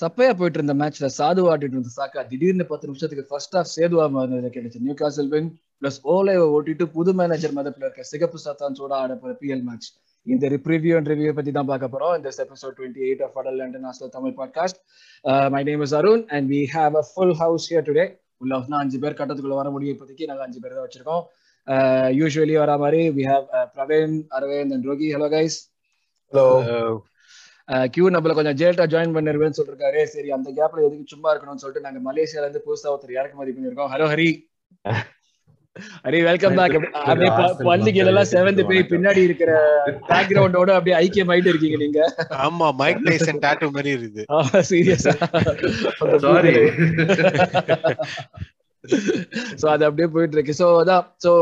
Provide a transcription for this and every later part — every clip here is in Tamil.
சப்பையா போயிட்டு இருந்த மேட்ச்ல சாது ஆடிட்டு இருந்த சாக்கா திடீர்னு பத்து நிமிஷத்துக்கு ஃபர்ஸ்ட் ஆஃப் சேதுவா மாறினது கிடைச்சு நியூ காசல் வின் பிளஸ் ஓலை ஓட்டிட்டு புது மேனேஜர் மதப்பில் இருக்க சிகப்பு சத்தான்ஸோட ஆட போற பிஎல் மேட்ச் இந்த ரிவ்யூ அண்ட் ரிவ்யூ பத்தி தான் பார்க்க போறோம். இந்த episode twenty eight of Atal international Tamil podcast my name is Arun and we have a full house here today உள்ள அஞ்சு பேர் கட்டத்துக்குள்ள வர முடியும். இப்போதைக்கு நாங்கள் அஞ்சு பேர் தான் வச்சிருக்கோம். யூஸ்வலி வர மாதிரி we have Praveen Aravind and Rohi hello guys hello Q நம்மள கொஞ்சம் ஜேல்டா ஜாயின் பண்ணிருவேன்னு சொல்லிருக்காரு. சரி அந்த கேப்ல எதுக்கு சும்மா இருக்கணும்னு சொல்லிட்டு நாங்க மலேசியால இருந்து புதுசா ஒருத்தர் இறக்குமதி பண்ணிருக்கோம் hello Hari Hari welcome back அப்படியே பள்ளிகள் எல்லாம் செவந்து போய் பின்னாடி இருக்கிற பேக்ரவுண்டோட அப்படியே ஐக்கியம் ஆயிட்டு இருக்கீங்க நீங்க. ஆமா மைக் டைசன் டாட்டூ மாதிரி இருக்குது. சீரியஸா சாரி சோ அது அப்படியே போயிட்டு இருக்கு சோ அதான் சோ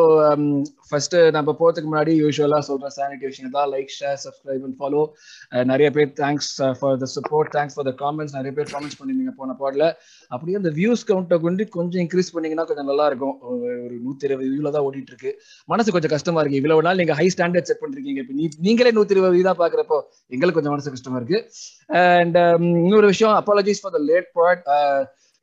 ஃபர்ஸ்ட் um, நம்ம போறதுக்கு முன்னாடி யூஸ்வலா சொல்ற சானிடேஷன் தான். Like share subscribe and follow நிறைய பேர் thanks for the support thanks for the comments நிறைய பேர் காமெண்ட்ஸ் பண்ணிருந்தீங்க போன பாட்டில் அப்படியே அந்த வியூஸ் கவுண்ட்டை கொண்டு கொஞ்சம் இன்க்ரீஸ் பண்ணீங்கன்னா கொஞ்சம் நல்லா இருக்கும். ஒரு நூத்தி இருபது வியூல தான் ஓடிட்டு இருக்கு மனசு கொஞ்சம் கஷ்டமா இருக்கு. இவ்வளவு நாள் நீங்க ஹை ஸ்டாண்டர்ட் செட் பண்ணிருக்கீங்க. இப்ப நீங்களே நூத்தி இருபது வியூ தான் பாக்குறப்போ எங்களுக்கு கொஞ்சம் மனசு கஷ்டமா இருக்கு. அண்ட் um, இன்னொரு விஷயம் apologies for the late part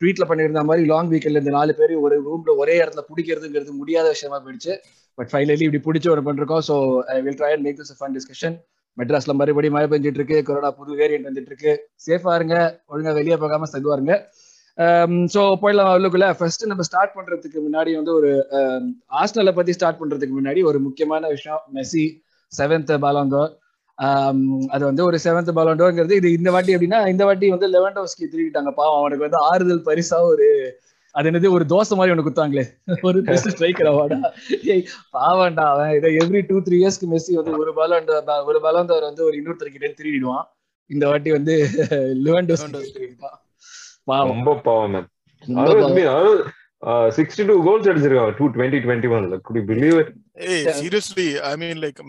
ட்வீட்ல பண்ணியிருந்த மாதிரி லாங் வீக்கெண்ட்ல இந்த நாலு பேர் ஒரு ரூம்ல ஒரே இடத்துல பிடிக்கிறதுங்கிறது முடியாத விஷயமா போயிடுச்சு. பட் ஃபைனலி இப்படி பிடிச்சி ஒரு பண்ணிருக்கோம். So will try and make this fun discussion மெட்ராஸ்ல மறுபடியும் மழை பெஞ்சிட்டு இருக்கு கொரோனா புது வேரியன்ட் வந்துட்டு இருக்கு சேஃபா இருங்க ஒழுங்கா வெளியே போகாம செதுவாருங்க ஸோ um, போயிடலாம் அவ்வளோக்குள்ள ஃபர்ஸ்ட் நம்ம ஸ்டார்ட் பண்றதுக்கு முன்னாடி வந்து ஒரு um, ஆஸ்டலை பத்தி ஸ்டார்ட் பண்றதுக்கு முன்னாடி ஒரு முக்கியமான விஷயம் மெஸ்ஸி செவன்த் பாலாந்தோ அது வந்து ஒரு செவன்த் பாலண்டோங்கிறது இது இந்த வாட்டி எப்படின்னா இந்த வாட்டி வந்து லெவன்டோஸ்கி திருக்கிட்டாங்க பாவம் அவனுக்கு வந்து ஆறுதல் பரிசா ஒரு அது என்னது ஒரு தோசை மாதிரி ஒன்று குத்தாங்களே ஒரு பெஸ்ட் ஸ்ட்ரைக்கர் அவார்டா பாவண்டா அவன் இதை எவ்ரி டூ த்ரீ இயர்ஸ்க்கு மெஸ்ஸி வந்து ஒரு பாலண்டோ ஒரு பாலண்டோர் வந்து ஒரு இன்னொருத்தர்கிட்ட திருடிடுவான். இந்த வாட்டி வந்து லெவன்டோஸ்கி பாவம். ரொம்ப பாவம். சிக்ஸ்டி டூ கோல்ஸ் அடிச்சிருக்காங்க. டூ டுவெண்ட்டி டுவெண்ட்டி ஒன்ல குடி பிலீவ் இட் ஏய் seriously I mean like I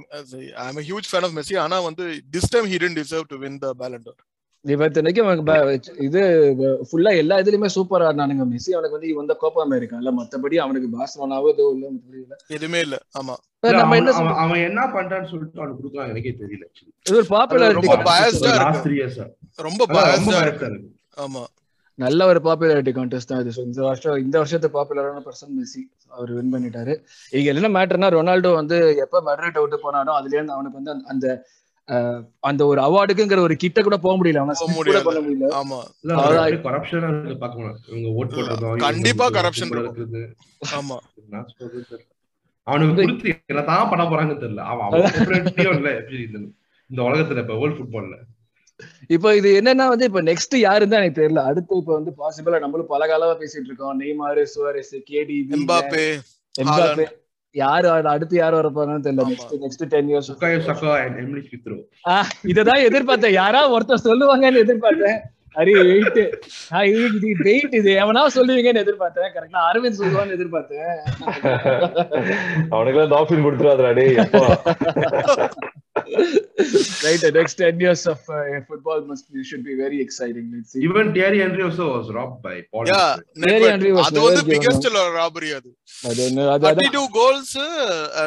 am a huge fan of Messi. ஆனா வந்து this time he didn't deserve to win the Ballon d'Or. இவத்தனைக்கு அவனுக்கு இது ஃபுல்லா எல்லா இதுலயுமே சூப்பரா இருந்தானுங்க மெஸ்ஸி அவனுக்கு வந்து வந்த கோப்பா அமெரிக்கா இல்ல மத்தபடி அவனுக்கு பாஸ்லோனாவோ எதுவும் இல்ல மத்தபடி இல்ல. எதுவுமே இல்ல. ஆமா. அவன் என்ன பண்றான்னு சொல்லிட்டு அவனுக்கு கொடுக்கலாம் எனக்கே தெரியல இது ஒரு பாப்புலர் ரொம்ப இருக்கு. இயர்ஸா ரொம்ப இருக்கு. ஆமா. நல்ல ஒரு பாப்புலாரிட்டி கான்டெஸ்ட் தான் இது. இந்த வருஷம் இந்த வருஷத்து பாப்புலரான பர்சன் மெஸ்ஸி அவர் வின் பண்ணிட்டாரு. இங்க என்ன மேட்டர்னா ரொனால்டோ வந்து எப்ப மெட்ரிட் விட்டு போனானோ அதுல இருந்து அவனுக்கு வந்து அந்த- அந்த ஒரு அவார்டுக்குங்கிற ஒரு கிட்ட கூட போக முடியல. பண்ண முடியல. ஆமா. கரப்ஷனா கண்டிப்பா. இருக்குது. ஆமா. அவனுக்கு என்ன தான் பண்ண போறாங்கன்னு தெரியல. அவன் இந்த உலகத்துல இப்ப வேர்ல்ட் ஃபுட்பால்ல இப்போ இது என்னன்னா வந்து இப்போ நெக்ஸ்ட் யாருன்னு தான் எனக்கு தெரியல. அடுத்து இப்போ வந்து பாசிபிளா நம்மளும் பல காலமா பேசிட்டு இருக்கோம். நெய்மாரு சுவாரஸ் கேடி எம்பாப்பே எம்பாப்பே. யாரு அடுத்து யார் வர போறாங்கன்னு தெரியல. நெக்ஸ்ட் நெக்ஸ்ட் டென் இயர்ஸ் இததான் எதிர்பார்த்தேன். யாரா ஒருத்தர் சொல்லுவாங்கன்னு எதிர்பார்த்தேன். அரே வெயிட் இது வெயிட் இது எவனா சொல்லுவீங்கன்னு எதிர்பார்த்தேன். கரெக்டா அரவிந்த் சொல்லுவான்னு எதிர்பார்த்தேன். அவனுக்கு எல்லாம் டாப்ஷன் கொடுத்துறாதுடா டேய் அப்பா right next ten years of football must should be very exciting let's see. Even Thierry Henry also was rob by ball yeah Thierry Henry was அது வந்து பிகெஸ்ட் ராபரி அது. அது என்ன அது அதான். 32 கோல்ஸ்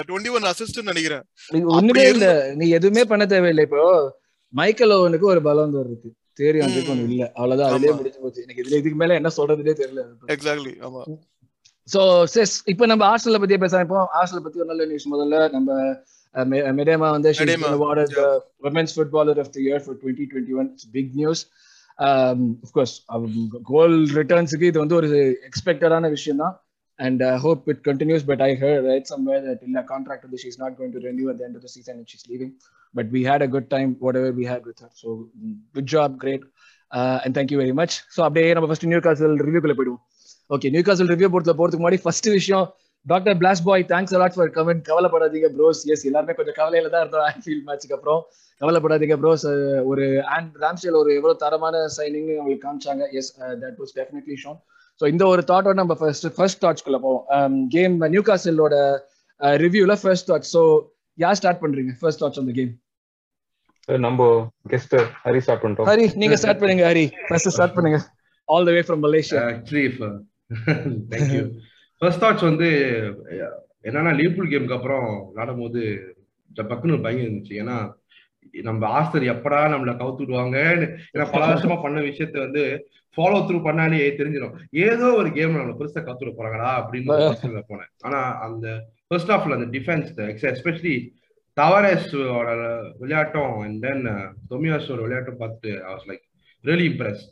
21 அசிஸ்ட் நினைக்கிறேன். நீ ஒண்ணுமே அப்படி இல்ல நீ எதுவுமே பண்ண தேவையில்லை இப்போ. மைக்கேல் ஓவனுக்கு ஒரு பலம் இருக்கு. தேரி அதுக்கு ஒண்ணு இல்ல. அவ்வளவுதான் அதுலயே. முடிஞ்சு போச்சு. எனக்கு இதுல இதுக்கு மேல என்ன சொல்றதுனே தெரியல எக்ஸாக்ட்லி ஆமா. சோ செஸ் இப்போ நம்ம ஆர்சனல் பத்தி பேசலாம். இப்போ ஆர்சனல் பத்தி ஒரு நல்ல நியூஸ் முதல்ல. நம்ம அஹ், மெ- மெடேமா வந்து Miedema, awarded women's footballer of the year for twenty twenty one big news of course goal ரிட்டர்ன்ஸுக்கு இது வந்து ஒரு எக்ஸ்பெக்டடான விஷயம் தான் and hope it continues but I heard read somewhere that இல்ல கான்ட்ராக்ட் வந்து she's not going to renew at the end of the season and she's leaving but we had a good time whatever we had with her so good job great and thank you very much so அப்படியே நம்ம ஃபர்ஸ்ட் நியூ காசல் ரிவ்யூக்குள்ள போயிடுவோம் ஓகே நியூ காசல் ரிவ்யூ போறதுல போறதுக்கு முன்னாடி ஃபர்ஸ்ட் விஷயம் Doctor Blaze boy thanks a lot for comment கவலைப்படாதீங்க ப்ரோஸ் எஸ் எல்லாருமே கொஞ்சம் கவலையில தான் இருந்தோம் ஆன்ஃபீல்ட் மேட்ச்சுக்கு அப்புறம் கவலைப்படாதீங்க ப்ரோஸ் ஒரு அண்ட் ராம்ஸ்டேல் ஒரு எவ்வளவு தரமான சைனிங் உங்களுக்கு காமிச்சாங்க. Yes that was definitely shown so இந்த ஒரு தாட்டோட நம்ம ஃபர்ஸ்ட் ஃபர்ஸ்ட் தாட்ஸ்குள்ள போவோம். கேம் நியூ காசலோட ரிவ்யூல ஃபர்ஸ்ட் தாட்ஸ் ஸோ யார் ஸ்டார்ட் பண்றீங்க? ஃபர்ஸ்ட் தாட்ஸ் அந்த கேம் நம்ம கெஸ்ட் ஹரி ஸ்டார்ட் பண்ணிட்டோம். ஹரி நீங்க ஸ்டார்ட் பண்ணுங்க ஹரி. ஃபர்ஸ்ட் ஸ்டார்ட் பண்ணுங்க. All the way from Malaysia actually thank you first thoughts வந்து என்னன்னா லிவர்பூல் கேமுக்கு அப்புறம் விளாடும் போது பக்குன்னு பயம் இருந்துச்சு. ஏன்னா நம்ம ஆஸ்தர் எப்படா நம்மள கவுத்துடுவாங்க ஏன்னா பல வருஷமா பண்ண விஷயத்த வந்து ஃபாலோ த்ரூ பண்ணாலே தெரிஞ்சிடும். ஏதோ ஒரு கேம் நம்மள பெருசா கவுத்துட போறாங்கடா அப்படின்னு போனேன். ஆனா அந்த ஃபர்ஸ்ட் ஆஃப்ல அந்த டிஃபென்ஸ் எஸ்பெஷலி தவரேஸோட விளையாட்டம் அண்ட் தென் தொமியாஸோட விளையாட்டம் பார்த்து I was like really impress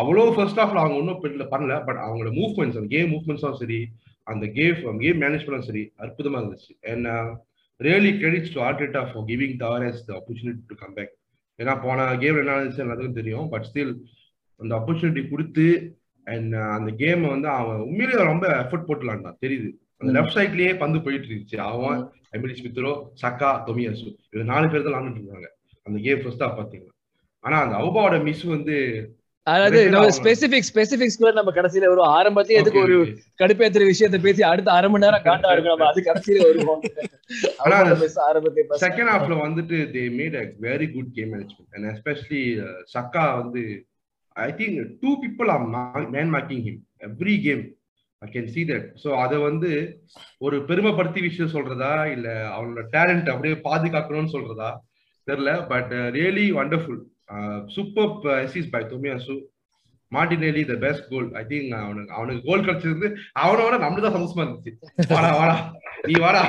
அவ்வளோ ஃபர்ஸ்ட் ஆஃப்ல அவங்க ஒன்றும் பண்ணல பட் அவங்களோட மூவ்மெண்ட்ஸ் அந்த கேம் மூவ்மெண்ட்ஸும் சரி அந்த கேம் கேம் மேனேஜ்மெண்ட்டும் சரி அற்புதமாக இருந்துச்சு. And really credits to Arteta for giving Tavares the opportunity to come back ஏன்னா போன கேம் என்ன இருந்துச்சு எல்லாத்துக்கும் தெரியும். பட் ஸ்டில் அந்த ஆப்பர்ச்சுனிட்டி கொடுத்து அண்ட் uh, அந்த கேமை வந்து அவன் உண்மையிலேயே ரொம்ப எஃபர்ட் போட்டுலான்டான் தெரியுது. அந்த லெஃப்ட் சைட்லயே பந்து போயிட்டு இருந்துச்சு. அவன் எமிலி ஸ்மித்ரோ சக்கா தொமியாசு இது நாலு பேர் தான் விளாண்டுட்டு இருந்தாங்க. அந்த கேம் ஃபர்ஸ்டா பாத்தீங்கன்னா. ஆனா அந்த அவுபாவோட மிஸ் வந்து அதாவது நம்ம. ஸ்பெசிபிக் ஸ்பெசிபிக்ஸ் கூட நம்ம கடைசியில வரும். ஆரம்பத்திலே எதுக்கு ஒரு கடுப்பேத்துற விஷயத்த பேசி அடுத்த அரை மணி நேரம் காண்டா இருக்கும் நம்ம அது கடைசியில வருவோம். பேச- செகண்ட் ஹாஃப்ல வந்துட்டு they made a very good game management and especially Xhaka வந்து I think two people are man marking him every game I can see that so அதை வந்து ஒரு பெருமைப்படுத்தி விஷயம் சொல்றதா? இல்ல அவனோட டேலண்ட் அப்படியே பாதுகாக்கணும்னு சொல்றதா? தெரியல. But really wonderful super assist by Tomiyasu Martinelli the best goal I think அவனுக்கு அவனுக்கு கோல் கிடைச்சிருந்து அவனோட நம்மளுக்கு தான் சந்தோஷமா இருந்துச்சு. வாடா வாடா. நீ வாடா.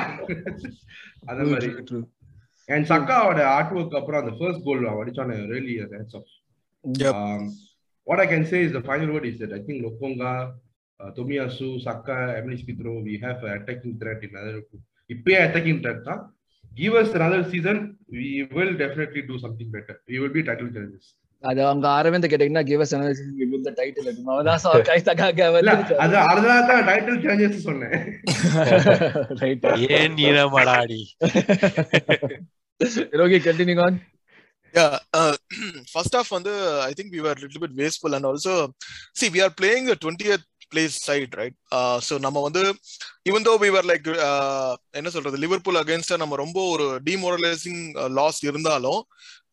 அந்த மாதிரி. அண்ட் சக்காவோட ஆர்ட் ஒர்க் அப்புறம் அந்த ஃபர்ஸ்ட் கோல் அவன் அடிச்சான really hats off. What I can say is the final word is that I think Lokonga Tomiyasu Xhaka Emile Smith Rowe we have attacking threat in other இப்பயே அட்டாக்கிங் த்ரெட் தான். Give us another season we will definitely do something better we will be title challengers அது அவங்க ஆரம்பிந்த கேட்டீங்கன்னா give us another season we will the title அது அவதான் சோ கைத்தகாக வந்து அது அதனால தான் டைட்டில் சேஞ்சஸ் சொன்னேன் ரைட் ஏன் நீரமலாடி Rohi continue on yeah uh, first off on the i think we were a little bit wasteful and also see we are playing the 20th place side right so நம்ம வந்து இவன் தோ விவர் லைக் என்ன சொல்றது லிவர்பூல் அகேன்ஸ்டா நம்ம ரொம்ப ஒரு டிமோரலைசிங் லாஸ் uh, இருந்தாலும்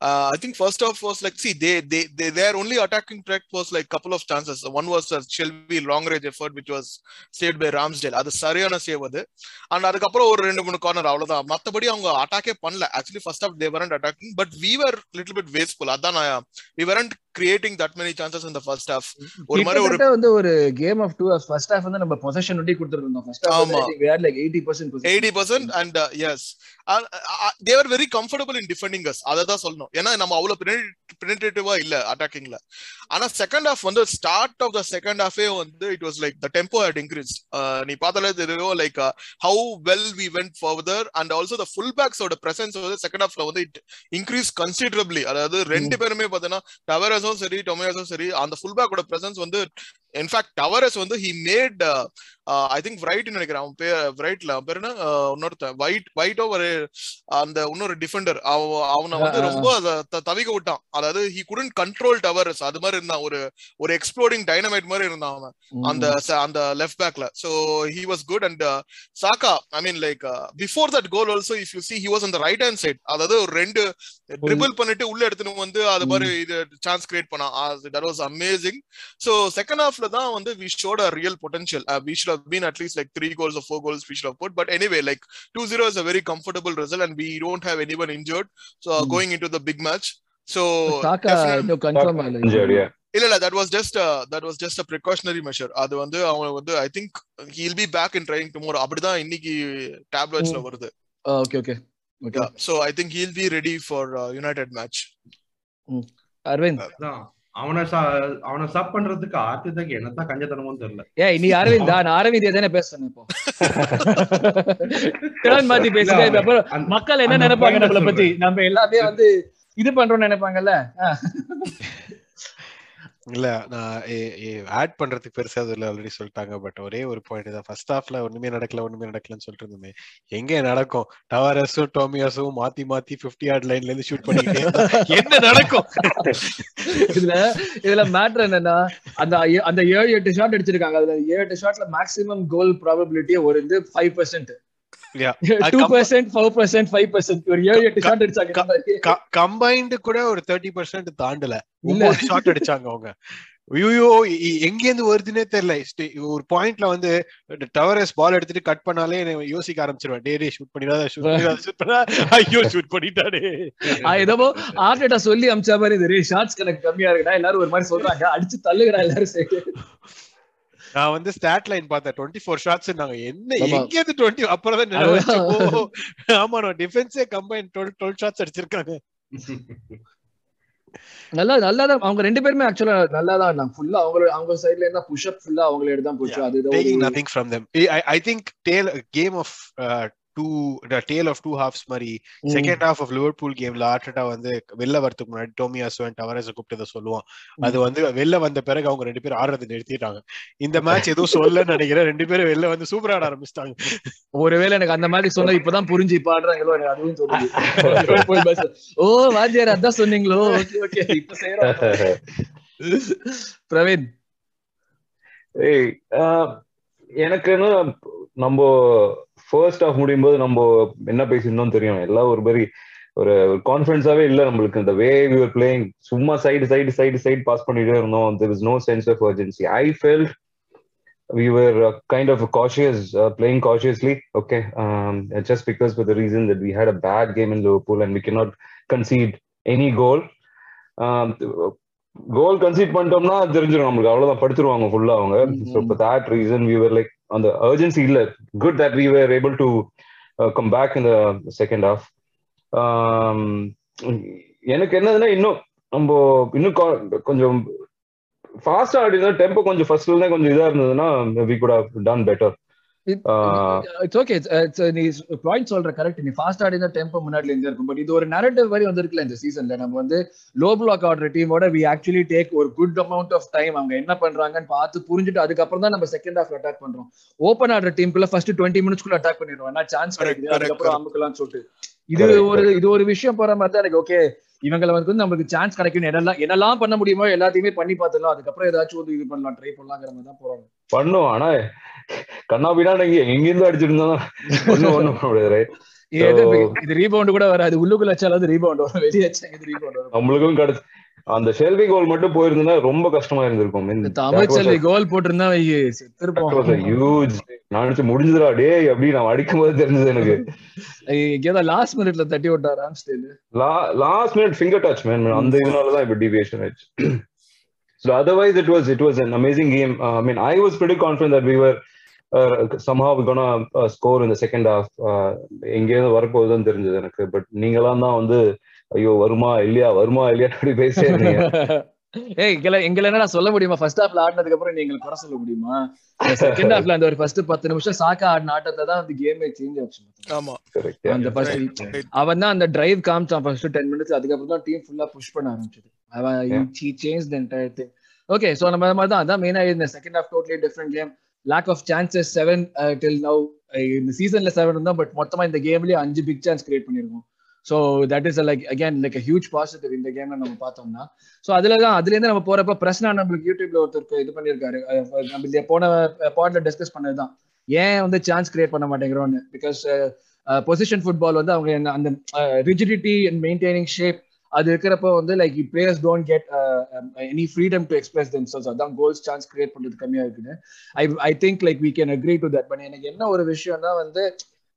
uh, I think first off was like see they they they their only attacking threat was like couple of chances. One was a Shelby long range effort which was saved by Ramsdale. அது சரியான சேவ் அது அண்ட் அதுக்கப்புறம் ஒரு ரெண்டு மூணு கார்னர் அவ்வளவுதான் மத்தபடி அவங்க அட்டாக்கே பண்ணல actually first off they weren't attacking but we were little bit wasteful அதான் நான் we weren't creating that many chances in the first half ஒரு மாதிரி ஒரு வந்து ஒரு game of two first half வந்து நம்ம பொசிஷன் ஒட்டி கொடுத்துருந்தோம் ஃபர்ஸ்ட் ஹாஃப் ஆமா. we had like 80% eighty percent and yes they are very comfortable in defending as அதை தான் சொல்லணும் ஏன்னா நம்ம அவ்வளவு பெனிட்ரேட்டிவா இல்ல அட்டாக்கிங்ல ஆனா செகண்ட் ஹாஃப் வந்து ஸ்டார்ட் ஆஃப் த செகண்ட் ஹாஃபே வந்து it was like the tempo had increase நீ பார்த்தாலே தெரியும் like how well we went further and also the full பேக்ஸோட presence வந்து செகண்ட் ஹாஃப்ல வந்து இட் இன்க்ரீஸ் கன்சிடரபிளி அதாவது ரெண்டு பேருமே பார்த்தீங்கன்னா டவரஸும் சரி டொமேட்டோஸும் சரி அந்த ஃபுல் பேக்கோட பிரசன்ஸ் வந்து இன்ஃபேக்ட் டவரஸ் வந்து he made I think right நினைக்கிறேன். அவன் பேர் ரைட்ல அவன் பேர் என்ன? Uh, இன்னொருத்தன் ஒயிட் ஒயிட்டோ ஒரு அந்த இன்னொரு டிஃபெண்டர் அவனை வந்து. ரொம்ப அத தவிக்க விட்டான். அதாவது ஹி குடன் கண்ட்ரோல் டவர்ஸ் அது மாதிரி இருந்தான். ஒரு ஒரு எக்ஸ்ப்ளோடிங் டைனமைட் மாதிரி இருந்தான் அவன். அந்த அந்த லெஃப்ட் பேக்ல so he was good and Xhaka I mean like before that goal also if you see he was அந்த ரைட் ஹேண்ட் சைட் அதாவது ஒரு ரெண்டு ட்ரிபிள் பண்ணிட்டு உள்ள எடுத்துட்டு வந்து அது மாதிரி இது சான்ஸ் கிரியேட் பண்ணான். That was amazing so second ஹாஃப்ல தான் வந்து we showed a real potential we should have been at least like three goals four goals we should put but anyway like two zero is a very comfortable result and we don't have any one injured so. Going in to the big match so. இல்ல. இல்ல that was just that was just a precautionary measure அது வந்து அவங்க வந்து I think he'll be back in training tomorrow அப்படிதான் இன்னைக்கு டேப்லெட்ஸ்ல வருது. Okay okay okay so I think he'll be ready for United match Aravind அவனை அவனை சப் பண்றதுக்கு ஆர்த்திதாக்கு என்னத்தான் கஞ்சத்தனமும் தெரியல. ஏய் நீ அரவிந்த் நான் அரவிந்த் தானே பேசுறேன் இப்போ. டேர்ன் மாத்தி பேசுறேன் மக்கள் என்ன நினைப்பாங்க நம்மள பத்தி. நம்ம எல்லாமே வந்து இது பண்றோம்னு நினைப்பாங்கல்ல. இல்ல நான் ஆட் பண்றதுக்கு பெருசா அதுல ஆல்ரெடி சொல்லிட்டாங்க. பட் ஒரே ஒரு பாயிண்ட் தான். ஃபர்ஸ்ட் ஹாஃப்ல ஒண்ணுமே நடக்கல ஒண்ணுமே நடக்கலன்னு சொல்லிட்டு இருந்தோமே. எங்க நடக்கும்? டவரஸும் டோமியாஸும் மாத்தி மாத்தி 50 யார்ட் லைன்ல இருந்து ஷூட் பண்ணிக்கிட்டே என்ன நடக்கும்? இதுல இதுல மேட்டர் என்னன்னா அந்த அந்த ஏழு எட்டு ஷாட் அடிச்சிருக்காங்க. அதுல ஏழு எட்டு ஷாட்ல மேக்ஸிமம் கோல் ப்ராபபிலிட்டியே ஒரு இது ஃபைவ் பர்சன்ட் கம்பைன்டு கூட ஒரு தேர்ட்டி பர்சன்ட் தாண்டல. ஷாட் அடிச்சாங்க அவங்க. ஐயோ எங்க இருந்து வருதுன்னே தெரியல. ஒரு பாயிண்ட்ல வந்து டவரஸ் பால் எடுத்துட்டு கட் பண்ணாலே யோசிக்க ஆரம்பிச்சிருவேன். டே டே ஷூட் பண்ணிடாத ஷூட் பண்ணா. ஐயோ ஷூட் பண்ணிட்டாடே ஏதோ ஆர்டேட்டா சொல்லி அமிச்சா மாதிரி ஷார்ட்ஸ் கணக்கு கம்மியா இருக்குடா. எல்லாரும் ஒரு மாதிரி சொல்றாங்க. அடிச்சு தள்ளுகிறா எல்லாரும் நான் வந்து ஸ்டாட் லைன் பார்த்தேன். டுவெண்ட்டி ஃபோர் ஷாட்ஸ் நாங்க என்ன. எங்க இருந்து டுவெண்ட்டி அப்புறம் தான் ஆமா நான் டிஃபென்ஸே கம்பைன் டுவெல் டுவெல் ஷாட்ஸ் அடிச்சிருக்காங்க. நல்லா நல்லா தான் அவங்க ரெண்டு பேருமே ஆக்சுவலா நல்லா தான் இருந்தாங்க. ஃபுல்லா அவங்க அவங்க சைடுல இருந்தா புஷ் அப் ஃபுல்லா அவங்களே தான் போச்சு. அது taking nothing from them. I, I- I think the tale of two halves மாதிரி. செகண்ட் ஹாஃப் ஆஃப் லிவர்பூல் கேம்ல ஆர்டேட்டா வந்து வெளில வரதுக்கு முன்னாடி டோமியாசோ அண்ட் டவரஸ் கூப்பிட்டு சொல்லுவான். அது வந்து வெளில வந்த பிறகு அவங்க ரெண்டு பேரும் ஆடுறது நிறுத்திட்டாங்க. இந்த மேட்ச் எதுவும் சொல்லன்னு நினைக்கிறேன். ரெண்டு பேரும் வெளில வந்து சூப்பர் ஆட ஆரம்பிச்சிட்டாங்க. ஒருவேளை எனக்கு அந்த மாதிரி சொன்னா இப்பதான் புரிஞ்சு இப்ப ஆடுறாங்களோ எனக்கு அதுவும் bus. ஓ வாத்தியார் அதான் சொன்னீங்களோ? Okay okay. இப்ப செய்யறோம் பிரவீன். ஏய் ஆஹ், எனக்கு நம்ம ஃபர்ஸ்ட் ஆஃப் முடியும் போது நம்ம என்ன பேசியிருந்தோம் தெரியும் எல்லாம் ஒரு மாதிரி ஒரு கான்ஃபிடன்ஸாவே இல்ல நம்மளுக்கு இந்த வே வி ஆர் பிளேயிங் சும்மா side side side side pass பண்ணிட்டே இருந்தோம் there was no sense of urgency i felt we were uh, kind of cautious uh, playing cautiously okay um, just because for the reason that we had a bad game in liverpool and we cannot concede any goal um, goal concede பண்ணிட்டோம்னா தெரிஞ்சிடும் நம்மளுக்கு அவ்வளவுதான் படுத்துருவாங்க ஃபுல்லா அவங்க so Mhm. that reason we were like அந்த அர்ஜென்சி இல்ல good that we were able to come back இந்த செகண்ட் ஹாஃப் எனக்கு என்னதுன்னா இன்னும் நம்ம இன்னும் கொஞ்சம் ஃபாஸ்டா ஆடினா டெம்போ கொஞ்சம் ஃபர்ஸ்ட்ல கொஞ்சம் இதா இருந்ததுன்னா we could have done better it's okay நீ பாயிண்ட் சொல்ற கரெக்ட் நீ ஃபாஸ்ட் ஆடி தான் டெம்போ முன்னாடி இருந்து இருக்கும். பட் இது ஒரு நரேட்டிவ் மாதிரி வந்திருக்குல்ல இந்த சீசன்ல நம்ம வந்து லோ பிளாக் ஆடுற டீமோட வி ஆக்சுவலி டேக் ஒரு குட் அமௌண்ட் ஆஃப் டைம் அவங்க என்ன பண்றாங்கன்னு பார்த்து புரிஞ்சுட்டு அதுக்கப்புறம் தான் நம்ம செகண்ட் ஹாஃப் அட்டாக் பண்றோம். ஓப்பன் ஆடுற டீமுக்குள்ள ஃபர்ஸ்ட் டுவெண்ட்டி மினிட்ஸ்க்குள்ள அட்டாக் பண்ணிடுவோம். ஏன்னா சான்ஸ் கிடைக்குது. அதுக்கப்புறம். அமுக்கலாம்னு சொல்லிட்டு. இது ஒரு இது ஒரு விஷயம் போற மாதிரி தான் எனக்கு ஓகே இவங்களை வந்து நம்மளுக்கு சான்ஸ் கிடைக்கும் என்னெல்லாம் என்னெல்லாம் பண்ண முடியுமோ எல்லாத்தையுமே பண்ணி பார்த்துடலாம். அதுக்கப்புறம் ஏதாச்சும் வந்து இது பண்ணலாம். ட்ரை பண்ணலாங்கிற மாதிரி தான் போறாங்க. பண்ணும் ஆனா கண்ணா பின்னா நீங்க எங்கிருந்து அடிச்சிட்டு இருந்தா ஒண்ணும் ஒண்ணும் பண்ண முடியாது? இது ரீபவுண்ட் கூட வராது. உள்ளுக்குள்ள வச்சாலும் ரீபவுண்ட் வரும். வெளியே வச்சா இது ரீபவுண்ட் வரும்? நம்மளுக்கும் கிடைச்சு. அந்த ஷெல்வி கோல் மட்டும் போயிருந்தா ரொம்ப கஷ்டமா இருந்திருக்கும். A- கோல் போட்டிருந்தா huge. நான் நினைச்சு முடிஞ்சதுடா டேய் அப்படி நான் அடிக்கும் போது தெரிஞ்சது எனக்கு. எங்கேயாவது லாஸ்ட் மினிட்ல தட்டி விட்டார் last minute finger touch man அந்த இதனாலதான் இப்ப டிவியேஷன் ஆயிடுச்சு so otherwise it was it was an amazing game. Uh, i mean i was pretty confident that we were uh, somehow we're gonna uh, score in the second half. uh, எங்கேயிருந்து வரப்போகுதுன்னு தெரிஞ்சது எனக்கு. பட் நீங்களாம் தான் வந்து ஐயோ வருமா இல்லையா? வருமா இல்லையா அப்படி இருந்தீங்க. ஏய் எங்களை எங்களை என்னடா சொல்ல முடியுமா? ஃபர்ஸ்ட் ஹாஃப்ல ஆடினதுக்கு அப்புறம் நீங்க குறை சொல்ல முடியுமா? செகண்ட் ஹாஃப்ல அந்த ஒரு ஃபர்ஸ்ட் பத்து நிமிஷம் சாக்கா ஆடின ஆட்டத்தை தான் அந்த கேமே சேஞ்ச் ஆச்சு. ஆமா. Correct, அந்த. ஃபர்ஸ்ட். அவன் தான் அந்த டிரைவ் காமிச்சான் ஃபர்ஸ்ட் டென் மினிட்ஸ் அதுக்கப்புறம் தான் டீம் ஃபுல்லா புஷ் பண்ண ஆரம்பிச்சது. அவன் change the entire thing okay so நம்ம மாதிரி தான் அதான் மெயினா இந்த second half totally different game lack of chances seven till now இந்த சீசன்ல செவன் தான் பட் மொத்தமா இந்த கேம்லயே அஞ்சு பிக் சான்ஸ் கிரியேட் பண்ணிருக்கோம். So that is like again like huge positive இந்த கேம்ல நம்ம பார்த்தோம்னா. ஸோ அதுல தான் அதுலேருந்து நம்ம போறப்ப பிரச்சனை நம்மளுக்கு யூடியூப்ல ஒருத்தருக்கு இது பண்ணியிருக்காரு நம்ம இந்த போன பாட்ல டிஸ்கஸ் பண்ணதுதான். ஏன் வந்து சான்ஸ் கிரியேட் பண்ண மாட்டேங்கிறோம்னு. பிகாஸ் பொசிஷன் ஃபுட்பால் வந்து அவங்க அந்த ரிஜிடிட்டி அண்ட் மெயின்டைனிங் ஷேப் அது இருக்கிறப்ப வந்து like players don't get any freedom to express themselves அதான் கோல்ஸ் சான்ஸ் கிரியேட் பண்றது கம்மியா இருக்குன்னு. I I think like we can agree to that but எனக்கு என்ன ஒரு விஷயம்னா வந்து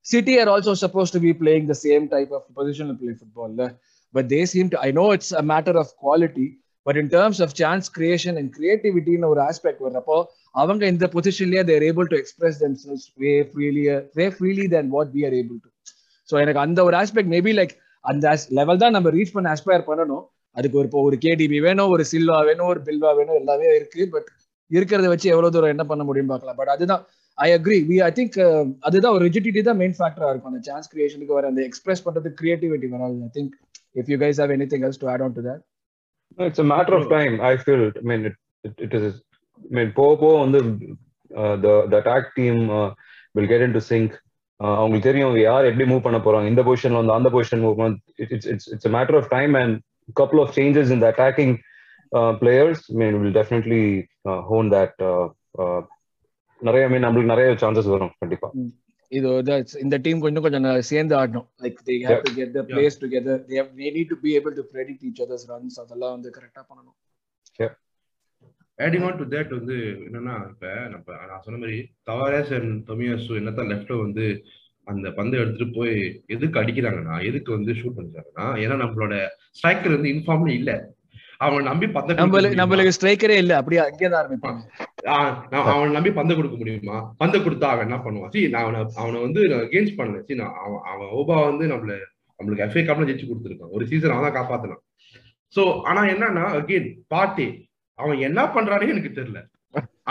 City are also supposed to be playing the same type of positional play ஃபுட்பால்ல but they seem to I know it's a matter of quality but in terms of chance creation and கிரியேட்டிவிட்டின்னு ஒரு ஆஸ்பெக்ட் வர்றப்போ அவங்க இந்த பொசிஷன்லயே they're able to express themselves way freely way freely then what we are able to so எனக்கு அந்த ஒரு ஆஸ்பெக்ட் மேபி லைக் அந்த லெவல் தான் நம்ம ரீச் பண்ண அஸ்பயர் பண்ணணும் அதுக்கு ஒரு இப்போ ஒரு கேடிபி வேணும் ஒரு சில்வா வேணும் ஒரு பில்வா வேணும் எல்லாமே இருக்கு பட் இருக்கிறத வச்சு எவ்வளவு தூரம் என்ன பண்ண முடியும் பார்க்கலாம் பட் அதுதான் I agree we I think அதுதான் ஒரு ரிஜிடிட்டி தான் மெயின் ஃபேக்டரா இருக்கும் அந்த சான்ஸ் கிரியேஷனுக்கு வர அந்த எக்ஸ்பிரஸ் பண்றது கிரியேட்டிவிட்டி வராது I think if you guys have anything else to add on to that it's a matter of time I feel feel. I it it it, it is. போக போக வந்து the the attack team team get will get into sync. அவங்களுக்கு தெரியும் யார் எப்படி மூவ் பண்ண போறாங்க. இந்த பொசிஷன்ல வந்து அந்த position move it's it's it's a matter of time and couple of changes in the attacking uh, players I mean will definitely uh, hone that uh, uh, நிறைய mean நம்மளுக்கு நிறைய சான்சஸ் வரும் கண்டிப்பா. இது இந்த டீம் கொஞ்சம் கொஞ்சம் சேர்ந்து ஆடணும். Like they have to get the plays together they have they need to be able to predict each others runs அதெல்லாம் வந்து கரெக்டா பண்ணணும். ஆடிங் ஆன் டு தேட் வந்து என்னன்னா இப்ப நம்ம நான் சொன்ன மாதிரி தவாரேஸ் அண்ட் தொமியாசு என்னத்தான் லெஃப்ட்ல வந்து அந்த பந்தை எடுத்துட்டு போய் எதுக்கு அடிக்கிறாங்கன்னா எதுக்கு வந்து ஷூட் பண்றாங்கன்னா ஏன்னா நம்மளோட ஸ்ட்ரைக்கர் வந்து இன்ஃபார்ம்ல இல்ல. அவன் நம்பி பந்தை நம்மளுக்கு ஸ்ட்ரைக்கரே இல்ல. அப்படியே அங்கே தான் ஆஹ் அவனை நம்பி பந்தை கொடுக்க முடியுமா? பந்தை கொடுத்தா அவன் என்ன பண்ணுவான்? சரி நான் அவனை அவனை வந்து அகேன்ஸ்ட் பண்ணல சரி நான் அவன் அவன் ஓபா வந்து நம்மள நம்மளுக்கு எஃப்ஏ கப்ல ஜெயிச்சு கொடுத்துருக்கான். ஒரு சீசன் அவன் தான் காப்பாத்தினான். சோ ஆனா என்னன்னா அகெயின் பாட்டே அவன் என்ன பண்றானே எனக்கு தெரியல.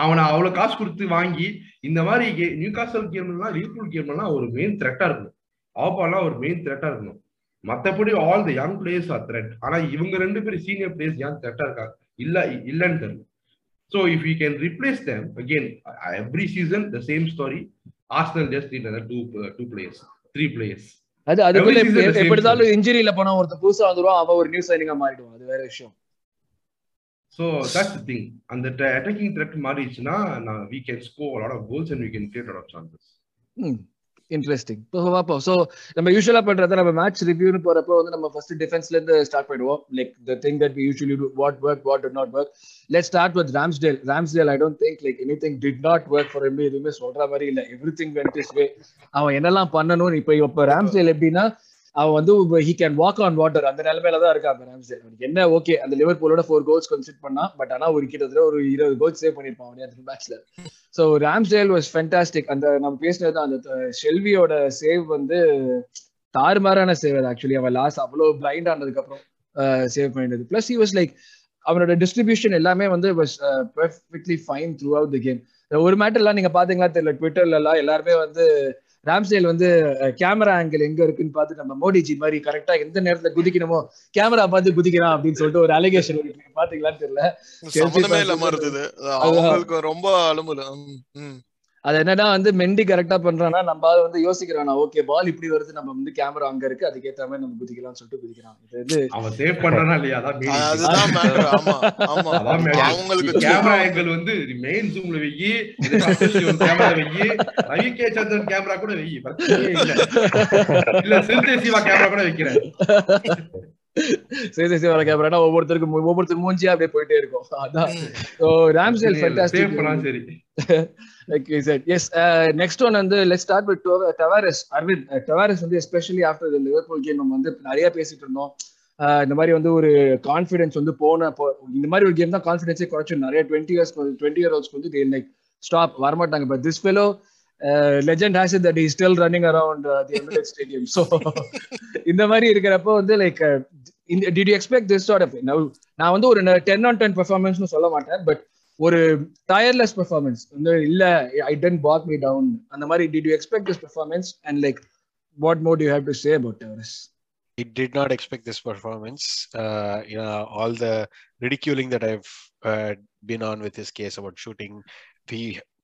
அவனை அவ்வளவு காசு கொடுத்து வாங்கி இந்த மாதிரி நியூ காசல் கேம்லாம் லிவர்பூல் கேம்லாம் ஒரு மெயின் த்ரெட்டா இருக்கணும். ஆப்பாலாம் ஒரு மெயின் த்ரெட்டா இருக்கணும். மத்தபடி all the young players are threat ஆனா இவங்க ரெண்டு பேரும் சீனியர் பிளேயர்ஸ் யங் த்ரெட்டா இருக்காங்க இல்ல இல்லன்னு தெரியல. So if we can replace them again, uh, every season the same story. Arsenal just need another two uh, two players, three players. அது அதுக்குள்ள எப்படி இருந்தாலும் இன்ஜுரியில போனா ஒருத்தர் புதுசா வந்துருவான் அவன் ஒரு நியூ சைனிங்கா மாறிடுவான். அது வேற விஷயம். ஸோ தட்ஸ் திங் அந்த அட்டாக்கிங் த்ரெட் மாறிடுச்சுன்னா நான் we can score lot of goals and and can create create a lot of chances. Hmm. பார்ப்போம் ஸோ நம்ம யூஸ்வலாக பண்ணுறத நம்ம மேட்ச் ரிவ்யூன்னு போகிறப்போ வந்து நம்ம ஃபர்ஸ்ட் டிஃபென்ஸ்லேருந்து ஸ்டார்ட் பண்ணுவோம் like the thing that we usually do what work what do not work let start with Ramsdale Ramsdale I don't think like anything did not work for MP எதுவுமே சொல்கிற மாதிரி இல்லை. Every thing went his way அவன் என்னெல்லாம் பண்ணணும் இப்போ இப்போ ராம்ஸ்டேல் எப்படின்னா அவன் வந்து he can walk on water அந்த நிலைமையில தான் இருக்கா அந்த அவனுக்கு என்ன ஓகே அந்த லிவர்பூலோட ஃபோர் கோல்ஸ் கன்சிட் பண்ணா பட் ஆனா ஒரு கிட்டத்தட்ட ஒரு இருபது கோல்ஸ் சேவ் பண்ணிருப்பான் அவனே அந்த மேட்ச்ல ஸோ ராம்சேல் வாஸ் ஃபென்டாஸ்டிக் அந்த நம்ம பேசினது அந்த ஷெல்வியோட சேவ் வந்து தாறுமாறான சேவ் அது ஆக்சுவலி அவன் லாஸ்ட் அவ்வளோ பிளைண்ட் ஆனதுக்கு அப்புறம் சேவ் பண்ணிடுது பிளஸ் ஹி வாஸ் லைக் அவனோட டிஸ்ட்ரிபியூஷன் எல்லாமே வந்து was perfectly fine throughout the game ஒரு மேட்டர்லாம் நீங்க பாத்தீங்களா தெரியல. ட்விட்டர்ல எல்லாம் எல்லாருமே வந்து ராம்சேல் வந்து கேமரா ஆங்கிள் எங்க இருக்குன்னு பார்த்து நம்ம மோடிஜி மாதிரி கரெக்டா எந்த நேரத்துல குதிக்கணுமோ கேமரா பார்த்து குதிக்கிறான் அப்படின்னு சொல்லிட்டு ஒரு அலிகேஷன் பாத்தீங்களான்னு தெரியல. ரொம்ப அலுமுல அது என்னன்னா வந்து மெண்டி கரெக்டா பண்றானா நம்ம வந்து யோசிக்கிறானா ஓகே பால் இப்படி வருது நம்ம வந்து கேமரா அங்க இருக்கு அதுக்கேத்த மாதிரி நம்ம குதிக்கலாம் சொல்லிட்டு குதிக்கிறான் இது வந்து அவன் சேவ் பண்றானா இல்லையா அதான். அதுதான். ஆமா ஆமா. அவங்களுக்கு கேமரா ஆங்கிள் வந்து மெயின் ஜூம்ல வெயி கேமரா வெயி ரவி கே சந்திரன் கேமரா கூட வெயி இல்ல சிவா கேமரா கூட வைக்கிறேன் சரி சரி வர கேமரா ஒவ்வொருத்தருக்கும் ஒவ்வொருத்தர் மூஞ்சியா அப்படியே போயிட்டே இருக்கும். அதான். ஸோ ராம்சேல் சரி. Uh, next one வந்து start with Tav- Tavares Aravind Tavares வந்து after the Liverpool game நம்ம வந்து நிறைய பேசிட்டு இருந்தோம். Uh, இந்த மாதிரி வந்து ஒரு கான்ஃபிடன்ஸ் வந்து போன இந்த மாதிரி ஒரு கேம் தான் கான்ஃபிடன்ஸே குறைச்சு நிறைய டுவெண்ட்டி இயர்ஸ் டுவெண்ட்டி இயர் ஓல்ஸ்க்கு வந்து லைக் ஸ்டாப் வரமாட்டாங்க. But this fellow legend has that is still running around the Emirate stadium so இந்த மாதிரி இருக்கிறப்போ வந்து like did you expect this sort of நான் வந்து ஒரு டென் ஆன் டென் பெர்ஃபார்மன்ஸ்னு சொல்ல மாட்டேன் பட் ஒரு டயர்லெஸ் பெர்ஃபார்மன்ஸ் வந்து இல்ல I tend back me down அந்த மாதிரி did you expect this performance and like what more you have to say about Tavares I did not expect this performance. Uh, you know, all the ridiculing that I've uh, been on with his case about shooting, he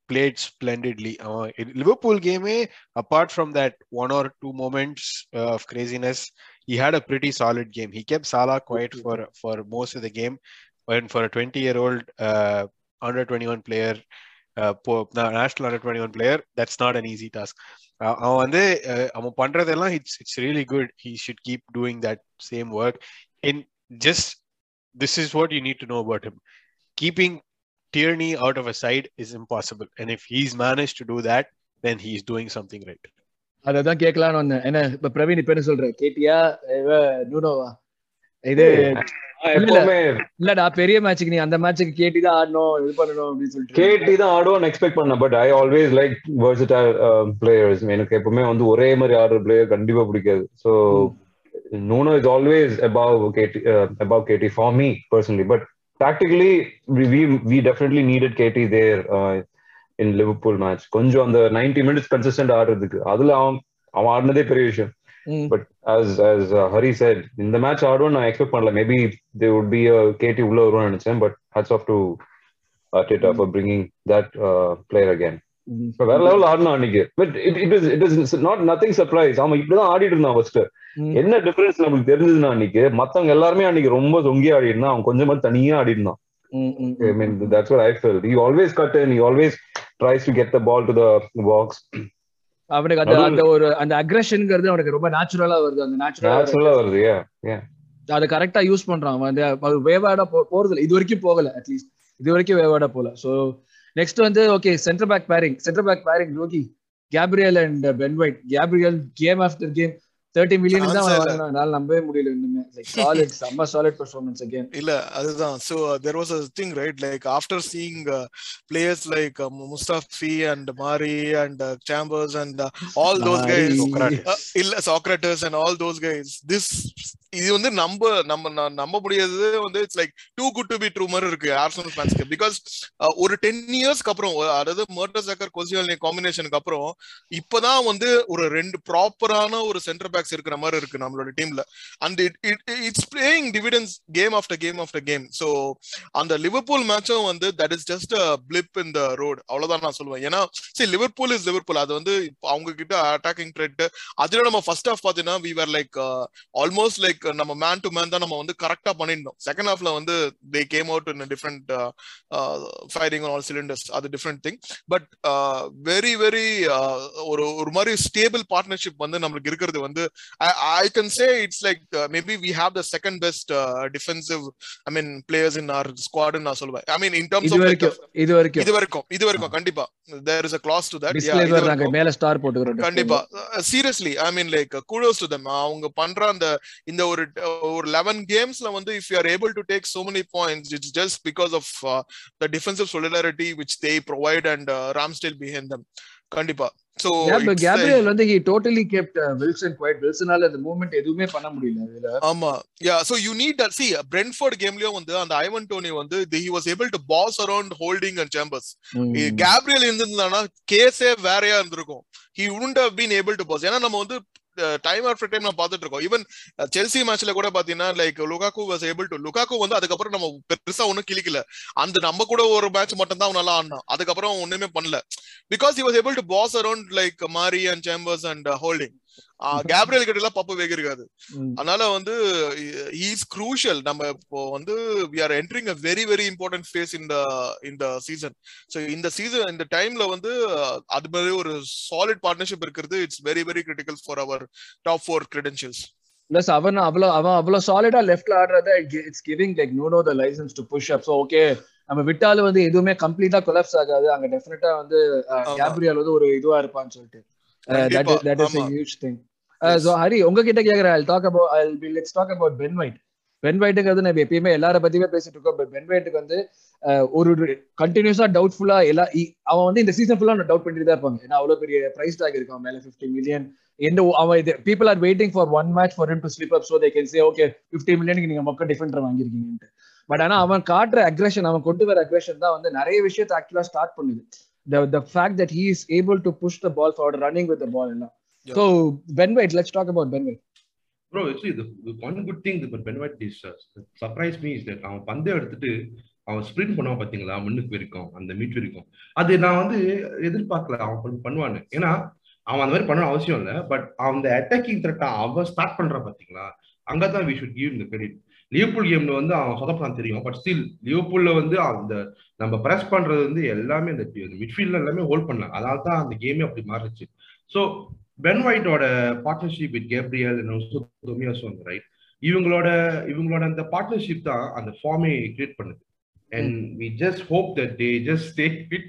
played splendidly. Uh, in Liverpool game, eh, apart from that one or two moments uh, of craziness, he had a pretty solid game. He kept Salah quiet for for most of the game. And for a 20 year old uh, under 21 player, uh, po- na- national under 21 player, that's not an easy task. அஹ் அவன் வந்து அஹ் அவன் பண்றதெல்லாம் it's it's really good he should keep doing that same work in just this is what you need to know about him keeping Tierney out of a side is impossible and if he's manage to do that then he is doing something right அததான் கேட்கலான்னு வந்தேன். என்ன இப்ப பிரவீன் இப்ப என்ன சொல்ற கேட்டியா? நூனோவா? இது இல்லடா பெரிய மேட்சுக்கு நீ அந்த மேட்சுக்கு கேட்டி தான் ஆடணும் இது பண்ணணும் அப்படின்னு சொல்லிட்டு. கேட்டி தான் ஆடுவோம்னு எக்ஸ்பெக்ட் பண்ணேன் but I always like versatile players எனக்கு எப்பவுமே வந்து ஒரே மாதிரி ஆடுற பிளேயர் கண்டிப்பா பிடிக்காது. So Nuno is always above KT above KT for me personally but tactically we we definitely needed KT there in Liverpool match கொஞ்சம் அந்த நைன்டி மினிட்ஸ் கன்சிஸ்டன்ட் ஆடுறதுக்கு அதுல அவன் அவன் ஆடினதே பெரிய விஷயம் ம். But as as uh, Hari said இந்த மேட்ச் ஆடுவோம் நான் எக்ஸ்பெக்ட் பண்ணல maybe they would be KT உள்ள வருவான்னு நினைச்சேன் but hats off to Arteta for bringing that uh, player again. ம். இப்ப வேற லெவல் ஆடினா அன்னைக்கு. But it it is it is not nothing surprise அவன் இப்படிதான் ஆடிட்டு இருந்தான் ஃபர்ஸ்ட். என்ன டிஃபரன்ஸ் நமக்கு தெரிஞ்சதுன்னா அன்னைக்கு மத்தவங்க எல்லாருமே அன்னைக்கு ரொம்ப தொங்கி ஆடி இருந்தான் அவன் கொஞ்சமா தனியா ஆடி இருந்தான் ம், ம், I ம். mean that's what I felt. He always cut in. He always tries to get the ball to the box. அவனுக்கு அந்த அந்த ஒரு அந்த அக்ரஷன்ங்கிறது அவனுக்கு ரொம்ப நேச்சுரலா வருது. அந்த நேச்சுரலா வருது. அதை கரெக்டா யூஸ் பண்றான். அவன் வேவாடா போறது இது வரைக்கும் போகல அட்லீஸ்ட் இது வரைக்கும் வேவாட போல ஸோ நெக்ஸ்ட் வந்து okay centre back pairing centre back pairing rookie Gabriel and Ben White Gabriel game after game thirty million தான் என்னால நம்பவே முடியல இன்னுமே சாலிட் செம்ம சாலிட் பெர்ஃபார்மன்ஸ் அகேன் இல்ல அதுதான் so uh, there was a thing right like after seeing uh, players like uh, Mustafi and Mari and uh, Chambers and uh, all those guys Socrates. uh, இல்ல Socrates and all those guys this இது வந்து நம்ப நம்ம நம்ப முடியாது வந்து it's like too good to be true மாதிரி இருக்கு ஆர்சனல் ஃபேன்ஸ்க்கு பிகாஸ் ஒரு டென் இயர்ஸ்க்கு அப்புறம் அதாவது மர்டர் சக்கர் கொசியல் காம்பினேஷனுக்கு அப்புறம் இப்பதான் வந்து ஒரு ரெண்டு ப்ராப்பரான ஒரு சென்டர் பேக்ஸ் இருக்கிற மாதிரி இருக்கு நம்மளோட டீம்ல and it it's playing dividends game after game after game so அந்த லிவர்பூல் மேட்சும் வந்து that is just a blip in the road அவ்வளவுதான் நான் சொல்லுவேன். ஏன்னா சரி லிவர்பூல் இஸ் லிவர்பூல் அது வந்து அவங்க கிட்ட அட்டாக்கிங் த்ரெட் அதுல நம்ம ஃபர்ஸ்ட் ஆஃப் பாத்தீங்கன்னா we are like almost like நம்ம மேன் டு மேன் தான் நம்ம வந்து கரெக்டா பண்ணிருந்தோம் செகண்ட் ஹாஃப்ல வந்து they came out in different firing all cylinders அது different thing but very very ஒரு ஒரு மாதிரி ஸ்டேபிள் பார்ட்னர்ஷிப் வந்து நம்மளுக்கு இருக்கிறது வந்து I can say it's like maybe we have the second best defensive I mean players in our squad நான் சொல்லுவேன். ஐ மீன் இன் டர்ம்ஸ் ஆஃப் இது வரைக்கும் இது வரைக்கும். இது வரைக்கும் கண்டிப்பா. There is a class to that மேல ஸ்டார் போட்டுக்கிறோம் கண்டிப்பா. Seriously I mean like kudos to them அவங்க பண்ற அந்த இந்த ஒரு ஒரு லெவன் கேம்ஸ்ல வந்து if you are able to take so many points it's just because of the defensive they provide and uh, Ramsdale behind them. கண்டிப்பா. சோ கேப்ரியல் வந்து he totally kept Wilson quiet வில்சனால அந்த மூவ்மெண்ட் எதுவுமே பண்ண முடியல இதுல. ஆமா. Yeah so you need that Brentford கேம்லயும் வந்து அந்த ஐவன் டோனி வந்து he was able to pass around Holding and Chambers Gabriel இருந்திருந்தானா கேஸே வேறையா இருந்திருக்கும். He wouldn't have been able to pass ஏன்னா நம்ம வந்து டைம் ஆஃப்டர் டைம் நான் பார்த்துட்டு இருக்கோம். ஈவன் செல்சி மேட்ச்ல கூட பாத்தீங்கன்னா like Lukaku was able to Lukaku வந்து அதுக்கப்புறம் நம்ம பெருசா ஒன்னும் கிளிக்கல அந்த நம்ம கூட ஒரு மேட்ச் மட்டும் தான் நல்லா ஆடினான். அதுக்கப்புறம் அவன் ஒண்ணுமே பண்ணல. Because he was able to pass around like Mari and Chambers and Holding Gabriel கிட்ட எல்லாம் பப்பு வேக இருக்காது அதனால வந்து இஸ் க்ரூஷியல் நம்ம இப்போ வந்து we are entering a very very important phase இந்த இந்த சீசன் ஸோ இந்த சீசன் இந்த டைம்ல வந்து அது மாதிரி ஒரு சாலிட் பார்ட்னர்ஷிப் இருக்கிறது it's very very critical for our top four credentials plus அவன் அவ்வளவு அவன் அவ்வளவு சாலிடா லெஃப்ட்ல ஆடுறத it's giving like no no the licence to push up so okay நம்ம விட்டாலும் வந்து எதுவுமே கம்ப்ளீட்டா கொலாப்ஸ் ஆகாது. அங்க டெஃபினட்டா வந்து கேப்ரியல் வந்து ஒரு இதுவா இருப்பான்னு சொல்லிட்டு. That is that is a huge thing. So Hari உங்ககிட்ட கேக்குறேன். I talk about I P let's talk about Ben White Ben வைட்டுங்கிறது நம்ம எப்பயுமே எல்லார பத்தியுமே பேசிட்டு இருக்கோம். பட் பென் வைட்டுக்கு வந்து ஒரு கண்டினியூஸா டவுட்ஃபுல்லா எல்லா அவன் வந்து இந்த சீசன் ஃபுல்லா டவுட் பண்ணிட்டு தான் இருப்பாங்க. ஏன்னா அவ்வளவு பெரிய பிரைஸ் டாக் இருக்கு. அவன் மேல பிப்டி மில்லியன் எந்த அவன் இது people are waiting for one match for him to slip up so they can say okay fifty மில்லியனுக்கு நீங்க மொக்க டிஃபெண்டர் வாங்கிருக்கீங்கன்ட்டு பட் ஆனா அவன் காட்டுற அக்ரஷன் அவன் கொண்டு வர அக்ரஷன் தான் வந்து நிறைய விஷயத்தை ஆக்சுவலா ஸ்டார்ட் பண்ணுது. The the fact that he is able to push the ball forward running with the ball எல்லாம் so Ben White let's talk about Ben White. Bro actually the, the one good thing that Ben White is uh, surprised me is that அவன் பந்தை எடுத்துட்டு அவன் ஸ்பிரிண்ட் பண்ணுவான் பாத்தீங்களா முன்னுக்கு வரைக்கும் அந்த மீட் வரைக்கும். அது நான் வந்து எதிர்பார்க்கல அவன் பண்ணுவான்னு. ஏன்னா அவன் அந்த மாதிரி பண்ண அவசியம் இல்லை பட் அந்த அட்டாக்கிங் த்ரெட்டா அவன் ஸ்டார்ட் பண்றான் பாத்தீங்களா அங்கதான் வி ஷுட் கிவ் இந்த கிரெடிட் லியோபூல் கேம்ல வந்து அவன் சொதப்பான் தெரியும். பட் ஸ்டில் லியோபூல்ல வந்து அந்த நம்ம பிரஸ் பண்றது வந்து எல்லாமே இந்த மிட்ஃபீல்ட்ல எல்லாமே ஹோல்ட் பண்ணலாம் அதனால தான் அந்த கேமே அப்படி மாறுச்சு. ஸோ பென் ஒயிட்டோட பார்ட்னர்ஷிப் வித் கேப்ரியல் வந்து ரைட் இவங்களோட இவங்களோட அந்த பார்ட்னர்ஷிப் தான் அந்த ஃபார்மே கிரியேட் பண்ணுது. And we just hope that they just stay fit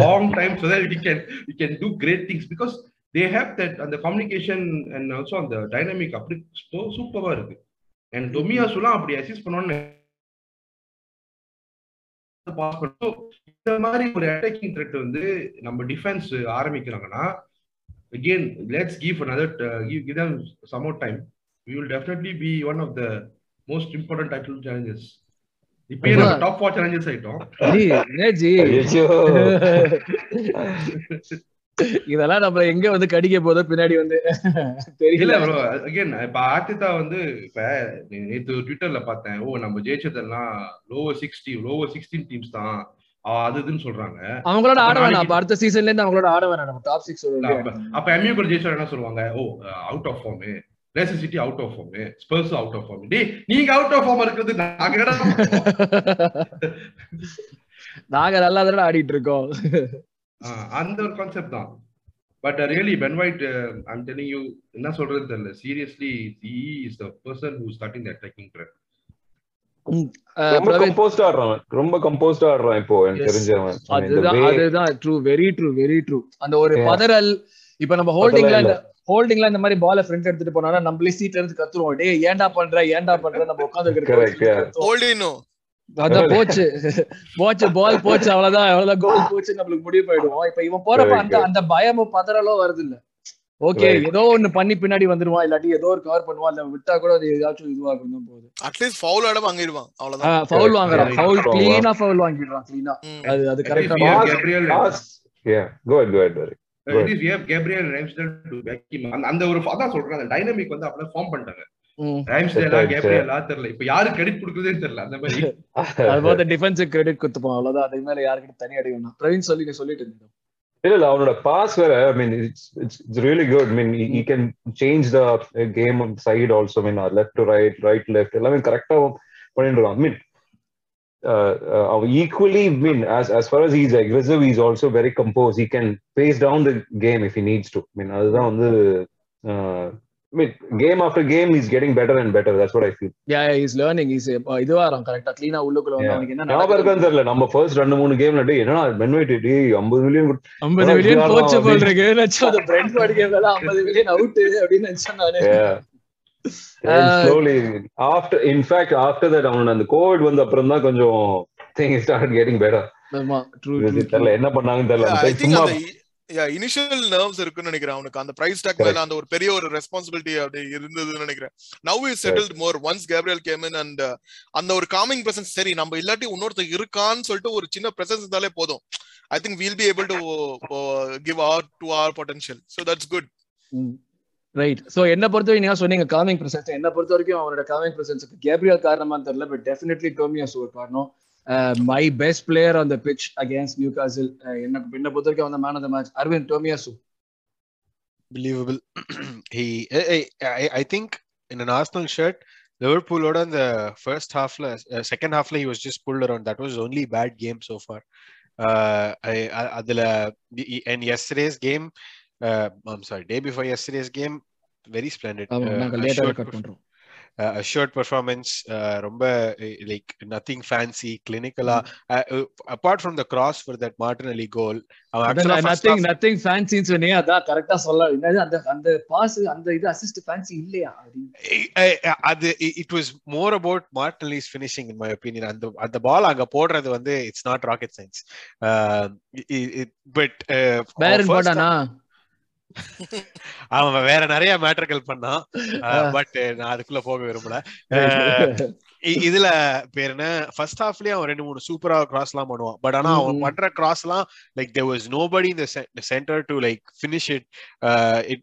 long time so that we can we can do great things because they have that அந்த கம்யூனிகேஷன் அண்ட் ஆல்சோ அந்த டைனமிக் அப்படி சூப்பராக இருக்குது அண்ட் டொமியாசுலாம் அப்படி அசிஸ்ட் பண்ணோன்னு பாஸ் பண்ணும் இந்த மாதிரி ஒரு அட்டாக்கிங் த்ரெட் வந்து நம்ம டிஃபென்ஸ் ஆரம்பிக்கிறாங்கன்னா again let's give another uh, give, give them some more time we will definitely be one of the most important title challenges இப்பயே நம்ம டாப் ஃபோர் சேலஞ்சஸ் ஆயிட்டோம் இதெல்லாம் நம்ம எங்க வந்து கடிக்க போதோ பின்னாடி வந்து தெரியல. ப்ரோ அகைன் இப்ப ஆர்த்திதா வந்து இப்ப நேத்து ட்விட்டர்ல பார்த்தேன். ஓ நம்ம ஜெயிச்சதெல்லாம் lower sixty lower sixteen teams தான். அது இதுன்னு சொல்றாங்க. அவங்களோட ஆட வேணாம். அப்ப அடுத்த சீசன்ல இருந்து அவங்களோட ஆட வேணாம். நம்ம டாப் சிக்ஸ் அப்ப எம்யூ கூட ஜெயிச்சா என்ன சொல்லுவாங்க? ஓ out of form Leicester City out of form Spurs out of form டே நீங்க அவுட் ஆஃப் ஃபார்ம் இருக்கிறது நாங்க நாங்க நல்லா தானே ஆடிட்டு இருக்கோம். அந்த ஒரு கான்செப்ட் தான். But really Ben White I'm telling you என்ன சொல்றது தெரியல. Seriously the is the person who starting the attacking trend ரொம்ப கம்போஸ்ட் ஆடுறான் ரொம்ப கம்போஸ்ட் ஆடுறான் இப்போ எனக்கு. தெரிஞ்சவன். அதுதான் அதுதான். True very true very true அந்த ஒரு. பதறல் இப்ப நம்ம ஹோல்டிங்ல ஹோல்டிங்ல இந்த மாதிரி பால ஃப்ரண்ட் எடுத்துட்டு போனா நம்மளே சீட்ல இருந்து கத்துருவோம். டேய் ஏன்டா பண்ற ஏன்டா பண்ற நம்ம உட்கார்ந்து. ஹோல்டினோ அதான் போச்சு போச்சு பால் போச்சு அவ்வளவுதான் அவ்வளவுதான் கோல் போச்சு நம்மளுக்கு முடிவு போயிடுவோம் இப்ப இவன் போறப்ப அந்த அந்த பயமும் பதறலும் வருது இல்ல ஓகே. ஏதோ ஒண்ணு பண்ணி பின்னாடி வந்துருவான் இல்லாட்டி ஏதோ ஒரு கவர் பண்ணுவான் இல்ல விட்டா கூட அது ஏதாச்சும் இதுவாகும் போகுது அட்லீஸ்ட் ஃபவுல் ஆட வாங்கிடுவான் அவ்வளவுதான் ஃபவுல் வாங்குறான். ஃபவுல். கிளீனா ஃபவுல் வாங்கிடுறான் கிளீனா. அது அது At least கரெக்டா we have Pass- Gabriel pass- yeah, go ahead, go ahead, Derek. at least we have Gabriel and Ramsdale to back him. அந்த- அந்த ஒரு அதான் சொல்றேன் அந்த டைனமிக் வந்து அப்படியே ஃபார்ம் பண்ணிட்டாங்க ராம்ஸ்டேலா Set ஆயிடுச்சு. கேப்ரியலா தெரியல. இப்ப யாரு கிரெடிட் கொடுக்குறதே தெரியல அந்த மாதிரி. அது போது டிஃபென்ஸுக்கு கிரெடிட் கொடுத்துப்போம் அவ்வளவுதான். அதுக்கு மேல யாருக்கிட்ட தனி பிரவீன் சொல்லி நீ சொல்லிட்டு இருந்தீங்க இல்ல இல்ல அவனோட பாஸ் வேற I mean it's it's it's really good I mean he can change the game side also mean left to right right left எல்லாமே கரெக்டா பண்ணிட்டு இருக்கான் மீன் அவன் equally mean as as far as he's aggressive he's also very composed. He can pace down the game if he needs to. I mean அதுதான் வந்து uh, mean game after game he's getting better and better. That's what I feel. Yeah is learning is இதுவா இருக்கும் கரெக்டா க்ளீனா உள்ளுக்குள்ள வந்து Yeah. அவனுக்கு என்ன ஞாபகம் இருக்கான்னு தெரியல நம்ம ஃபர்ஸ்ட் ரெண்டு மூணு கேம்ல டேய் என்னடா மென்வைட் டேய் 50 மில்லியன் 50 ஆனா மில்லியன் போச்சு போல் இருக்கு. நினைச்சா அந்த பிரெண்ட் கேம்ல 50 மில்லியன் அவுட் அப்படின்னு நினைச்சேன் நானு Yeah. Slowly, after, in fact, after that, அவன் அந்த கோவிட் வந்த அப்புறம் தான் கொஞ்சம் things started getting better. ஆமா ட்ரூ தெரியல என்ன பண்ணாங்கன்னு தெரியல. சும்மா இனிஷியல் நர்வ்ஸ் இருக்குன்னு நினைக்கிறேன் அவனுக்கு. அந்த பிரைஸ் டாக் மேல அந்த ஒரு பெரிய ஒரு ரெஸ்பான்சிபிலிட்டி அப்படி இருந்ததுன்னு நினைக்கிறேன். Now is settled more once Gabriel came in and அந்த ஒரு காமிங் பிரசன்ஸ் சரி நம்ம இல்லாட்டி இன்னொருத்தர் இருக்கான்னு சொல்லிட்டு ஒரு சின்ன பிரசன்ஸ் இருந்தாலே போதும். I think we'll be able to give our to our potential so that's good right so என்ன பொறுத்த வரைக்கும் நீங்க சொன்னீங்க காமிங் பிரசன்ஸ் என்ன பொறுத்த வரைக்கும் அவனோட காமிங் பிரசன்ஸ்க்கு கேப்ரியல் காரணமா தெரியல பட் டெஃபினெட்லி டோமியாஸ் ஒரு காரணம். My best player on the pitch against Newcastle என்ன என்ன பொறுத்த வரைக்கும் அவன் man of the match Aravind Tomiyasu believable. he, I, I, I think in an Arsenal shirt, Liverpool order in the first half, uh, second half, he was just pulled around. That was his only bad game so far. Uh, I, I, adila- and yesterday's uh, Uh, uh, performance, uh, ரொம்ப uh, like nothing fancy, clinical. Uh, uh, apart from the cross for that Martinelli goal, அவன் actually first நத்திங் நத்திங் ஃபேன்சின்னு சொன்னீங்க அதான் கரெக்டா சொல்ல அந்த அந்த பாஸ் அந்த இது அசிஸ்ட் ஃபேன்சி இல்லையா அது it was more about Martinelli's finishing in my opinion அந்த அந்த பால் அங்க போடுறது வந்து it's not rocket science but அவன் வேற நிறைய மேட்டர்கள் பண்ணான் பட் நான் அதுக்குள்ள போக விரும்பல. இதுல பேர் என்ன? ஃபர்ஸ்ட் ஹாஃப்லயே அவன் ரெண்டு மூணு சூப்பரா கிராஸ் எல்லாம் பண்ணுவான். பட் ஆனா அவன். பண்ற கிராஸ் எல்லாம் லைக் தேர் வாஸ் நோபடி இந்த centre to like finish it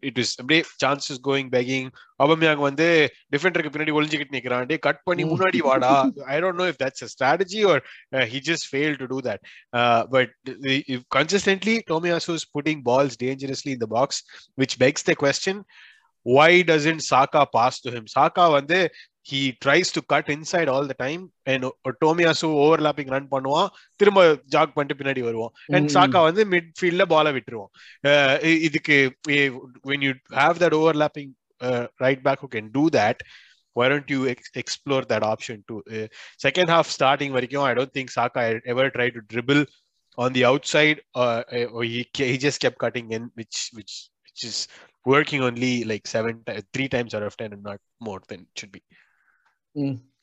it is அப்படியே சான்சஸ் கோயிங் பெக்கிங் அபமியாங் வந்து டிஃபெண்டருக்கு பின்னாடி ஒளிஞ்சுக்கிட்டு நிக்கிறான் டே கட் பண்ணி. முன்னாடி வாடா. I don't know if that's a strategy or he just fail to do that but consistently Tomiyasu is putting balls dangerously in the box which begs the question why doesn't Saka pass to him? Saka வந்து he tries to cut inside all the time and Tomiyasu overlapping run பண்ணுவான் திரும்ப ஜாக் பண்ணிட்டு பின்னாடி வருவான் அண்ட் ம், சாக்கா வந்து மிட்ஃபீல்ட்ல பால விட்டுருவான் அஹ் இ- இதுக்கு when you have that overlapping uh, right back who can do that why don't you ex- explore that option too uh, second half starting வரைக்கும் I don't think Saka ever tried to dribble on the outside uh, uh, or he, he just kept cutting in which which which is working only like seven ti- three times out of ten and not more than it should be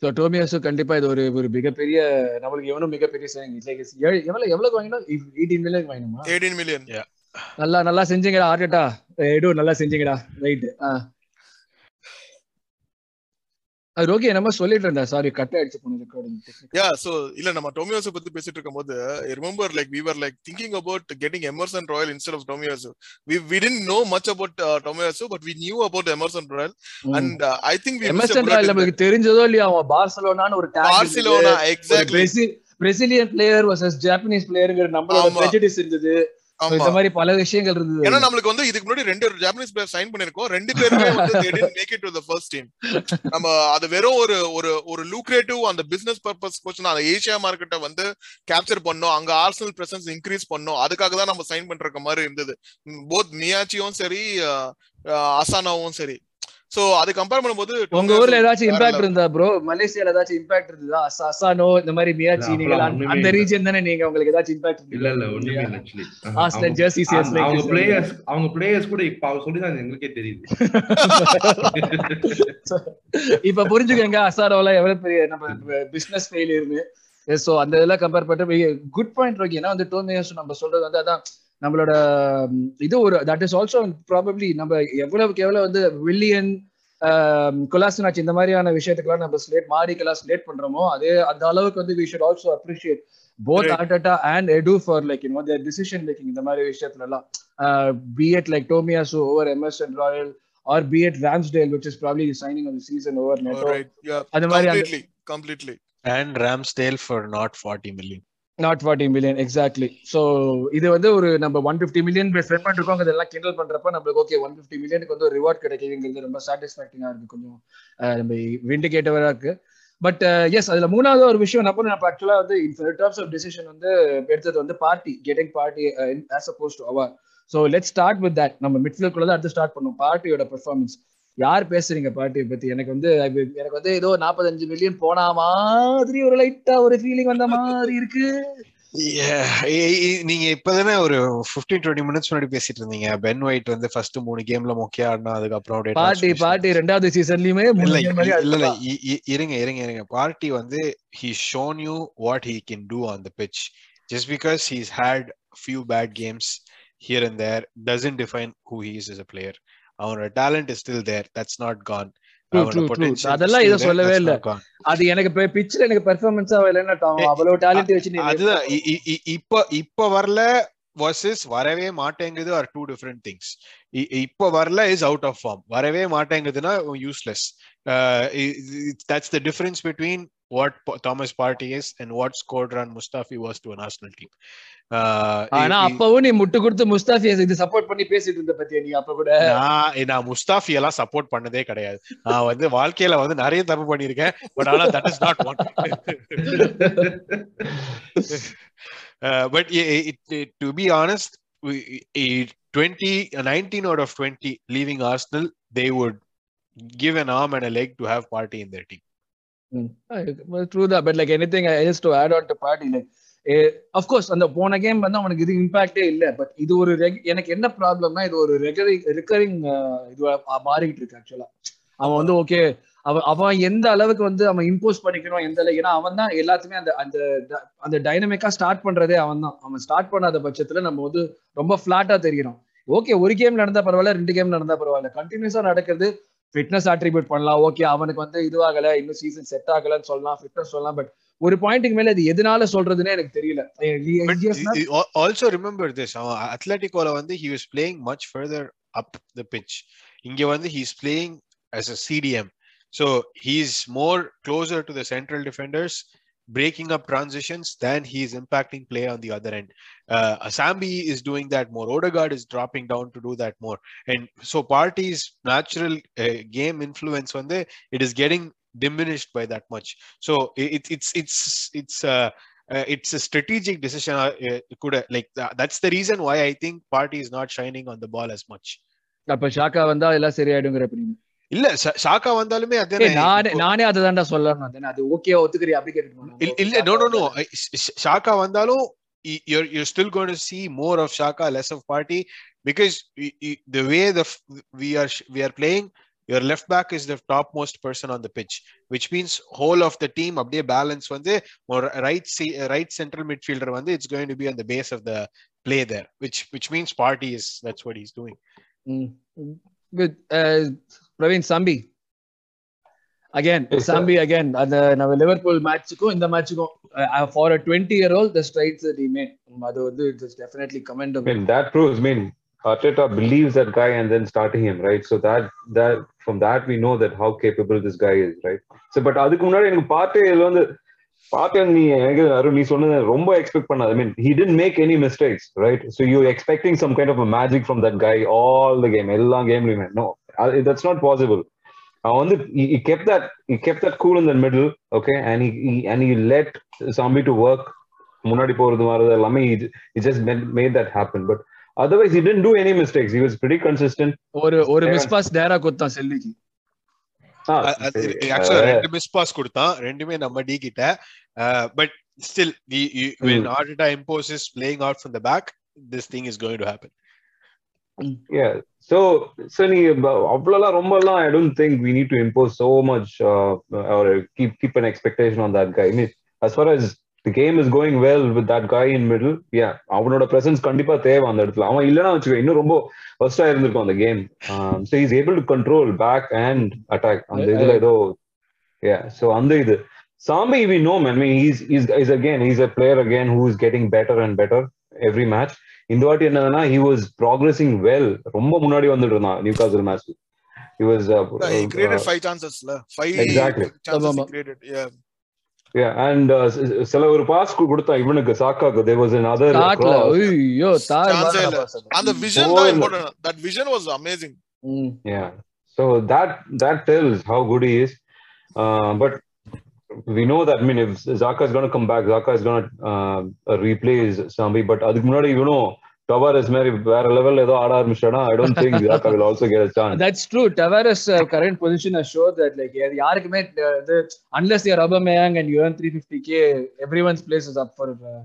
So Tomiyasu கண்டிப்பா இது ஒரு ஒரு மிகப்பெரிய நம்மளுக்கு எவனும் மிகப்பெரிய எவ்வளவு எவ்வளவு வாங்கினோம் எயிட்டீன் மில்லியன் வாங்கினோமா? எயிட்டீன் மில்லியன் நல்லா நல்லா செஞ்சீங்கடா ஆர்டேட்டா எடு நல்லா செஞ்சீங்கடா. ரைட் அது ஓகே நம்ம சொல்லிட்டு இருந்தா. சாரி கட் ஆயிடுச்சு போன ரெக்கார்டிங் யா சோ இல்ல நம்ம டோமியோசோ பத்தி பேசிட்டு இருக்கும்போது remember like we were like thinking about getting Emerson Royal instead of Tomiyasu we we didn't know much about Tomiyasu but we knew about Emerson Royal and I think we Emerson Royal நமக்கு தெரிஞ்சதோ இல்லையா அவன் பார்சலோனான்னு ஒரு tag Barcelona exactly Brazil Brazilian player versus Japanese பிளேயருங்கிற நம்மளோட prejudice இருந்தது. இந்த மாதிரி பல விஷயங்கள் இருந்தது. ஏன்னா நம்மளுக்கு வந்து இதுக்கு முன்னாடி ரெண்டு ஜாப்பனீஸ் பிளேயர் சைன் பண்ணிருக்கோம் ரெண்டு பேருமே வந்து they didn't make it to the first team. நம்ம அது வெறும் ஒரு ஒரு ஒரு லூக்ரேட்டிவ் அந்த பிசினஸ் பர்பஸ் அந்த ஏசியா மார்க்கெட்டை வந்து கேப்சர் பண்ணோம். அங்க ஆர்சனல் பிரசன்ஸ் இன்க்ரீஸ் பண்ணோம். அதுக்காக தான் நம்ம சைன் பண்ற மாதிரி இருந்தது. போத் மியாச்சியும் சரி அசானாவும் சரி. சோ அதை கம்பேர் பண்ணும்போது உங்க ஊர்ல ஏதாச்சும் இம்பாக்ட். இருந்தா ப்ரோ மலேசியால ஏதாச்சும் இம்பாக்ட் இருந்ததா? அசா- அசானோ இந்த மாதிரி மியாச்சி நீங்க அந்த-. ரீஜன் தானே நீங்க உங்களுக்கு ஏதாச்சும் இம்பாக்ட் இல்ல இல்ல ஒண்ணுமே இல்ல ஆக்சுவலி ஆஸ்லன் ஜெர்சி சிஎஸ் அவங்க பிளேயர்ஸ் அவங்க பிளேயர்ஸ் கூட இப்ப அவங்க சொல்லிதான் எங்களுக்கே தெரியுது. இப்ப புரிஞ்சுக்கங்க அசாரோல எவ்வளவு பெரிய நம்ம பிசினஸ் ஃபெயிலியர்னு சோ அந்த இதெல்லாம் கம்பேர் பண்ணிட்டு குட் பாயிண்ட் ரோகி ஏன்னா வந்து டோமியஸ் நம்ம சொல்றது வந்து அதான் நம்மளோட இது ஒரு தட் இஸ் ஆல்சோ ப்ராபப்ளி நம்ம எவ்வளவுக்கு எவ்வளவு வந்து வில்லியன் கொலாசினாச் இந்த மாதிரியான விஷயத்துக்குலாம் நம்ம ஸ்லேட் மாரிக்கெல்லாம் ஸ்லேட் பண்றோமோ அதே அந்த அளவுக்கு வந்து we should also appreciate both. Arteta and Edu for like you know their decision making இந்த மாதிரி விஷயத்துல எல்லாம் be it like Tomiyasu over Emerson Royal or be it Ramsdale which is probably signing on season over Neto Right, yeah, அது மாதிரி அந்த- completely, completely. And Ramsdale for not forty million not forty million exactly so இது வந்து ஒரு நம்ம ஒன் ஃபிஃப்டி மில்லியன் ஸ்பெண்ட் பண்ணிருக்கோம். அதெல்லாம் கிண்டல் பண்றப்ப நம்மளுக்கு ஓகே ஒன் ஃபிஃப்டி மில்லியனுக்கு வந்து ஒரு ரிவார்ட் கிடைக்குங்கிறது ரொம்ப சாட்டிஸ்ஃபேக்டிங்காக இருக்கு. கொஞ்சம் நம்ம விண்டிகேட்டவராக இருக்கு. பட் எஸ் அதுல மூணாவது ஒரு விஷயம் என்ன நம்ம ஆக்சுவலா வந்து இன் டர்ம்ஸ் ஆஃப் டிசிஷன் வந்து எடுத்தது வந்து Partey getting Partey as opposed to our so let's start with that நம்ம மிட்ஃபீல்டுக்குள்ள தான் அடுத்து ஸ்டார்ட் பண்ணும். பார்ட்டியோட பெர்ஃபார்மன்ஸ் யார் பேசுறீங்க பார்ட்டியை பத்தி? எனக்கு வந்து எனக்கு வந்து ஏதோ நாற்பத்தஞ்சு மில்லியன் போனா மாதிரி ஒரு லைட்டா ஒரு ஃபீலிங் வந்த மாதிரி இருக்கு. நீங்க இப்பதானே ஒரு 15 டுவெண்ட்டி மினிட்ஸ் முன்னாடி பேசிட்டு இருந்தீங்க. பென் ஒயிட் வந்து ஃபர்ஸ்ட் மூணு கேம்ல மொக்கையா ஆடினா அதுக்கப்புறம் பார்ட்டி. பார்ட்டி ரெண்டாவது சீசன்லயுமே இல்ல இல்ல இருங்க இருங்க இருங்க. பார்ட்டி வந்து shown you what he can do on the pitch. Just because he's had few bad games here and there doesn't define who he is as a player. அவனோட talent is still there. That's not gone. True, அவனோட true, true. potential is அதெல்லாம் இதை சொல்லவே இல்ல. அது எனக்கு பிச்சில் எனக்கு பெர்ஃபார்மன்ஸா இல்லைன்னா ஏய், அவ்வளவு டேலண்ட் வச்சு நீ அதுதான். இப்ப வரல வர்சஸ் வரவே மாட்டேங்குது ஆர் டூ டிஃப்ரெண்ட் திங்ஸ் இப்ப வரல இஸ் அவுட் ஆஃப் ஃபார்ம் வரவே மாட்டேங்குதுன்னா useless that's the difference between what Thomas Partey is and what Shkodran Mustafi was to national team ஆனா அப்பவும் நீ முட்டு கொடுத்து முஸ்தாஃபி இது சப்போர்ட் பண்ணி பேசிட்டு இருந்த பத்தியா நீ அப்ப கூட? நான் நான் முஸ்தாஃபி எல்லாம் சப்போர்ட் பண்ணதே கிடையாது. நான் வந்து வாழ்க்கையில வந்து நிறைய தப்பு பண்ணிருக்கேன் பட் ஆனா that is not one but to be honest 20 19 out of 20 leaving arsenal they would give an arm and a leg to have party in their team. True தான் but like anything else to add on to Partey like of course அந்த போன கேம் வந்து அவனுக்கு இது இம்பாக்டே இல்ல பட் இது ஒரு எனக்கு என்ன ப்ராப்ளம்னா இது ஒரு ரெகரிங் ரிகரிங் இது மாறிட்டு இருக்கு ஆக்சுவலா அவன் வந்து ஓகே அவன் அவன் எந்த அளவுக்கு வந்து அவன் இம்போஸ் பண்ணிக்கணும் எந்த அளவுக்கு ஏன்னா அவன் தான் எல்லாத்துமே அந்த அந்த ட- அந்த டைனமிக்கா ஸ்டார்ட் பண்றதே அவன் தான். அவன் ஸ்டார்ட் பண்ணாத பட்சத்துல நம்ம வந்து ரொம்ப ஃபிளாட்டா தெரியணும் ஓகே ஒரு கேம் நடந்தா பரவாயில்ல ரெண்டு கேம் நடந்தா பரவாயில்ல. கண்டினியூஸா நடக்கிறது ஃபிட்னஸ் அட்ரிபியூட் பண்ணலாம் ஓகே அவனுக்கு வந்து இதுவாகல இன்னும் சீசன் செட் ஆகலன்னு சொல்லலாம் ஃபிட்னஸ் சொல்லலாம் பட் ஒரு பாயிண்ட்டுக்கு மேல இது எதனால சொல்றதுன்னே எனக்கு தெரியல also remember this அவன் அத்லட்டிகோல வந்து he was playing much further up the pitch இங்க வந்து he's playing as a CDM so he's more closer to the central defenders breaking up transitions than he's impacting play on the other end uh, Asambi is doing that more Odegaard is dropping down to do that more and so party's natural uh, game influence வந்து it is getting diminished by that much so it, it's it's it's it's uh, uh, it's a strategic decision uh, uh, could uh, like tha- that's the reason why i think party is not shining on the ball as much அப்ப ஷாக்கா வந்தா எல்லாம் சரியாயிடுங்கிற அப்ப நீங்க இல்ல ஷாக்கா வந்தாலுமே அதே நானே நானே அதை தான்டா சொல்லணும் அதே அது ஓகே ஒத்துக்கிறியா அப்படி கேட்டு இல்ல நோ நோ நோ ஷாக்கா வந்தாலும் you're you're still going to see more of shaka less of party because y- y- the way the f- we are sh- we are playing your left back is the topmost person on the pitch which means whole of the team அப்படியே balance வந்து right se- right central midfielder வந்து it's going to be on the base of the play there which which means party is that's what he's doing with Praveen Sambi again. Sambi again அந்த நம்ம லிவர்பூல் மேட்சுக்கும் இந்த மேட்சுக்கும் for a twenty year old the strides டீமே அது வந்து it's definitely commendable proves, I mean, Arteta believes that guy and then starting him, right? So that that from that we know that how capable this guy is, right? So but அதுக்கு முன்னாடி எனக்கு பார்ட்டே இதுல வந்து பார்ட்டே நீ எனக்கு அருண் நீ சொன்னது ரொம்ப எக்ஸ்பெக்ட் பண்ணாது ஐ மீன் he didn't make any mistakes, right? So you expecting some kind of a magic from that guy all the game, எல்லா கேம்லயுமே no, அது- that's not possible. அவன் வந்து he, he kept that he kept that cool in the middle, okay, and he, he and he let Sambi to work முன்னாடி போறது வரது எல்லாமே he, he just made, made that happen, but otherwise he didn't do any mistakes he was pretty consistent ஒரு ஒரு. மிஸ் பாஸ் டேரா கொடுத்தான் செல்விக்கு ஆக்சுவலா ரெண்டு மிஸ் பாஸ் கொடுத்தான் ரெண்டுமே நம்ம டி கிட்ட but still when Arteta imposes playing out from the back this thing is going to happen yeah so so நீ அவ்வளவுலாம் ரொம்ப எல்லாம் i don't think we need to impose so much uh, or keep keep an expectation on that guy I mean, as far as the game is going well with that guy in middle yeah அவனோட presence கண்டிப்பா தேவை அந்த இடத்துல அவன் இல்லைன்னா வச்சுக்கோ இன்னும் ரொம்ப ஃபர்ஸ்டா இருந்திருக்கும் அந்த game so he's able to control back and attack அந்த இதுல ஏதோ yeah so அந்த இது we know, man. I mean, he's, he's, he's again, he's a player again who is getting better and better every match. இந்த வாட்டி என்னதுன்னா he was progressing well ரொம்ப முன்னாடி வந்துட்டு இருந்தான் Newcastle match he was uh, he created five chances la five Exactly. chances he created yeah yeah and uh, சில ஒரு பாஸ் கொடுத்தா இவனுக்கு சாக்காக்கு there was another. ஐயோ தார் vision Oh, தான் இல்ல. important that vision was amazing ம். yeah so that that tells how good he is uh, but we know that I mean if Zaka is going to come back Zaka is going to uh, replace Sambi but அதுக்கு முன்னாடி know, Tavares மாதிரி வேற லெவல் ஏதோ ஆட ஆரம்பிச்சிட்டானா I don't think Zaka will also get a chance That's true. Tavares' uh, current position has showed that like யா- யாருக்குமே uh, இது unless are Aubameyang and you earn 350k, everyone's place is up for uh,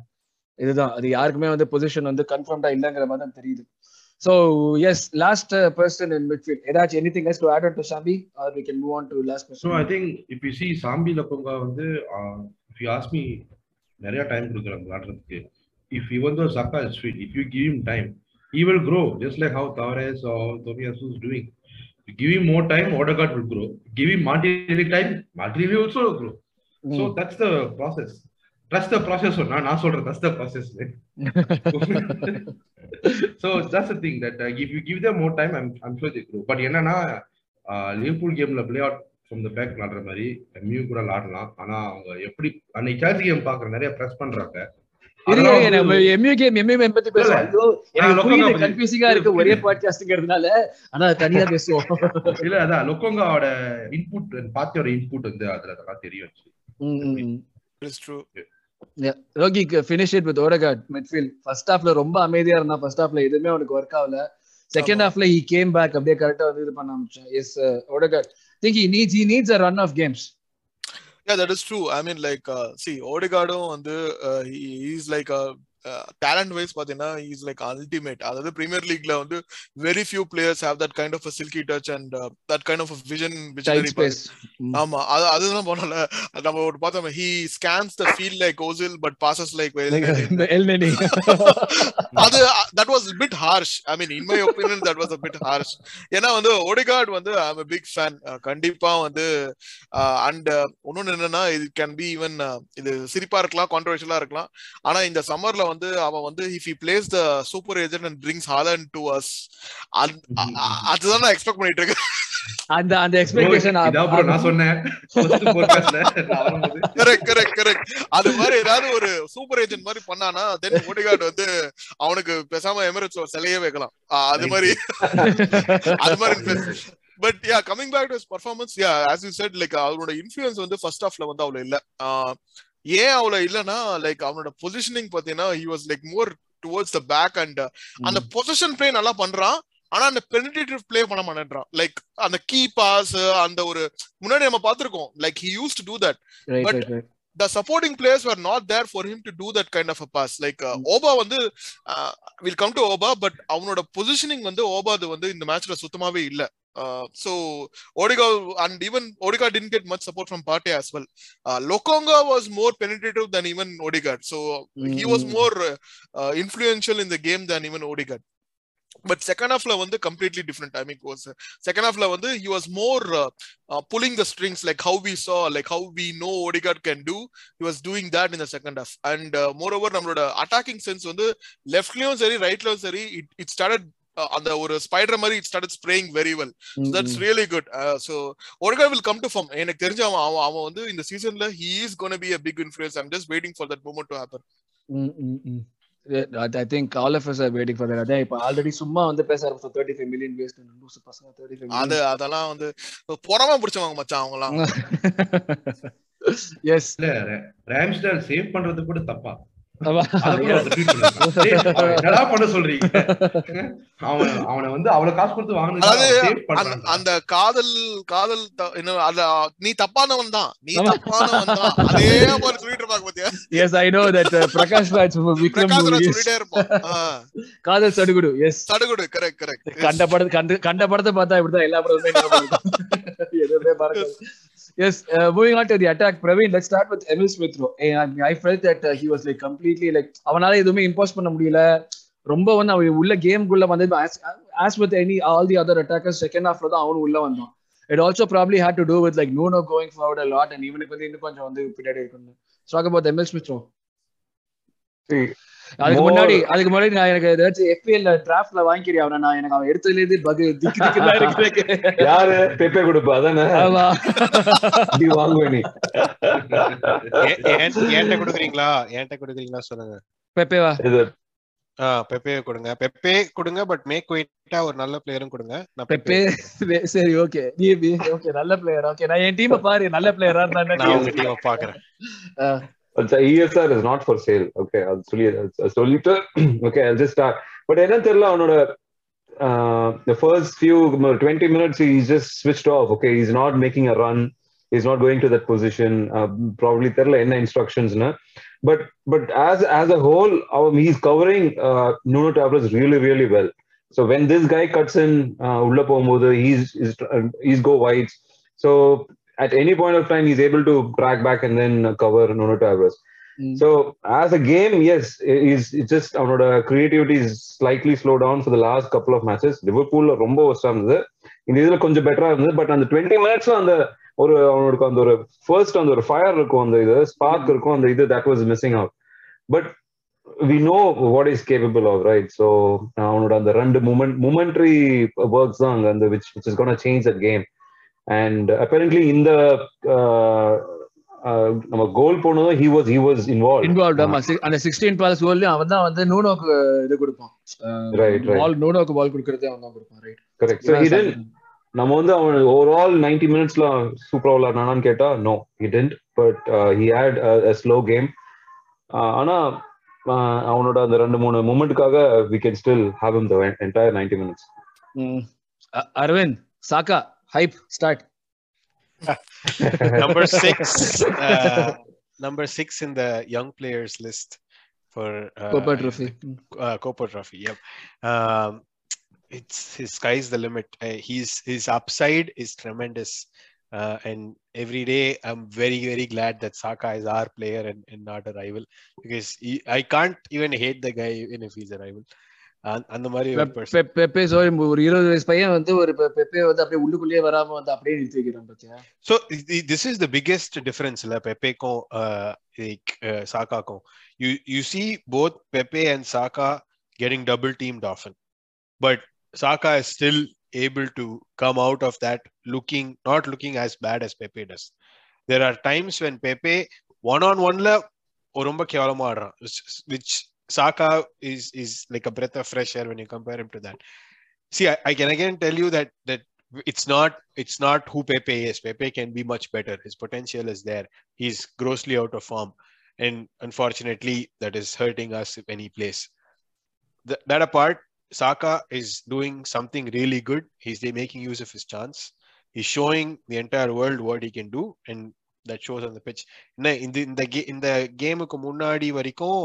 இதுதான் அது யாருக்குமே வந்து பொசிஷன் வந்து கன்ஃபார்ம்டா இல்லங்கிற மாதிரி தான் தெரியுது So yes, last uh, person in midfield. ஏதாச்சும் anything else to add on to Shambi or we can move on to last person. So I think if you see Sambi Lokonga வந்து uh, if you ask me நிறைய டைம் கொடுக்குறாங்க விளையாடுறதுக்கு if even though Saka is fit if you give him time he will grow just like how Tavares or Tomiyasu is doing you give him more time Odegaard will grow give him Martinelli time Martinelli also will grow so Mm. that's the process Trust the process நான் நான் சொல்றேன் process. So that's the thing that uh, if you give them more time I'm I'm sure they grow. But என்னன்னா லிவர்பூல் கேம்ல play out from the back விளாடுற மாதிரி மியூ கூட விளாடலாம். ஆனா அவங்க எப்படி அன்னைக்கு சார்ஜ் கேம் பாக்குற நிறைய பிரஸ் பண்றாங்க. ஒரே பாட்காஸ்ட்ங்கிறதுனால ஆனா தனியா பேசுவோம். இல்ல அதான் லொக்கோங்காவோட இன்புட் பாத்தியோட இன்புட் வந்து அதுல அதெல்லாம் தெரியும் it's true. Rohi finish it with Odegaard midfield first ஹாஃப்ல ரொம்ப அமைதியா இருந்தா ஃபர்ஸ்ட் ஹாஃப்ல எதுவுமே அவனுக்கு ஒர்க் ஆகல செகண்ட். ஹாஃப்ல he came back அப்படியே கரெக்டா வந்து இது பண்ண ஆரம்பிச்சான் yes Odegaard think he needs he needs a run of games yeah that is true i mean like uh, see odegaardum வந்து uh, he he's like a talent wise பாத்தீங்கன்னா இஸ் லைக் அல்டிமேட் அதாவது பிரீமியர் லீக்ல வந்து very few players have that kind of silky touch and that kind of vision ஆமா அது அதுதான் போனல நம்ம ஒரு பார்த்தோம் he scans the field like Ozil but passes like அது that was bit harsh I mean in my opinion that was bit harsh ஏன்னா வந்து ஒடிகார்ட் வந்து ஐ எம் பிக் ஃபேன் கண்டிப்பா வந்து அண்ட் இன்னொன்னு என்னன்னா இது கேன் பி ஈவன் இது சிரிப்பா இருக்கலாம் கான்ட்ரவர்ஷியலா இருக்கலாம். ஆனா இந்த சம்மர்ல வந்து அவன் வந்து if he plays the super agent and brings Haaland to us அதுதான் நான் எக்ஸ்பெக்ட் பண்ணிட்டு இருக்கேன். அந்த அந்த எக்ஸ்பெக்டேஷன் நான் சொன்னேன். கரெக்ட் கரெக்ட் கரெக்ட் அது மாதிரி ஏதாவது ஒரு சூப்பர் ஏஜென்ட் மாதிரி பண்ணானா தென் ஒடிகார்ட் வந்து அவனுக்கு பேசாம எமிரேட்ஸ் ஒரு சிலையே வைக்கலாம். அது மாதிரி. அது மாதிரி but yeah coming back to performance yeah as you said like அவனோட இன்ஃபுளுன்ஸ் வந்து ஃபர்ஸ்ட் ஹாஃப்ல வந்து அவ்வளவு இல்ல. ஆஹ் ஏன் அவ்வளவு இல்லனா லைக் அவனோட பொசிஷனிங் பாத்தீங்கன்னா he was like more towards the back and அந்த பொசிஷன் பிளே நல்லா பண்றான். ஆனா அந்த பெனிடேட்டிவ் பிளே பண்ண மாட்டேன்றான். லைக் அந்த கீ பாஸ் அந்த ஒரு முன்னாடி நம்ம பார்த்திருக்கோம். Like he use to do that the supporting players were not there for him to do that kind of a pass. Like uh, Auba வந்து will come to Auba but அவனோட பொசிஷனிங் வந்து ஓபாது வந்து இந்த மேட்ச்ல சுத்தமாவே இல்ல. So Odegaard and even Odegaard didn't get much support from Partey as well. Uh, Lokonga was more penetrative than even Odegaard, so he was Mm. more uh, uh, influential in the game than even Odegaard. But second half la வந்து completely different timing was second half la வந்து he was more uh, uh, pulling the strings like how we saw like how we know Odegaard can do he was doing that in the second half and uh, moreover நம்மளோட attacking sense வந்து leftலயும் சரி rightலயும் சரி it, it started uh, அந்த ஒரு ஸ்பைடர் மாதிரி it started spraying very well so that's really good uh, so Odegaard will come to form எனக்கு தெரிஞ்ச அவன் அவன் அவன் வந்து இந்த சீசன்ல he is going to be a big influence i'm just waiting for that moment to happen I think all of us are waiting for that அதான் இப்ப ஆல்ரெடி சும்மா வந்து பேச ஆரம்பிச்சோம் 35 மில்லியன் வேஸ்ட் லூசு பசங்க 35 அது அதெல்லாம் வந்து பொறாம பிடிச்சவங்க மச்சான் அவங்கலாம் எஸ் இல்ல ரேம்ஸ்டால் சேவ் பண்றது கூட தப்பா அந்த- காதல் காதல் நீ தப்பானவன் தான். நீ. தப்பானவன் தான். அதே மாதிரி சொல்லிட்டு இருப்பாங்க பாத்தியா? Yes i know that uh, prakash raj from vikram Prakash Raj is சொல்லிட்டே இருப்பான். காதல் சடுகுடு எஸ் சடுகுடு கரெக்ட் கரெக்ட் கண்ட படத்தை கண்டு கண்ட படத்தை பார்த்தா இப்படிதான் எல்லா படத்துமே ஞாபகம் இருக்கும். எதுவுமே yes moving on to the attack Praveen let's start with Emile Smith bro I felt that he was like completely like அவனால எதுவுமே இம்போஸ் பண்ண முடியல. ரொம்ப வந்து அவன் உள்ள கேம்குள்ள வந்து as with any all the other attackers second ஹாஃப்ல தான் அவனும் உள்ள வந்தான். It also probably had to do with like no no going forward a lot and இவனுக்கு வந்து இன்னும் கொஞ்சம் வந்து பின்னாடி இருக்கணும். ஸ்டாக் அபவுட் எமில் ஸ்மித் அதுக்கு முன்னாடி அதுக்கு முன்னாடி நான் எனக்கு ஏதாச்சும் எஃபிஎல் டிராஃப்ட்ல வாங்கிக்கிறியா? அவனை நான் எனக்கு அவன் எடுத்ததுல இருந்து பகு திக்கு திக்கு தான் இருக்கு யாரு? பெப்பே கொடுப்பா அதானே? ஆமா. அப்படி வாங்குவே நீ. ஏன்ட்ட கொடுக்குறீங்களா? ஏன்ட்ட கொடுக்குறீங்களா சொல்லுங்க. பெப்பேவா இது ஆ பெப்பே கொடுங்க. பெப்பே கொடுங்க பட் மேக் குயிட்டா ஒரு நல்ல பிளேயரும் கொடுங்க. நான் பெப்பே பெப்பே சரி ஓகே நீ ஓகே நல்ல பிளேயர் ஓகே நான் என் டீமை பாரு. நல்ல பிளேயரா நான் உங்க டீமை பாக்குறேன். ESR is not for sale okay அது சொல்லி அது சொல்லிட்டு okay I just start but என்ன தெரியல அவனோட the first few 20 minutes he's just switched off okay he's not making a run he's not going to that position uh, probably தெரியல என்ன instructionsனு but but as as a whole um, he's covering uh, Nuno Tavares really really well so when this guy cuts in uh, உள்ள போகும்போது he's he's, uh, he's go wide so at any point of time he's able to track back and then cover Nuno Tavares. So as a game, yes, is it's just அவனோட creativity is slightly slowed down for the last couple of matches. லிவர்பூல்ல ரொம்ப ஒஸ்டா இருந்தது. இந்த இதுல கொஞ்சம் பெட்டரா இருந்தது. பட் அந்த டுவெண்ட்டி மினிட்ஸ்ல அந்த ஒரு அவனுக்கு அந்த ஒரு ஃபர்ஸ்ட் அந்த ஒரு ஃபயர் இருக்கும் அந்த இது ஸ்பார்க் இருக்கும் அந்த இது that was missing out but we know what is capable of right so அவனோட அந்த ரெண்டு மூமெண்ட் மூமெண்ட்ரி ஒர்க்ஸ் தான் அங்க அந்த which which is gonna change at game and apparently இந்த நம்ம கோல் போனதும் he was he was involve involve ஆமா. சி- அந்த சிக்ஸ்டீன் பால்ஸ் கோல்லையும் அவன் தான் வந்து நூனோக்கு இது கொடுப்பான். Right, right. பால் நூனோக்கு பால் கொடுக்கறதே அவன் தான் கொடுப்பான் ரைட் கரெக்ட் ஸோ ஹிடன் நம்ம வந்து அவன் ஓவரால் நைன்டி மினிட்ஸ்ல சூப்பரா விளையாடுனான்னு கேட்டா no he didn't but he had slow game ஆனா அவனோட அந்த ரெண்டு மூணு மூமெண்ட்டுக்காக we can still have him the entire ninety minutes Aravind Saka hype start number six uh, number six in the young players list for uh, Copa Trophy. Uh, Copa Trophy, yep. Um, it's his sky's the limit. Uh, he's his upside is tremendous, uh, and every day I'm very very glad that Saka is our player and, and not a rival because he, I can't even hate the guy even if he's a rival. அந்த- மாதிரி. பெப்பே சோரி ஒரு இருபது வயசு பையன் வந்து ஒரு பெப்பே வந்து அப்படியே உள்ளுக்குள்ளேயே வராம வந்து அப்படியே நிறுத்தி வைக்கிறான் பாத்தியா So i- this is the biggest difference இல்ல பெப்பேக்கும் uh, uh, சாக்காக்கும் you you see both Pepe and Saka getting double teamed often but Saka is still able to come out of that looking not looking as bad as Pepe does there are times when Pepe one on one ல ரொம்ப கேவலமா ஆடுறான் which Saka is is like a breath of fresh air when you compare him to that see I, I can again tell you that that it's not it's not who Pepe is. Pepe can be much better. His potential is there. He's grossly out of form, and unfortunately, that is hurting us when he plays. Th- that apart, Saka is doing something really good. He's they making use of his chance. He's showing the entire world what he can do, and that shows on the pitch. என்ன இந்த இந்த கே- இந்த கேமுக்கு முன்னாடி வரைக்கும்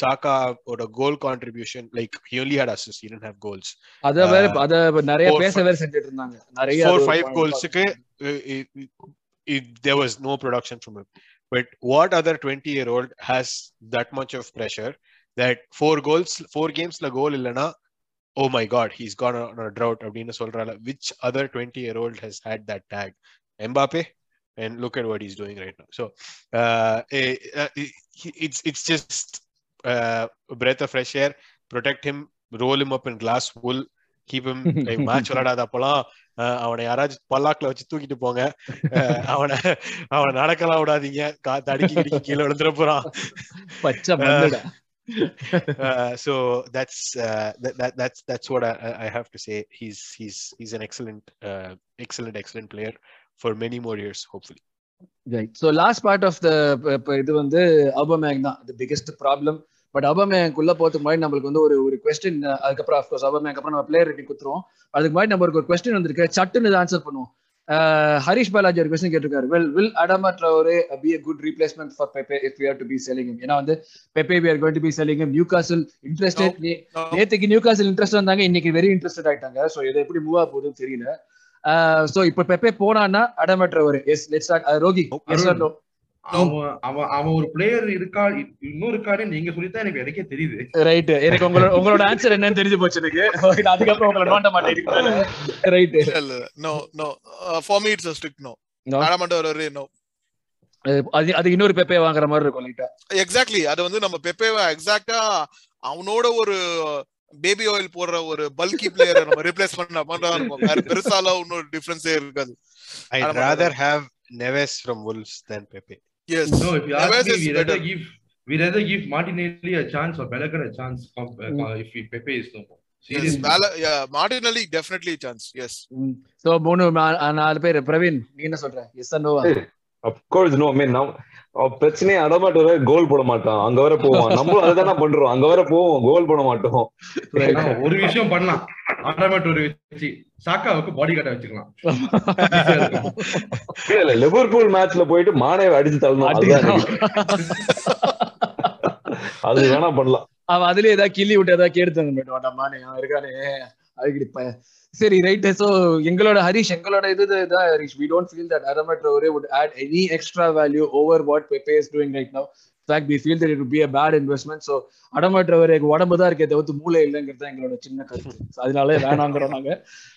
சாக்கா ஓட goal contribution like he only had assists he didn't have goals அத வேற Uh, அத நிறைய four, பேச வேற செஞ்சுட்டு இருந்தாங்க நிறைய four அது ஒரு five point goals க்கு, uh, it, it, there was no production from him but what other 20 year old has that much of pressure that four goals four games la goal illana oh my god he's gone on a drought அப்படின்னு சொல்றால which other 20 year old has had that tag Mbappe and look at what he's doing right now so uh, eh, uh, he- it's it's just uh, a breath of fresh air protect him roll him up in glass wool keep him match விளையாடாத அப்பெல்லாம் அஹ், அவனை யாராச்சும் பல்லாக்குல வச்சு தூக்கிட்டு போங்க அஹ், அவனை அவனை நடக்கலாம் விடாதீங்க கா தடுக்கி கிடுக்கி கீழே விழுந்துட போறான் பச்சை மண்ணுடா uh, so that's uh, that, that that's that's what I, I have to say. He's he's he's an excellent uh, excellent excellent player For many more years, hopefully. Right so last part of the இது வந்து அபமேங் தான். தி பிகெஸ்ட் ப்ராப்ளம் பட் அபமேங்குள்ள போறதுக்கு முன்னாடி நம்மளுக்கு வந்து ஒரு ஒரு கொஸ்டின் அதுக்கப்புறம் அஃப்கோர்ஸ் அபமேங்க் அப்புறம் நம்ம பிளேயர் ரேட்டிங் கொடுத்துருவோம். அதுக்கு முன்னாடி நம்ம ஒரு கொஸ்டின் வந்திருக்கு. சட்டுன்னு ஆன்சர் பண்ணுவோம். ஹரிஷ் பாலாஜி ஒரு கொஸ்டின் கேட்டிருக்காரு. Will will Adama Traore be a good replacement for Pepe if you to be selling ஏன்னா வந்து Pepe we are going to be selling Newcastle interested நேத்துக்கு நியூ காசல் இன்ட்ரெஸ்ட் வந்தாங்க. இன்னைக்கு வெரி இன்ட்ரெஸ்டட் ஆயிட்டாங்க. ஸோ இது எப்படி மூவ் ஆக போகுதுன்னு தெரியல. சோ இப்போ பெப்பே போனான்னா Adama Traore yes let's start Rogi. Yes no அவன் ஒரு பிளேயர் இருக்கா இன்னும் இருக்காரு நீங்க சொல்லித்தான் எனக்கு எனக்கே தெரியுது. ரைட் எனக்கு உங்களோட உங்களோட ஆன்சர் என்னன்னு தெரிஞ்சு போச்சு எனக்கு. அதுக்கப்புறம் உங்களை நோண்ட மாட்டேன் ரைட் இல்ல no no for me it's strict no ஒரு நோ அது அது இன்னொரு பெப்பே வாங்குற மாதிரி இருக்கும் லைட்டா எக்ஸாக்ட்லி அது வந்து நம்ம பெப்பேவை எக்ஸாக்ட்டா அவனோட ஒரு பேபி ஆயில் போடுற ஒரு பல்கி பிளேயரை நம்ம ரீப்ளேஸ் பண்ண பண்றதா இருக்கும் வேற பெருசால இன்னொரு டிஃபரன்ஸே இருக்காது I'd ஆமா. rather have Neves from Wolves than Pepe. Yes No, if you ask Neves me, is we rather better. give we rather give Martinelli a chance or Balogun a chance com- uh, if we Pepe is no more. Seriously. Martinelli definitely chance yes so மூணு நா- நாலு பேர் பிரவீன் நீ என்ன சொல்ற எஸ் நோவா அப்கோர்ஸ் நோ மீன் நம் அவன் பிரச்சனையே அடமாட்டு வர கோல் போட மாட்டான். அங்க வர போவான். நம்மளும் அதுதானே பண்றோம். அங்க வர போவோம். கோல் போட மாட்டோம். ஒரு விஷயம் பண்ணலாம். வச்சு சாக்காவுக்கு பாடி கார்டை வச்சுக்கலாம். இல்ல இல்ல லிவர்பூல் மேட்ச்ல போயிட்டு மானே அடிச்சு தள்ளணும். அது வேணா பண்ணலாம். அவன் அதுலயே ஏதாவது கிள்ளி விட்டு ஏதாவது கேடுத்தாங்க வேண்டாமானே அவன் இருக்கானே. அதுக்கு சரி ரைட் சோ எங்களோட ஹரிஷ் எங்களோட இது தான் Harish. We don't feel that அரமட் Traore would add any extra value over what Pepe is doing right now fact we feel that it be a bad investment so investment. உடம்பு தான் இருக்கே தவிர்த்து மூளை இல்லைங்கிறது எங்களோட சின்ன கருத்து. அதனால வேணாங்கிறோம் நாங்க.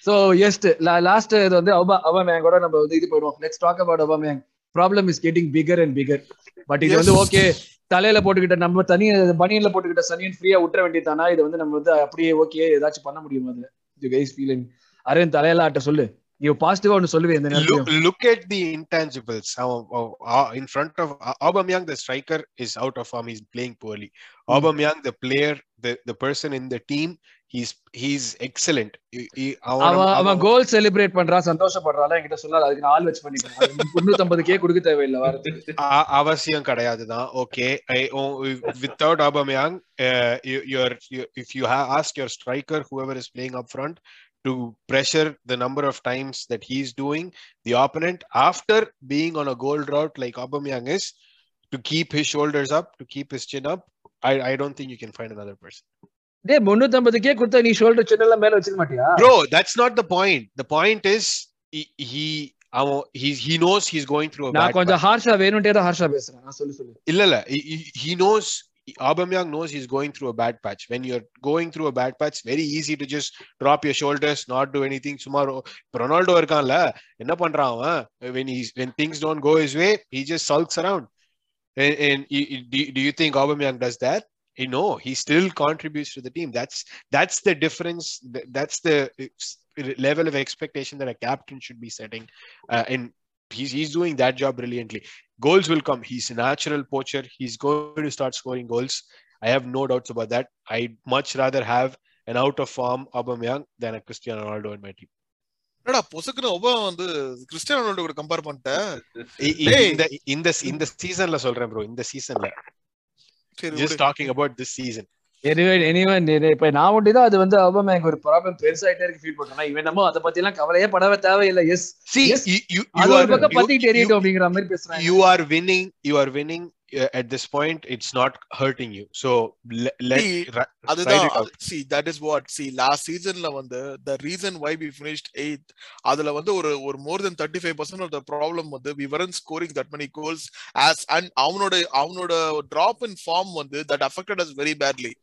சோ எஸ்ட் லாஸ்ட் இது வந்து அவ அவன் கூட நம்ம வந்து இது போயிடுவோம் லெட்ஸ் டாக் அபவுட் அவன் problem is getting bigger and bigger but இது வந்து ஓகே தலையில போட்டுக்கிட்ட நம்ம தனி பனியன்ல போட்டுக்கிட்ட சனியன் ஃப்ரீயா விட்டுற வேண்டியதானா இது வந்து நம்ம வந்து அப்படியே ஓகே ஏதாச்சும் பண்ண முடியுமா அது யூ கைஸ் ஃபீலிங் அரேன் தலையில ஆட்ட சொல்லு நீ பாசிட்டிவா ஒன்னு சொல்லுவே இந்த Look, நேரத்துல look at the intangibles. How, how, how- in front of uh, Aubameyang, the striker is out of form. He's playing poorly. Aubameyang, the player, the, the person in the team, he's he's excellent. He- he- அவன- அவன் அவன் அவன் கோல் செலிப்ரேட் பண்றான் சந்தோஷப்படுறான் என்கிட்ட சொல்லாது அதுக்கு நான் ஆள் வச்சு பண்ணிக்கிறேன் முன்னூத்தி கே கொடுக்க தேவையில்லை வாரத்துக்கு அ- அவசியம் கிடையாதுதான் okay without Aubameyang uh, you, you're you, if you ha- ask your striker whoever is playing up front to pressure the number of times that he's doing the opponent after being on a goal drought like Aubameyang is to keep his shoulders up to keep his chin up I, I don't think you can find another person டே முன்னூத்தி கே கொடுத்தா நீ ஷோல்டர் சின்னல மேல வச்சிருக்க மாட்டியா that's not the point the point is he he அவன் he knows he's going through a நான் கொஞ்சம் ஹார்ஷா வேணும்ட்டே தான் ஹார்ஷா பேசுறேன் நான் சொல்லு சொல்லு இல்ல இல்ல he- he knows Aubameyang knows he's going through a bad patch. When you're going through a bad patch, very easy to just drop your shoulders, not do anything. சுமார் ரொனால்டோ இருக்கான்ல என்ன பண்றான் அவன் when he's when things don't go his way, he just sulks around. And, and you- you- do, do you think Aubameyang does that? You know, he still contributes to the team. That's that's the difference. Th- That's the uh, level of expectation that a captain should be setting. Uh, and he's he's doing that job brilliantly goals will come. He's a natural poacher. He's going to start scoring goals. I have no doubts about that. I'd much rather have an out of form Aubameyang than a Cristiano Ronaldo in my team. என்னடா பொசுக்குன்னு ஒபா வந்து கிறிஸ்டியானோ ரொனால்டோ கூட கம்பேர் பண்ணிட்டேன் I- I- Hey. In the in the in the seasonல சொல்றேன் bro. In the about this season. Anyway anyway இப்ப நான் ஒண்டிதான் அது வந்து அவன் எனக்கு ஒரு ப்ராப்ளம் பெருசாயிட்டே இருக்கு ஃபீல் பண்றேன் இவன் நம்ம அதை பத்தி எல்லாம் கவலையே படவே தேவையில்லை எஸ் you, அது you ஒரு are பக்கம் you, பத்தி தெரியட்டும் அப்படிங்கிற மாதிரி பேசுறாங்க are winning. You are winning uh, at this point. It's not hurting you. So let, let See, ride அதுதான் out. See that is what see last சீசன்ல வந்து the reason why we finished eighth அதுல வந்து ஒரு ஒரு thirty five percent of the problem வந்து we weren't scoring that many goals as and அவனோட அவனோட டிராப் இன் ஃபார்ம் வந்து that affected us very badly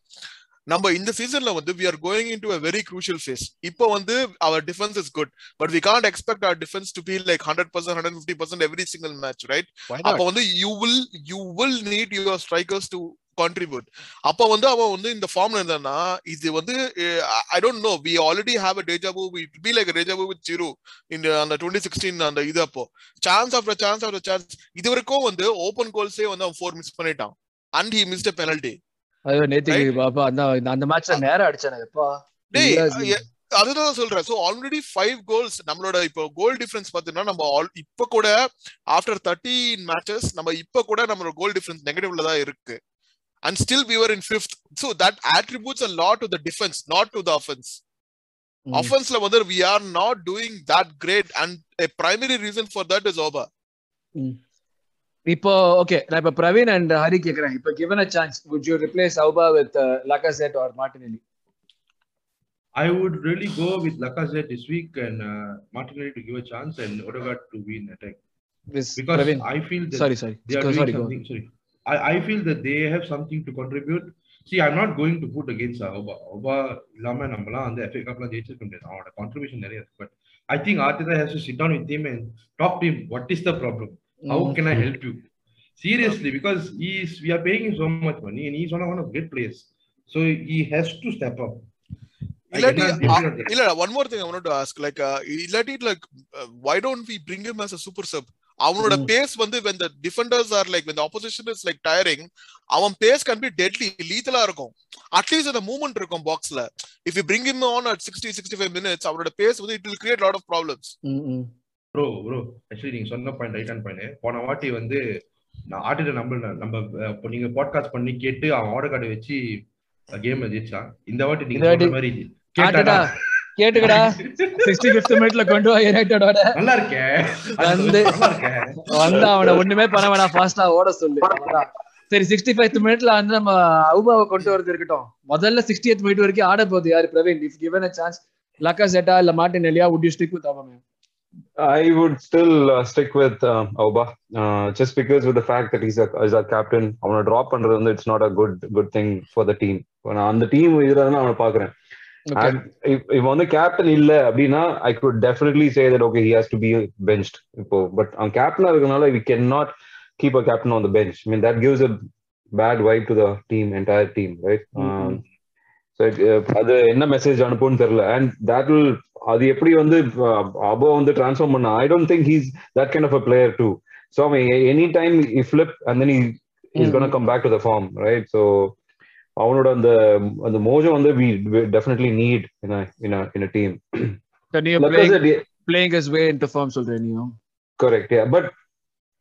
நம்ம இந்த சீசன்ல வந்து we are going in to a very crucial phase இப்போ வந்து our defence is good but we can't expect our defence to feel like hundred percent hundred fifty percent every single match right அப்ப? வந்து you will you will need your strikers to contribute அப்ப வந்து அவன் வந்து இந்த ஃபார்ம்ல இருந்தானா இது வந்து I don't know we already have a deja vu it be like deja vu with zero இந்த அந்த டுவெண்ட்டி சிக்ஸ்டீன் அந்த இது அப்போ. Chance after chance after chance இது வரைக்கும் வந்து ஓப்பன் கோல்ஸே வந்து அவன் ஃபோர் மிஸ் பண்ணிட்டான். அண்ட் ஹி மிஸ்ட் பெனல்டி ஐயோ நேத்துக்கு பாப்பா அந்த அந்த மேட்ச்ல நேரம் அடிச்சானே எப்பா? டேய் அதுதான் சொல்றேன். சோ ஆல்ரெடி ஃபைவ் கோல்ஸ் நம்மளோட இப்போ கோல் டிஃபரன்ஸ் பாத்தீங்கன்னா நம்ம ஆல் இப்ப கூட ஆஃப்டர் தேர்ட்டீன் மேட்சஸ் நம்ம இப்ப கூட நம்மளோட கோல் டிஃபரன்ஸ் நெகட்டிவ்ல தான் இருக்கு. And still we were in fifth. So that attributes a lot to the defense not to the offense. ம். offense ல வந்து we are not doing that great. And a primary reason for that is Oba இப்போ ஓகே நான் இப்ப பிரவீன் அண்ட் ஹரி கேக்குறேன் இப்போ given a chance would you replace Auba with uh, Lacazette or Martinelli I would really go with Lacazette this week and uh, Martinelli to give a chance and Odegaard to win attack This because Praveen I feel that sorry sorry they are Go- doing sorry go something. Sorry, I, I feel that they have something to contribute. See, I'm not going to put against uh, Oba. Oba இல்லாம நம்மலாம் அந்த FA கப்லாம் ஜெயிச்சிருக்க முடியாது அவனோட கான்ட்ரிபியூஷன் நிறைய இருக்கு but I think Arteta has to sit down with him and talk to him what is the problem How Mm. can I help you? Seriously, because he's we are paying him so much money and he's one of one of great players. So he has to step up. I இல்லாட்டி cannot ஆ- different that. இல்ல one more thing I want to ask like இல்லாட்டி like why don't we bring him as a super sub அவனோட Mm. பேஸ் வந்து when the defenders are like when the opposition is like tiring அவன் பேஸ் can be deadly லீத்தலா இருக்கும் அட்லீஸ்ட் அந்த மூவ்மெண்ட் இருக்கும் பாக்ஸ்ல if you bring him on at 60 65 minutes அவனோட பேஸ் வந்து it will create lot of problems Mm, mm. Bro bro actually நீங்க சொன்ன பாயிண்ட் ரைட் ஆன் பாயிண்ட் போன வாட்டி வந்து நான் நம்பர் நம்ம அஹ், இப்போ நீங்க பாட்காஸ்ட் பண்ணி கேட்டு அவன் ஆர்டர் கார்டு வச்சு கேம் ஜெயிச்சான் இந்த வாட்டி நீங்க சொல்ற மாதிரி கேட்டாடா? கேட்டுக்கடா. சிக்ஸ்டி பிப்த் மினிட்ல கொண்டு வா யுனைடெடோட நல்லா இருக்கேன் வந்து- வந்து அவனை ஒண்ணுமே பண்ண வேணாம் ஃபாஸ்டா ஓட சொல்லு. சரி சிக்ஸ்டி ஃபைவ் மினிட்ல வந்து நம்ம அவுபாவை கொண்டு வரது இருக்கட்டும். முதல்ல சிக்ஸ்டி எய்த் மினிட் வரைக்கும் ஆட போகுது யாரு Praveen? If given a chance லக்கா செட்டா இல்ல மார்டின் எலியா would you stick with Aubameyang? I would still uh, stick with uh, Auba, uh, just because with the fact that he's a, he's a captain. அவனை drop பண்றது வந்து it's not a good good thing for the team. நான் அந்த டீம் இதுல தான் அவனை பாக்குறேன் Okay. And if if வந்து கேப்டன் இல்ல அப்படின்னா I could definitely say that okay he has to be benched இப்போ பட் அவன் கேப்டனா இருக்கனால we can not keep a captain on the bench I mean that gives a bad vibe to the team entire team right Mhm. so அது என்ன மெசேஜ் அனுப்புன்னு தெரியல. அண்ட் தட் வில் அது எப்படி வந்து அபோ வந்து ட்ரான்ஸ்ஃபார்ம் பண்ண I don't think he's that kind of a player too so அவன் any time flip and then is gonna come back to the form right so அவனோட அந்த அந்த மோஜம் வந்து we definitely need in in team playing his way into form சொல்றேன் நீ correct yeah. But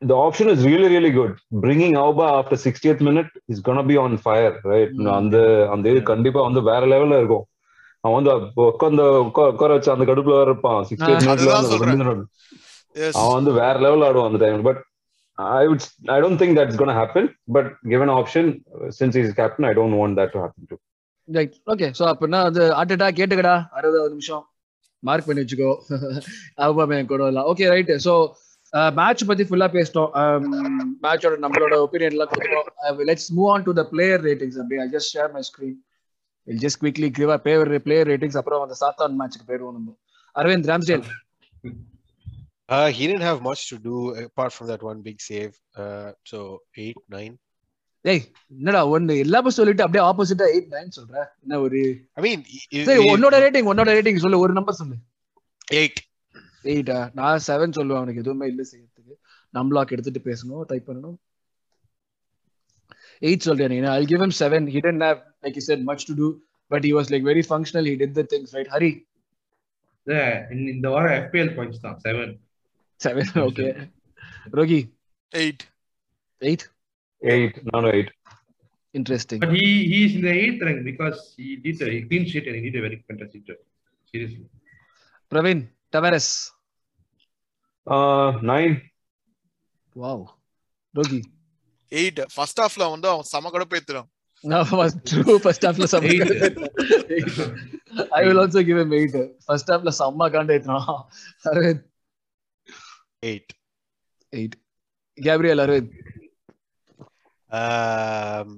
the option is really really good. Bringing Auba after 60th minute is gonna be on fire right? Mm. அந்த அந்த இது கண்டிப்பா வந்து வேற லெவல்ல இருக்கும். அவன் வந்து உட்காந்து உட்கார வச்சு அந்த கடுப்புல வேற இருப்பான். சிக்ஸ்டி. மினிட்ல அவன் வந்து வேற லெவல் ஆடுவான் அந்த time but I would I don't think that's gonna happen. But given option since he's captain I don't want that to happen too. Right okay so அப்படின்னா அது ஆட்டடா கேட்டுக்கடா. அறுபதாவது நிமிஷம். மார்க் பண்ணி வச்சுக்கோ. கொண்டு வரலாம். ஓகே ரைட் சோ மேட்ச் பத்தி ஃபுல்லா பேசிட்டோம். மேட்சோட நம்மளோட ஒப்பீனியன் எல்லாம் கொடுத்தோம் let's move on to the player ratings அப்படி I just share my screen will just quickly give a player ratings அப்புறம் அந்த சாத்தான் மேட்ச்க்கு போயிடுவோம் நம்ம. Aravind Ramsdale Uh, he didn't have much to do apart from that one big save. Uh, so eight, nine. ஏய் என்னடா ஒன்னு? எல்லாமே சொல்லிட்டு அப்படியே ஆப்போசிட்டா எயிட் நைன் சொல்ற? என்ன ஒரு he- உன்னோட ரேட்டிங் உன்னோட ரேட்டிங் சொல்லு. ஒரு நம்பர் சொல்லு. Eight. எயிட்டா நான் செவன் சொல்லுவேன் அவனுக்கு எதுவுமே இல்லை செய்யறதுக்கு நம்லாக் எடுத்துட்டு பேசணும் டைப் பண்ணணும் எயிட் சொல்றேன் I give him seven he didn't have like you said much to do but he was like very functional he did the things right Hari இந்த- வாரம் எஃபிஎல் பாயிண்ட்ஸ் தான் seven seven okay Rogi eight eight eight நானும் eight interesting But he he's in the eighth rank because he did a clean sheet and he did a very fantastic job. Seriously. Praveen Tavares uh, nine wow Rogi eight first halfல வந்து அவன் செம கடுப்பேத்துறான் was true first half ல செம்ம I will also give him eight first half ல செம்ம காண்ட ஏத்துறான் Aravind Eight. Eight Gabriel Aravind Um,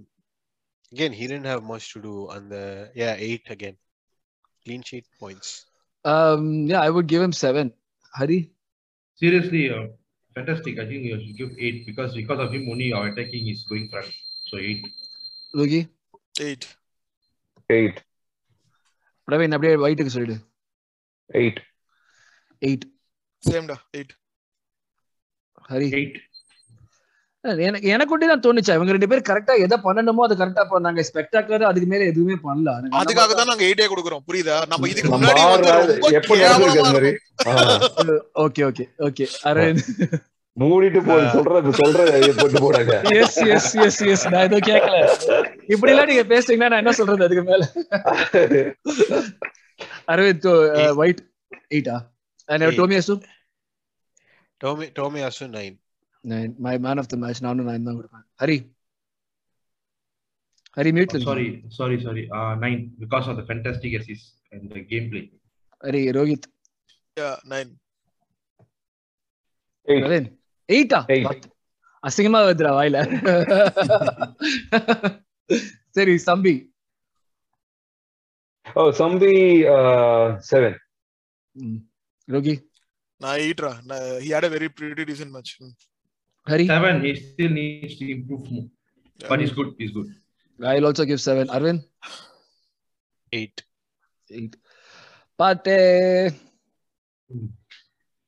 again, he didn't have much to do on the yeah eight again. Clean sheet points. Um, yeah, I would give him seven. Hari, Seriously, uh, fantastic. I think you should give eight because because of him only our attacking is going front. So eight. Logi, eight eight Praveen, அப்படியே ஒயிட்டுக்கு சொல்லிடு eight எயிட் same டா eight ஹரி Eight. எனக்கு எனக்கு தான் தோணுச்சு? இவங்க ரெண்டு பேரும் கரெக்டா எதை பண்ணணுமோ அது கரெக்டா பண்ணாங்க. ஸ்பெக்டாக்குலர் அதுக்கு மேல எதுவுமே பண்ணல. அதுக்காக தான் நாங்க எயிட்டே கொடுக்குறோம். புரியுதா? நம்ம இதுக்கு முன்னாடி. ஓகே ஓகே ஓகே அரவிந்த் மூடிட்டு போ சொல்றது சொல்றது போட்டு போடாங்க எஸ் எஸ் எஸ் எஸ் நான் எதுவும் கேட்கல இப்படி எல்லாம் நீங்க பேசுறீங்கன்னா நான் என்ன சொல்றது அதுக்கு மேல? அரவிந்த் ஒயிட் எயிட்டா Eight. Tomiyasu Tomi Tomiyasu nine nine my man of the match நானும் நைன் தான் கொடுப்பேன். Hari. Hari மியூட்ல sorry sorry sorry nine because of the fantastic assist and the game play Hari Rohit. Eight. Praveen எயிட்டா. அசிங்கமா வருதுடா வாயில. சரி தம்பி ஓ சம்பி செவன். ரோகி நான் எயிட்ரா he had a very pretty decent match. ம். Hari seven he still needs to improve more. But he's good he's good. I will also give seven. Aravind eight eight Partey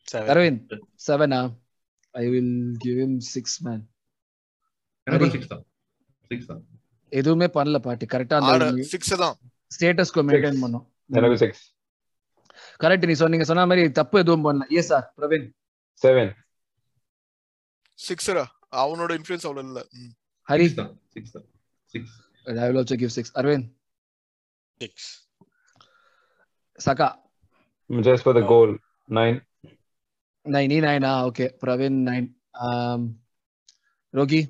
seven Aravind Sevana I will give him six man எனக்கு சிக்ஸ் தான் சிக்ஸ் தான் எதுவுமே பண்ணல பாட்டி கரெக்டா ஆறு அந்த six தான் ஸ்டேட்டஸ்க்கு மெயின்டைன் பண்ணோம் எனக்கு சிக்ஸ் கரெக்ட் நீ சொன்னீங்க சொன்ன மாதிரி தப்பு எதுவும் பண்ணல. எஸ் சார் பிரவீன் செவன் சிக்ஸரா அவனோட இன்ஃபுளுன்ஸ் அவ்வளவு இல்ல. ஹரி சிக்ஸ் தான். சிக்ஸ் தான். Six I give six Aravind six Saka just for the goal nine nine நீ நைனா okay Praveen nine Rogi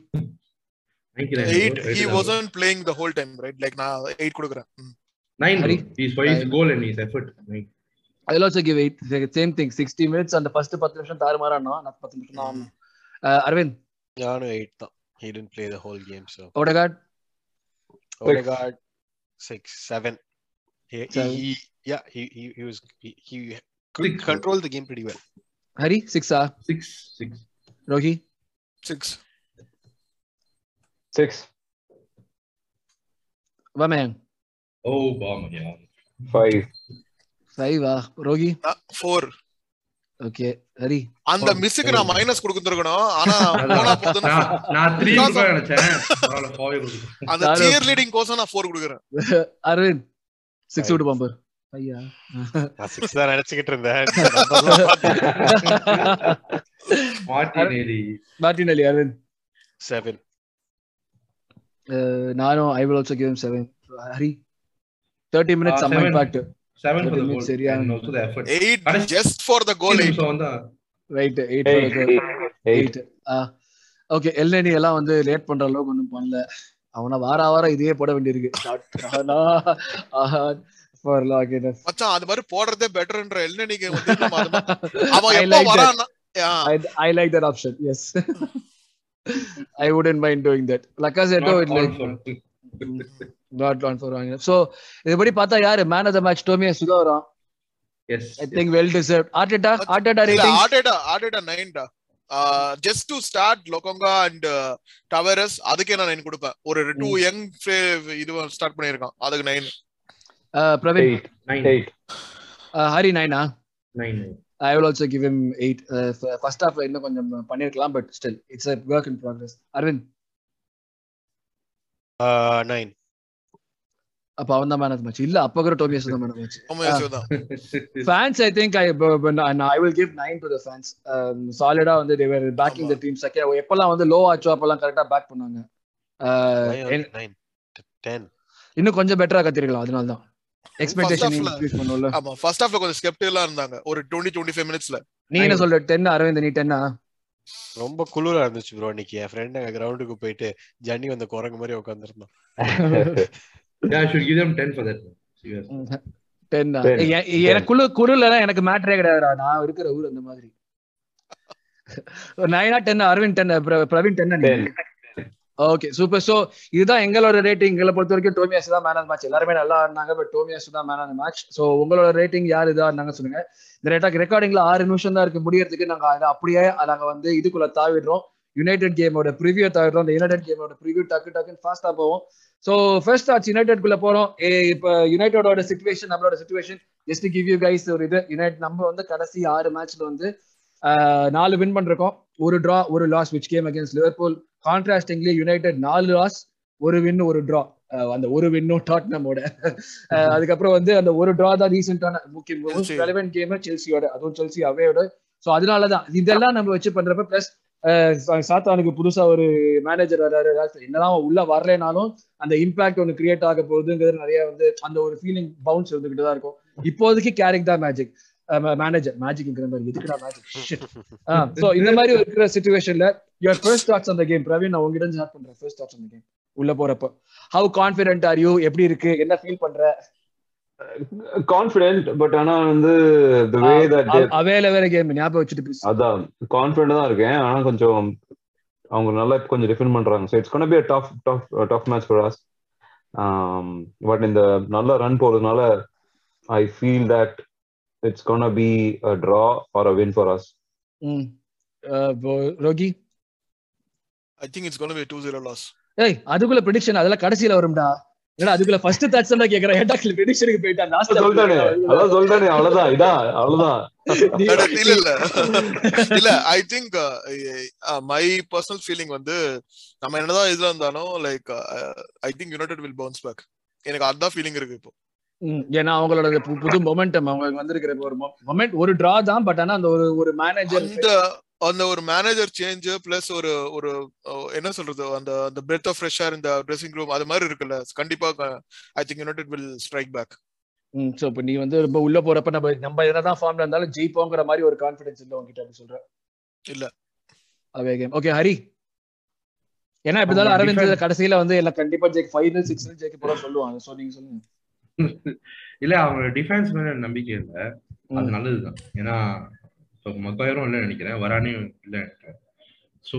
eight he wasn't playing the whole time right? Like நான் eight கொடுக்குறேன். nine I will also give eight. Same thing sixty minutes அந்த ஃபர்ஸ்ட் பத்து நிமிஷம் தாறுமாறானோ. நான் பத்து நிமிஷம் தான். Uh, Arvind? Yeah, no, eight. He didn't play the whole game. So Odegaard? Odegaard, six, seven. He, seven. he, he yeah, he, he, he was, he, he could six. control the game pretty well. Hari? Six, ah? Six, six. Rohi? Six. Six. Vamang? Oh, Vamang, yeah. Five. Five, ah. Rogi? Uh, four. Okay Hari அந்த. மிஸ்ஸுக்கு நான் மைனஸ் கொடுத்துருக்கணும். ஆனா போனா போதுன்னு நான் நான் த்ரீ Because of- நினைச்சேன். அந்த சியர் லீடிங் கோசம் நான் ஃபோர் கொடுக்குறேன். Aravind six Five. விட்டு பம்பர் ஐயா. நான் சிக்ஸ் தான் நினைச்சுக்கிட்டு இருந்தேன். Martinelli Martinelli Aravind seven Uh, நானும் I will also give seven Hari thirty minutes செம்ம seven. Impact seven for the Thirty goal minutes சரியா? and also the effort eight just for the goal eight வந்து right eight eight eight eight okay எல்எனி எல்லாம் வந்து லேட் பண்ற அளவுக்கு ஒன்றும் பண்ணல அவனை வார வாரம் இதையே போட வேண்டியிருக்கு ஃபார் லாக் மச்சான் அது மாதிரி போடுறதே பெட்டர்ன்ற எல்ல நீங்க வந்து அவன் I எப்போ like that. வரான்னா Yeah. I, I like that option. Yes. I wouldn't mind doing that. On for wrong. So, இதுபடி பார்த்தா யாரு? Man of the match Tomiyasu சுதாரம் yes I think well deserve Arteta Arteta rating Arteta Arteta நைன்டா just to. Start Lokonga and Tavares அதுக்கே நான் நைன் கொடுப்பேன். ஒரு டூ யங் இது ஸ்டார்ட் பண்ணிருக்கான் அதுக்கு nine Praveen Hari Naina I will also give him eight first ஹாஃப்ல இன்னும் கொஞ்சம் பண்ணிருக்கலாம் but still it's a work in progress. Aravind nine அப்ப அவன் தான் மேன் ஆஃப் மேட்ச் இல்ல அப்ப கூட டோமியாஸ் தான் man of match fans i think i i will give 9 to the fans. Um, solid ஆ வந்து they were backing the team. second எப்பலாம் வந்து லோ ஆச்சோ அப்பலாம் கரெக்டா பேக் பண்ணாங்க Uh, en- நைன் டென் இன்னும் கொஞ்சம் பெட்டரா கத்திருக்கலாம் அதனால தான் எக்ஸ்பெக்டேஷன் இன்க்ரீஸ் பண்ணும்ல. ஆமா ஃபர்ஸ்ட் ஹாஃப்ல கொஞ்சம் ஸ்கெப்டிக்கலா இருந்தாங்க. ஒரு டுவெண்ட்டி டுவெண்ட்டி ஃபைவ் மினிட்ஸ்ல நீ என்ன சொல்ற 10 அரவிந்த் நீ 10 ரொம்ப குளிரா இருந்துச்சு ப்ரோ இன்னைக்கு. என் ஃப்ரெண்ட் அங்க கிரவுண்டுக்கு போயிட்டு ஜன்னி வந்த குரங்கு மாதிரி உட்காந்துருந்தான் yeah i should give them 10 for that serious. 10 Ten. எனக்கு மேட்டரே கிடையாதுடா. நான் இருக்கிற ஊர் அந்த மாதிரி. நைனா ten Aravind ten Praveen ten Ten. Okay super so இதுதான் எங்களோட ரேட்டிங் எங்களை பொறுத்த வரைக்கும் டோமியாஸ் தான் மேன் ஆஃப் மேட்ச் எல்லாருமே நல்லா ஆடினாங்க பட் டோமியாஸ் தான் மேன் ஆஃப் மேட்ச் சோ உங்களோட ரேட்டிங் யார் இதா இருந்தாங்க சொல்லுங்க. இந்த ரேட்டாக் ரெக்கார்டிங்ல ஆறு நிமிஷம் தான் இருக்கு. முடியறதுக்கு நாங்க அதை அப்படியே நாங்க வந்து இதுக்குள்ள தாவிடுறோம். யுனைடெட் கேமோட ப்ரிவியூ தாவிடுறோம் இந்த யுனைடெட் கேமோட ப்ரிவியூ டக்கு டக்குன்னு ஃபாஸ்டா போவோம். சோ ஃபர்ஸ்ட் ஆச்சு யுனைடெட் குள்ள போறோம் இப்ப யுனைடெடோட சுச்சுவேஷன் நம்மளோட situation just give you guys ஒரு இது. யுனைட் நம்ம வந்து கடைசி ஆறு மேட்ச்ல வந்து நாலு வின் பண்ணிருக்கோம். ஒரு டிரா ஒரு loss which game against Liverpool contrastingly United நாலு லாஸ் ஒரு வின் ஒரு டிரா அந்த ஒரு வின்னும் டாட்னமோட அஹ் அதுக்கப்புறம் வந்து அந்த ஒரு டிரா தான் ரீசெண்டான முக்கிய Chelsea. ரெலவென்ட் கேம் செல்சியோட அதுவும் செல்சி அவையோட ஸோ அதனாலதான் இதெல்லாம் நம்ம வச்சு பண்றப்ப பிளஸ் சாத்தானுக்கு புதுசா ஒரு மேனேஜர் வர்றாரு என்னதான் உள்ள வரலைனாலும் அந்த இம்பாக்ட் ஒன்று கிரியேட் ஆக போகுதுங்கிறது நிறைய வந்து அந்த ஒரு ஃபீலிங் பவுன்ஸ் இருந்துகிட்டு தான் இருக்கும். இப்போதைக்கு கேரிங் தான் மேஜிக் மேனேஜர் மேஜிக்ங்கிற மாதிரி. எதுக்குடா மேஜிக் சோ இந்த மாதிரி இருக்கிற சுச்சுவேஷன்ல யுவர் ஃபர்ஸ்ட் தாட்ஸ் அந்த கேம் பிரவீன் நான் உங்ககிட்ட ஸ்டார்ட் பண்றேன். ஃபர்ஸ்ட் தாட்ஸ் அந்த கேம் உள்ள போறப்போ. ஹவு கான்பிடென்ட் ஆர் யூ எப்படி இருக்கு? என்ன ஃபீல் பண்ற? கான்பிடென்ட் பட் ஆனா வந்து the way that they அவேல வேற கேம் ஞாபகம் வச்சுட்டு அதான் கான்பிடென்ட் தான் இருக்கேன். ஆனா கொஞ்சம் அவங்க நல்லா கொஞ்சம் டிஃபெண்ட் பண்றாங்க. So it's gonna be tough tough tough match for us but இந்த நல்ல ரன் போறதுனால I feel that it's gonna be a draw or a win for us ம். Rogi? I think it's gonna be 2-0 loss ஏய் அதுக்குள்ள ப்ரெடிக்ஷன் அதெல்லாம் கடைசியில வரும்டா. ஏன்னா அதுக்குள்ள ஃபர்ஸ்ட் தாட்ஸ் தான் கேக்குறேன். ஏன்டா ப்ரெடிக்ஷனுக்கு போயிட்டா? லாஸ்ட் சொல்லிட்டானே. அதான் அவ்வளவுதான். அவ்வளவுதான். இல்ல இல்ல. இல்ல I think my personal feeling வந்து நம்ம என்னதான் இதுல இருந்தாலும் like I think United will bounce back எனக்கு அதான் ஃபீலிங் இருக்கு இப்போ. ஏன்னா அவங்களோட புது மொமெண்டம் அவங்க வந்திருக்கிற ஒரு மொமெண்ட் ஒரு டிரா தான் பட் ஆனா அந்த ஒரு ஒரு மேனேஜர் அந்த ஒரு மேனேஜர் சேஞ்ச் பிளஸ் ஒரு ஒரு என்ன சொல்றது? அந்த அந்த பிரெத் ஆஃப் ஃப்ரெஷ் ஏர் இந்த ட்ரெஸ்ஸிங் ரூம் அது மாதிரி இருக்குல்ல. கண்டிப்பா I think United will strike back so இப்போ நீ வந்து ரொம்ப உள்ள போறப்ப நம்ம நம்ம என்னதான் ஃபார்ம்ல இருந்தாலும் ஜெயிப்போங்கிற மாதிரி ஒரு கான்ஃபிடன்ஸ் இல்ல உங்ககிட்ட அப்படி சொல்ற. இல்ல. Away game okay Hari. ஏன்னா இப்படி அவங்க அரவிந்த் கடைசியில வந்து எல்லாம் கண்டிப்பா ஜெயிக்க ஃபைனல் சிக்ஸ் ஜெயிக்க போறோம் சொல்லுவாங்க. சோ நீங்க சொல்லுங்க. இல்ல அவங்க டிஃபென்ஸ் மேல நம்பிக்கை இல்ல. அது ம். நல்லதுதான். ஏன்னா மக்காயரும் இல்லைன்னு நினைக்கிறேன் வரானையும் இல்லை நினைக்கிறேன் ஸோ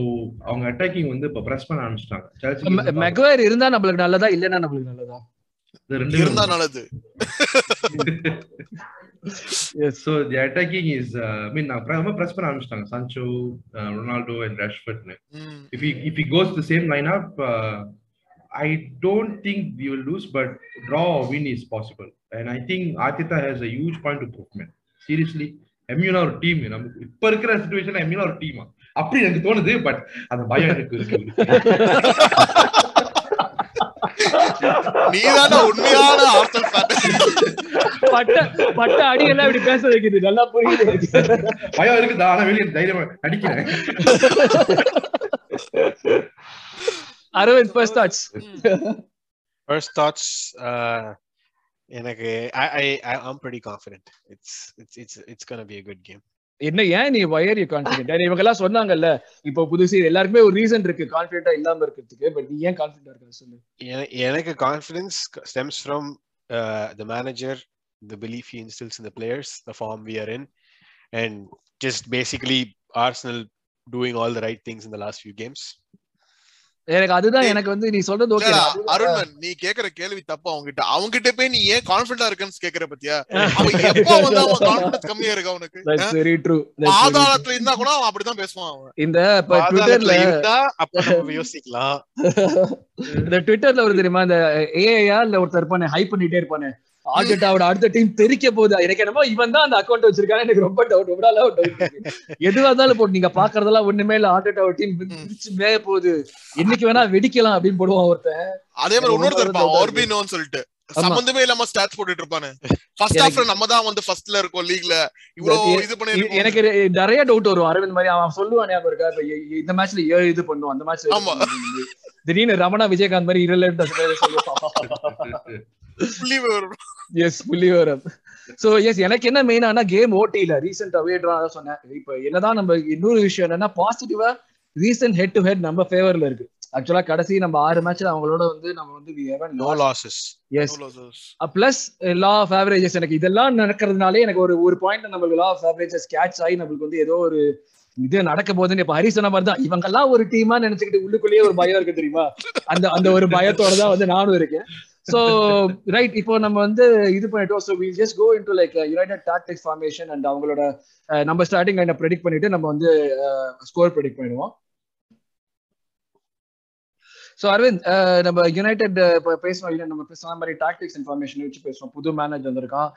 அவங்க அட்டாக்கிங் வந்து இப்போ ப்ரெஸ் பண்ண ஆரம்பிச்சிட்டாங்க. மெக்வயர் இருந்தா நம்மளுக்கு நல்லதா இல்லைன்னா நம்மளுக்கு நல்லதா? ரெண்டு இருந்தா நல்லது. Yes so the attacking is mean ரொம்ப ப்ரெஸ் பண்ண ஆரம்பிச்சிட்டாங்க. சான்சோ ரொனால்டோ அண்ட் ரஷ்ஃபர்ட்னு ம். if he if he goes the same lineup, uh, I don't think we will lose, but draw or win is possible. And I think Arteta has a huge point of improvement. Seriously, எம்யூனா ஒரு டீம் நமக்கு இப்ப இருக்கிற சுச்சுவேஷன்ல எம்யூனா ஒரு டீமா அப்படி எனக்கு தோணுது பட் அந்த பயம் எனக்கு இருக்கு. நீதானே உண்மையான ஆர்சனல் ஃபேன் பட்ட பட்ட அடி எல்லாம் இப்படி பேச வைக்குது. நல்லா புரியுது. பயம் இருக்குதா? ஆனா வெளியே தைரியமா நடிக்கிறேன். Aravind first thoughts First thoughts, uh, எனக்கு I I I- I'm pretty confident. It's it's it's it's gonna be a good game. என்ன ஏன் நீ வயர் யூ கான்ஃபிடென்ட் இவங்க எல்லாம் சொன்னாங்கல்ல இப்போ புதுசு எல்லாருக்குமே ஒரு ரீசன் இருக்கு கான்ஃபிடென்ட்டா இல்லாம இருக்கிறதுக்கு பட் நீ ஏன் கான்ஃபிடென்ட்டா இருக்க சொல்லு என- எனக்கு stems from uh, the manager, the belief he instills in the players, the form we are in, and just basically Arsenal doing all the right things in the last few games. எனக்கு அதுதான் எனக்கு வந்து நீ சொல்றது ஓகே அருண்மன் நீ கேக்குற கேள்வி தப்பு அவங்க கிட்ட அவங்க கிட்ட போய் நீ ஏன் கான்பிடண்டா இருக்கன்னு கேக்குற பத்தியா? அவன் எப்ப வந்து அவன் கான்பிடன்ஸ் கம்மியா இருக்கு அவனுக்கு தட்ஸ் வெரி ட்ரூ ஆதாரத்துல இருந்தா கூட அவன் அப்படிதான் பேசுவான் அவன். இந்த இப்ப ட்விட்டர்ல இருந்தா அப்ப நம்ம யோசிக்கலாம். இந்த ட்விட்டர்ல ஒரு தெரியுமா இந்த ஏஐயா இல்ல ஒருத்தர் இருப்பானே ஹைப் பண்ணிட்டே இருப்பானே. ஆர்டெட்டாவோட அடுத்த டீம் தெரிக்க போகுது? எனக்கு என்னமோ இவன் தான் அந்த அக்கௌண்ட் வச்சிருக்காங்க எனக்கு ரொம்ப டவுட் ரொம்ப நாளா டவுட் எதுவா இருந்தாலும் போட்டு நீங்க பாக்குறதெல்லாம் ஒண்ணுமே இல்ல. ஆர்டெட்டாவோட டீம் பிரிச்சு மேய போகுது. என்னைக்கு வேணா வெடிக்கலாம் அப்படின்னு போடுவான் ஒருத்தன். அதே மாதிரி இன்னொருத்தர் இருப்பான் ஆர்பினோன்னு சொல்லிட்டு. சம்பந்தமே இல்லாம ஸ்டாட்ஸ் போட்டுட்டு இருப்பானு. ஃபர்ஸ்ட் ஹாஃப்ல நம்ம தான் வந்து ஃபர்ஸ்ட்ல இருக்கோம் லீக்ல இவ்வளவு இது பண்ணி எனக்கு நிறைய டவுட் வரும். அரவிந்த் மாதிரி அவன் சொல்லுவான் ஞாபகம் இருக்கா? இந்த மேட்ச்ல ஏழு இது பண்ணும். அந்த மேட்ச்ல. திடீர்னு ரமணா விஜயகாந்த் மாதிரி எஸ் புள்ளி சோ எஸ் எனக்கு என்ன மெயினானா கேம் ஓட்டில ரீசெண்ட் அவேட்ரா சொன்னேன். இப்ப என்னதான் நம்ம இன்னொரு விஷயம் என்னன்னா பாசிட்டிவா ரீசெண்ட் ஹெட் டு ஹெட் நம்ம ஃபேவர்ல இருக்கு. ஆக்சுவலா கடைசி நம்ம ஆறு மேட்ச்ல அவங்களோட வந்து நம்ம வந்து No losses. Yes plus law of averages எனக்கு இதெல்லாம் நடக்கிறதுனாலே எனக்கு ஒரு ஒரு பாயிண்ட் நம்மளுக்கு லா ஆஃப் ஆவரேஜஸ் கேட்ச் ஆகி நம்மளுக்கு வந்து ஏதோ ஒரு இது நடக்க போகுதுன்னு இப்ப ஹரி சொன்ன மாதிரி தான் இவங்க எல்லாம் ஒரு டீமா நினைச்சுக்கிட்டு உள்ளுக்குள்ளேயே ஒரு பயம் இருக்கு தெரியுமா? அந்த அந்த ஒரு பயத்தோட தான் வந்து நானும் இருக்கேன். சோ ரைட் இப்போ நம்ம வந்து இது பண்ணிட்டோம். So we just go into like United tactics formation and அவங்களோட uh, நம்ம ஸ்டார்டிங் லைனை ப்ரெடிக்ட் பண்ணிட்டு நம்ம வந்து uh, ஸ்கோர் ப்ரெடிக்ட் பண்ணிடுவோம். ஸோ அரவிந்த் அஹ், நம்ம யுனைடெட் uh, பேசுவோம். இல்லை நம்ம பேசுன மாதிரி டாக்டிக்ஸ் இன்ஃபர்மேஷன் வச்சு பேசுவோம். புது மேனேஜர் வந்திருக்கான்.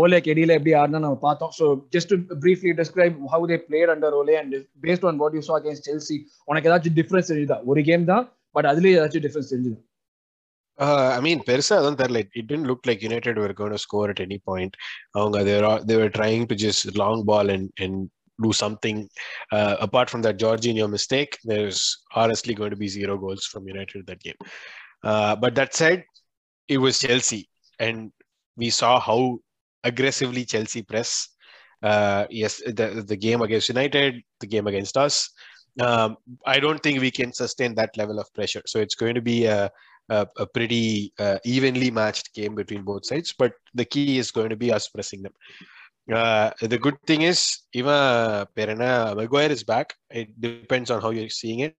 ஓலே கெடியில எப்படி ஆடுனா நம்ம பார்த்தோம். So just briefly describe how they played under Ole and based on what you saw against Chelsea உனக்கு ஏதாச்சும் டிஃபரன்ஸ் தெரியுதா? ஒரு கேம் தான் பட் அதுலயே ஏதாச்சும் டிஃபரன்ஸ் தெரிஞ்சுது? Uh, I mean, பெருசா அதான் தெரியல it didn't look like United were going to score at any point. அவங்க they were they were trying to just long ball and and do something. Uh, apart from that Jorginho mistake, there's honestly going to be zero goals from United that game. Uh, but that said, it was Chelsea, and we saw how aggressively Chelsea press. Uh, yes, the the game against United, the game against us. Um, I don't think we can sustain that level of pressure. So it's going to be a a, a pretty uh, evenly matched game between both sides. But the key is going to be us pressing them. Uh, the good thing is, even Perena Maguire is back. It depends on how you're seeing it.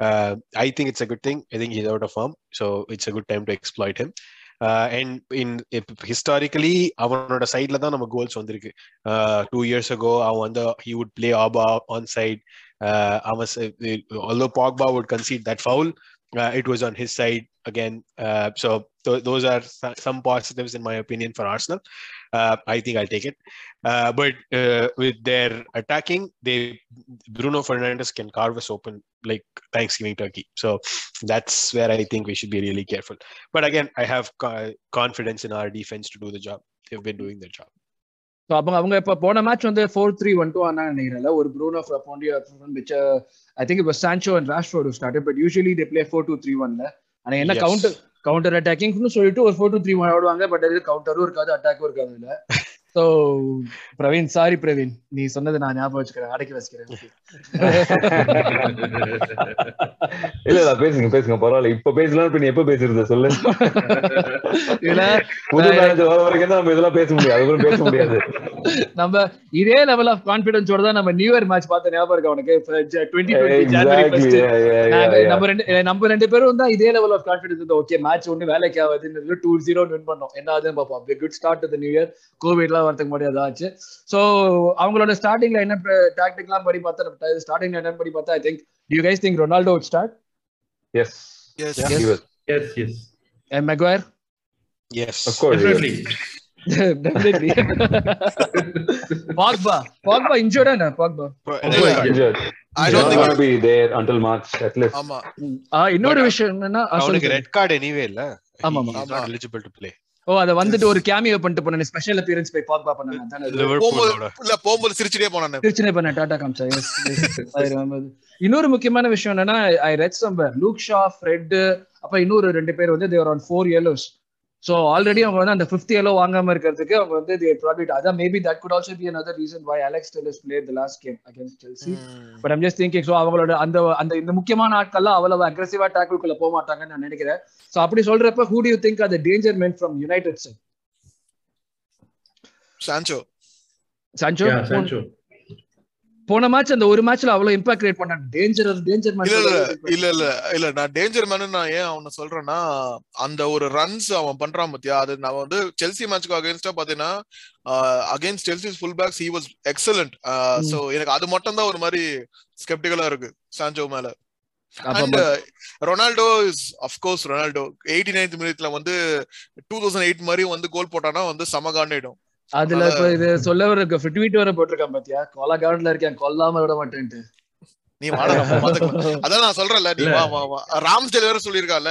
Uh, I think it's a good thing. I think he's out of form, so it's a good time to exploit him. Uh, and in historically, அவனோட சைட்ல தான் நம்ம கோல்ஸ் வந்திருக்கு டூ இயர்ஸ் அகோ அவன் வந்து he would play Abba on side. Uh, அவன் ச- although Pogba would concede that foul, uh, it was on his side again. Uh, so th- those are so- some positives in my opinion for Arsenal. Uh, I think I'll take it. Uh, but uh, with their attacking, they Bruno Fernandez can carve us open like Thanksgiving turkey. So that's where I think we should be really careful. But again, I have co- confidence in our defense to do the job. They've been doing their job. So அப்போ அவங்க இப்போ போன மேட்ச் வந்து ஃபோர் த்ரீ ஒன் டூ ஆனா நினைக்கிறேன்ல. ஒரு ப்ரூனோ போண்டிய விச் ஐ திங்க் இப்போ Sancho and Rashford start but usually they play four two three ஒன்ல ஆனா என்ன. கவுண்டர் கவுண்டர் அட்டாக்கிங்னு சொல்லிட்டு ஒரு ஃபோர் டூ த்ரீ ஒன் ஆடுவாங்க பட் அது கவுண்டரும் இருக்காது அட்டாக்கும் இருக்காது இல்ல ஸோ பிரவீன் சாரி பிரவீன் நீ சொன்னதை நான் ஞாபகம் வச்சுக்கிறேன். அடக்கி வச்சுக்கிறேன். இல்ல இல்ல பேசுங்க பேசுங்க. பரவாயில்ல. இப்ப பேசலாம் இப்ப நீ எப்ப பேசுறது? சொல்லு. இதுல புது மேனேஜர் வர வரைக்கும் தான் நம்ம இதெல்லாம் பேச முடியாது அதுக்கப்புறம் பேச முடியாது. நம்ம இதே லெவல் ஆஃப் கான்பிடன்ஸோட தான் நம்ம நியூ இயர் மேட்ச் பார்த்த ஞாபகம் இருக்கா உனக்கு. நம்ம ரெண்டு நம்ம ரெண்டு பேரும் தான் இதே லெவல் ஆஃப் கான்ஃபிடன்ஸ் இருந்தோம் ஓகே மேட்ச் ஒண்ணு வேலைக்கு ஆகுதுன்னு டூ ஜீரோ வின் பண்ணோம். என்ன ஆகுதுன்னு பார்ப்போம். Good start to new year Covid எல்லாம் வரதுக்கு முன்னாடி அதாச்சு சோ அவங்களோட ஸ்டார்டிங்ல என்ன டாக்டிக் எல்லாம் படி பார்த்தா ஸ்டார்டிங்ல என்ன படி பார்த்தா I think you guys think Ronaldo would start Yes. Yes. He was. Yes, yes. and Maguire Yes. Of course. he was. Definitely. definitely Pogba Pogba injured என்ன Pogba இல்ல, Injured. I He's don't not think gonna be there until March at least. ஆமா இன்னொரு விஷயம் என்னன்னா அவனுக்கு. ரெட் கார்டு எனிவே இல்ல ஆமா, He- ஆமா. not eligible to play ஓ அத வந்துட்டு ஒரு கேமியோ பண்ணிட்டு போனேன். ஸ்பெஷல் அப்பியரன்ஸ் போய்? போகும்போது லிவர்பூலோட இல்ல போகும்போது சிரிச்சுட்டே போனானு. திருச்சினை பண்ண டாடா remember. இன்னொரு முக்கியமான விஷயம் என்னன்னா I read chamber Luke Shaw Fred அப்ப இன்னொரு ரெண்டு பேர் வந்து they're on four yellows. So already அவங்க வந்து அந்த ஃபிஃப்த் yellow வாங்காம இருக்கிறதுக்கு அவங்க வந்து they probably அதான் maybe that could also be another reason why Alex Telles played the last game against Chelsea. But I'm just thinking so அவங்களோட அந்த அந்த இந்த முக்கியமான ஆட்கள்லாம் அவ்வளவு அக்ரெசிவா டேக்கிள்குள்ள போக மாட்டாங்கன்னு நான் நினைக்கிறேன். ஸோ அப்படி சொல்றப்ப ஹூ டு யூ திங்க் அது danger men from United Sancho Sancho Yeah, Sancho. போன மேட்ச் அந்த ஒரு மேட்ச்ல அவ்வளவு இம்பாக்ட் கிரியேட் பண்ணாங்க. டேஞ்சர் டேஞ்சர் இல்ல இல்ல மேட்ச் இல்ல இல்ல இல்ல நான் டேஞ்சர் மேனு நான் ஏன் அவனை சொல்றேன்னா அந்த ஒரு ரன்ஸ் அவன் பண்றான் பாத்தியா? அது நான் வந்து செல்சி மேட்ச்க்கு அகைன்ஸ்டா பாத்தீங்கன்னா against Chelsea full backs he was excellent so எனக்கு அது மட்டும் தான் ஒரு மாதிரி ஸ்கெப்டிக்கலா இருக்கு சான்ஜோ மேல. Ronaldo is of course Ronaldo eighty ninth மினிட்ல வந்து டூ தௌசண்ட் எயிட் மாதிரி வந்து கோல் போட்டானா வந்து சமகாண்டிடும். அதுல இப்ப இது சொல்ல ஒரு ட்வீட் வர போட்டிருக்கான் பாத்தியா? கொலா கார்டுல இருக்கேன் கொல்லாம விட மாட்டேன்ட்டு. நீ அதான் நான் சொல்றேன்ல நீ. வா வா வா. ராம்ஸ்டேல் வேற சொல்லிருக்கால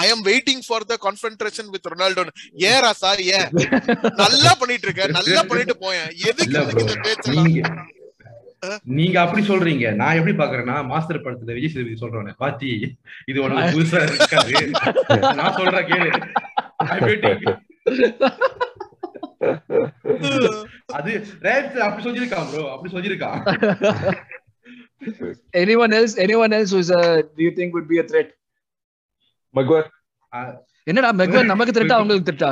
I am waiting for the confrontation with Ronaldo ஏன் ராசா ஏன்? நல்லா பண்ணிட்டு இருக்க நல்லா பண்ணிட்டு போயேன். எதுக்கு. இந்த பேச்செல்லாம்? நீங்க அப்படி சொல்றீங்க. நான் எப்படி பாக்குறேன்னா மாஸ்டர் படத்துல விஜய் சேதுபதி சொல்றேன் பாத்தி இது உனக்கு புதுசா இருக்காது. நான் சொல்றேன் கேளு. அது ரேட் அப்படி சொல்லிருக்கான் ப்ரோ அப்படி சொல்லிருக்கான் anyone else anyone else who's a do you think would be a threat Maguire, என்னடா மெக்வன் நமக்கு திரட்டா அவங்களுக்கு திரட்டா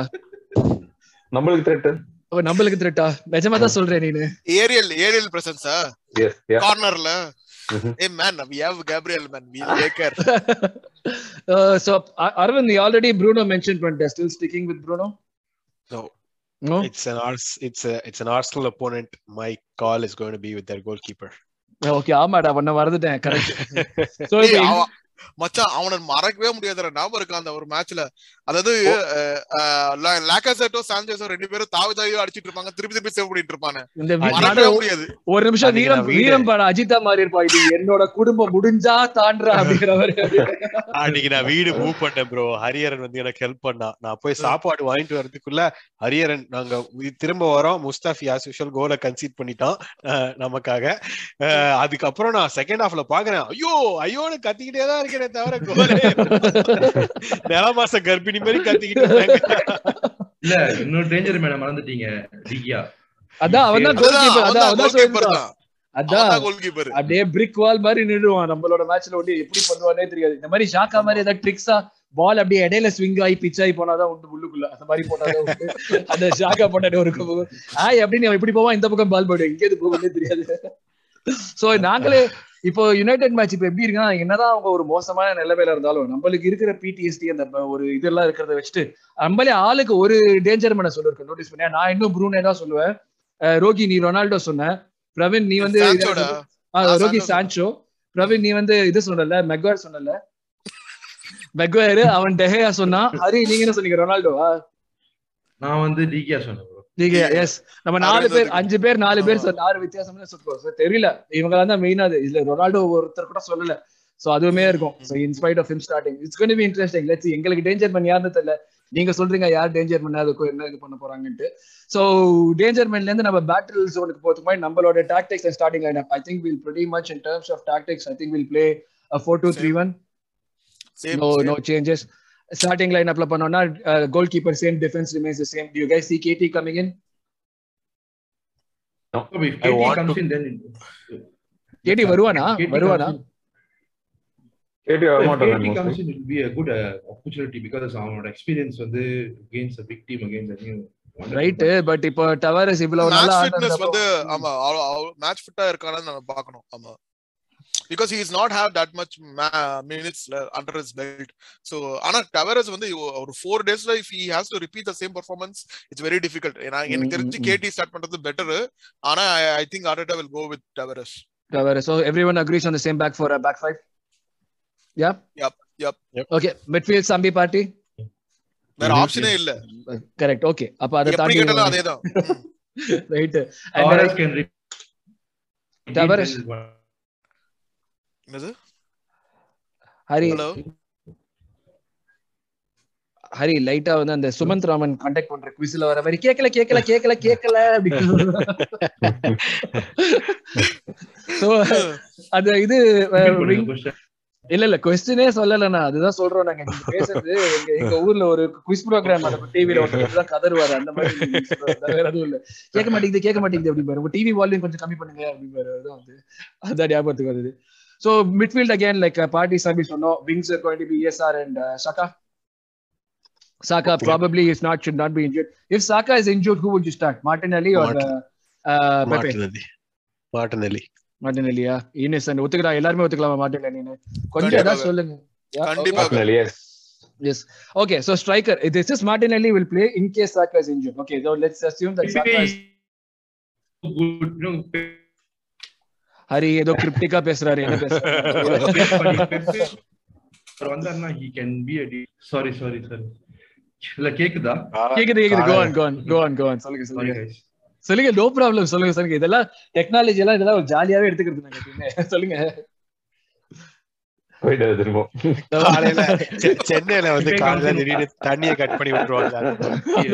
நம்மளுக்கு threat. ஓ நம்மளுக்கு திரட்டா நிஜமா தான் சொல்றேன் நீனு ஏரியல் ஏரியல் பிரசன்ஸா yeah. கார்னர்ல Mhm. A man we have Gabriel man we take care uh, so Ar- Arvind you already Bruno mentioned but they're still sticking with Bruno No. no It's an Ars. It's a. It's an Arsenal opponent. My call is going to be with their goalkeeper. Okay ஆமாடா பண்ண மறந்துட்டேன் கரெக்ட் சோ ஏய், அவன் மச்சான் அவனை மறக்கவே முடியாதுடா ஞாபகம் இருக்கா அந்த ஒரு மேட்ச்ல அதாவது லாக்காசட்டோ சாnchez ரெண்டு பேரும் தாவி தாவி அடிச்சிட்டு இருப்பாங்க திருப்பி திருப்பி சேவ் பண்ணிட்டு இருப்பாங்க மறக்கவே முடியாது. ஒரு நிமிஷம் வீடு- வீரம் படம் அஜிதா மாதிரி இருப்பா இது என்னோட குடும்பம் முடிஞ்சா தாண்டா அப்படிங்கிற மாதிரி அன்னைக்கு நான் வீடு மூவ் பண்ணேன் ப்ரோ ஹரியரன் வந்து எனக்கு ஹெல்ப் பண்ணா. நான் போய் சாப்பாடு வாங்கிட்டு வரதுக்குள்ள ஹரியரன் நாங்க திரும்ப வரோம். முஸ்தாஃபி ஆஸ் யூஷுவல் கோலை கன்சீட் பண்ணிட்டான் நமக்காக. அதுக்கப்புறம் நான் செகண்ட் ஹாஃப்ல பாக்குறேன். ஐயோ ஐயோன்னு கத்திக்கிட்டே தான் இருக்கேனே தவிர கோலே. நில மாசம் கர்ப்பிணி மாதிரி கத்திக்கிட்டு. இல்ல இன்னொரு டேஞ்சர் மேன மறந்துட்டீங்க டிகியா அதான் அவன் தான் கோல் கீப்பர் அதான் அவன் தான் கோல்கீப்பர் சொல்லிருக்கான் தான். அதான். கோல் கீப்பர் அப்படியே பிரிக் வால் மாதிரி நின்றுவான். நம்மளோட மேட்ச்ல ஒட்டி எப்படி பண்ணுவானே தெரியாது. இந்த மாதிரி ஷாக்கா மாதிரி ஏதாவது ட்ரிக்ஸா பால் அப்படியே இடையில ஸ்விங் ஆகி பிச் ஆகி போனாதான் உண்டு உள்ளுக்குள்ள. அந்த மாதிரி போனாதான் அந்த ஷாக்கா போட்டாடே ஒரு ஆய் அப்படின்னு அவன் இப்படி போவான்? இந்த பக்கம் பால் போயிடும். எங்க இது போகும்னே தெரியாது. சோ நாங்களே இப்போ யுனைடெட் மேட்ச் இப்போ எப்படி இருக்குன்னா என்னதான் அவங்க ஒரு மோசமான நிலைமையில இருந்தாலும் நம்மளுக்கு இருக்கிற பிடிஎஸ்டி அந்த ஒரு இதெல்லாம் இருக்கிறத வச்சுட்டு நம்மளே ஆளுக்கு ஒரு டேஞ்சர் மேன சொல்லிருக்கோம் நோட்டீஸ் பண்ணியா? நான் இன்னும் ப்ரூனே தான் சொல்லுவேன். ரோகி நீ ரொனால்டோ சொன்ன. பிரவீன் நீ வந்து ரோகி சான்சோ பிரவீன் நீ வந்து இது சொன்னல மெக்வாயர் சொன்னல. மெக்வாயர் அவன் டெஹேயா சொன்னா ஹரி நீங்க என்ன சொன்னீங்க? ரொனால்டோ நான் வந்து டிகியா சொன்னேன். நீங்க எஸ் நம்ம நாலு பேர் அஞ்சு பேர் நாலு பேர் ஆறு வித்தியாசம்னு சொல்லுவோம் தெரியல. இவங்க தான் மெயினா அது. இதுல ரொனால்டோ ஒருத்தர் கூட சொல்லல. சோ அதுவுமே இருக்கும். So in spite of him starting it's gonna be interesting let's எங்களுக்கு டேஞ்சர் பண்ண யாருன்னு தெரியல. நீங்க சொல்றீங்க யார் டேஞ்சர் பண்ண அதுக்கு என்ன இது பண்ண போறாங்கன்ட்டு. சோ டேஞ்சர் மேன்ல இருந்து நம்ம பேட்டில் ஜோனுக்கு போறதுக்கு முன்னாடி நம்மளோட tactics and starting line I think will pretty much in terms of tactics I think will play four two three one no no changes. Starting lineup la பண்ணோம்னா uh, goalkeeper same defense remains the same do you guys see KT coming in So if KT comes to- in, then KT வருவானா KT வருவானா So if வரமாட்டாங்க KT comes in, it will be a good uh, opportunity because அவனோட experience வந்து against a big team against a new right. But இப்போ டவரஸ் இவ்வளவு மேட்ச் நல்லா ஃபிட்னஸ் வந்து ஆமா மேட்ச் ஃபிட்டா இருக்கானு நம்ம பார்க்கணும் ஆமா because is not have that much minutes under is belt so ஆனா டவரஸ் வந்து ஒரு ஃபோர் டேஸ்ல if he has to repeat the same performance it's very difficult ஏன்னா எனக்கு தெரிஞ்சு. கேடி ஸ்டார்ட் பண்றது பெட்டர் ஆனா I think Arteta will go with Tavares Tavares. So everyone agrees on the same back for a back five. Yeah. Yup, yup. Yep. Okay. Midfield Sambi party. வேற. ஆப்ஷனே இல்ல Correct. Okay. அப்ப அதை தாண்டி அதேதான் ரைட். Tavares. என்னது? ஹரி ஹலோ? ஹரி லைட்டா வந்து அந்த சுமந்த் ராமன் கான்டாக்ட் பண்ற குவிஸ்ல வர மாதிரி கேக்கல கேக்கல கேக்கல கேக்கல சோ அது இது question. இல்ல இல்ல கொஸ்டினே சொல்லலண்ணா அதுதான் சொல்றோம் நாங்க. நீங்க பேசுறது எங்க எங்க ஊர்ல ஒரு குவிஸ் ப்ரோக்ராம் நடக்கும் டிவில ஒருத்தர் தான் கதறுவாரு. அந்த மாதிரி. வேற எதுவும் இல்ல. கேட்க மாட்டேங்குது கேட்க மாட்டேங்குது அப்படிம்பாரு. உங்க டிவி வால்யூம் கொஞ்சம் கம்மி பண்ணுங்க அப்படிம்பாரு. அதுதான் வந்து அதான் ஞாபகத்துக்கு வருது so midfield again like Partey service சொன்னோம் wings are going to be ESR and uh, Saka Saka probably is not should not be injured if Saka is injured who would you start Martinelli or uh, uh, Pepe Martinelli Martinelli மார்டினெல்லியா innocent ஒத்துக்கிறா எல்லாருமே ஒத்துக்கலாமா மார்டினெல்லின்னு கொஞ்சம் கண்டிப்பா. ஏதாவது சொல்லுங்க கண்டிப்பா. okay. Definitely, yes. Yes. Okay, so striker. This is Martinelli will play in case Saka is injured. Okay, so let's Hari ஏதோ கிரிப்டிக்கா பேசுறாரு என்ன பேசுறாரு அவர் வந்தாருன்னா இல்ல கேக்குதா கேக்குது கேக்குது go on go on go on go on. சொல்லுங்க சொல்லுங்க. சொல்லுங்க நோ ப்ராப்ளம் சொல்லுங்க சொல்லுங்க. இதெல்லாம் டெக்னாலஜி எல்லாம் இதெல்லாம் ஒரு ஜாலியாவே எடுத்துக்கிறது நாங்க சொல்லுங்க. சென்னையில வந்து காலையில காமிச்சு- திடீர்னு தண்ணியை கட் பண்ணி விட்டுருவாங்க.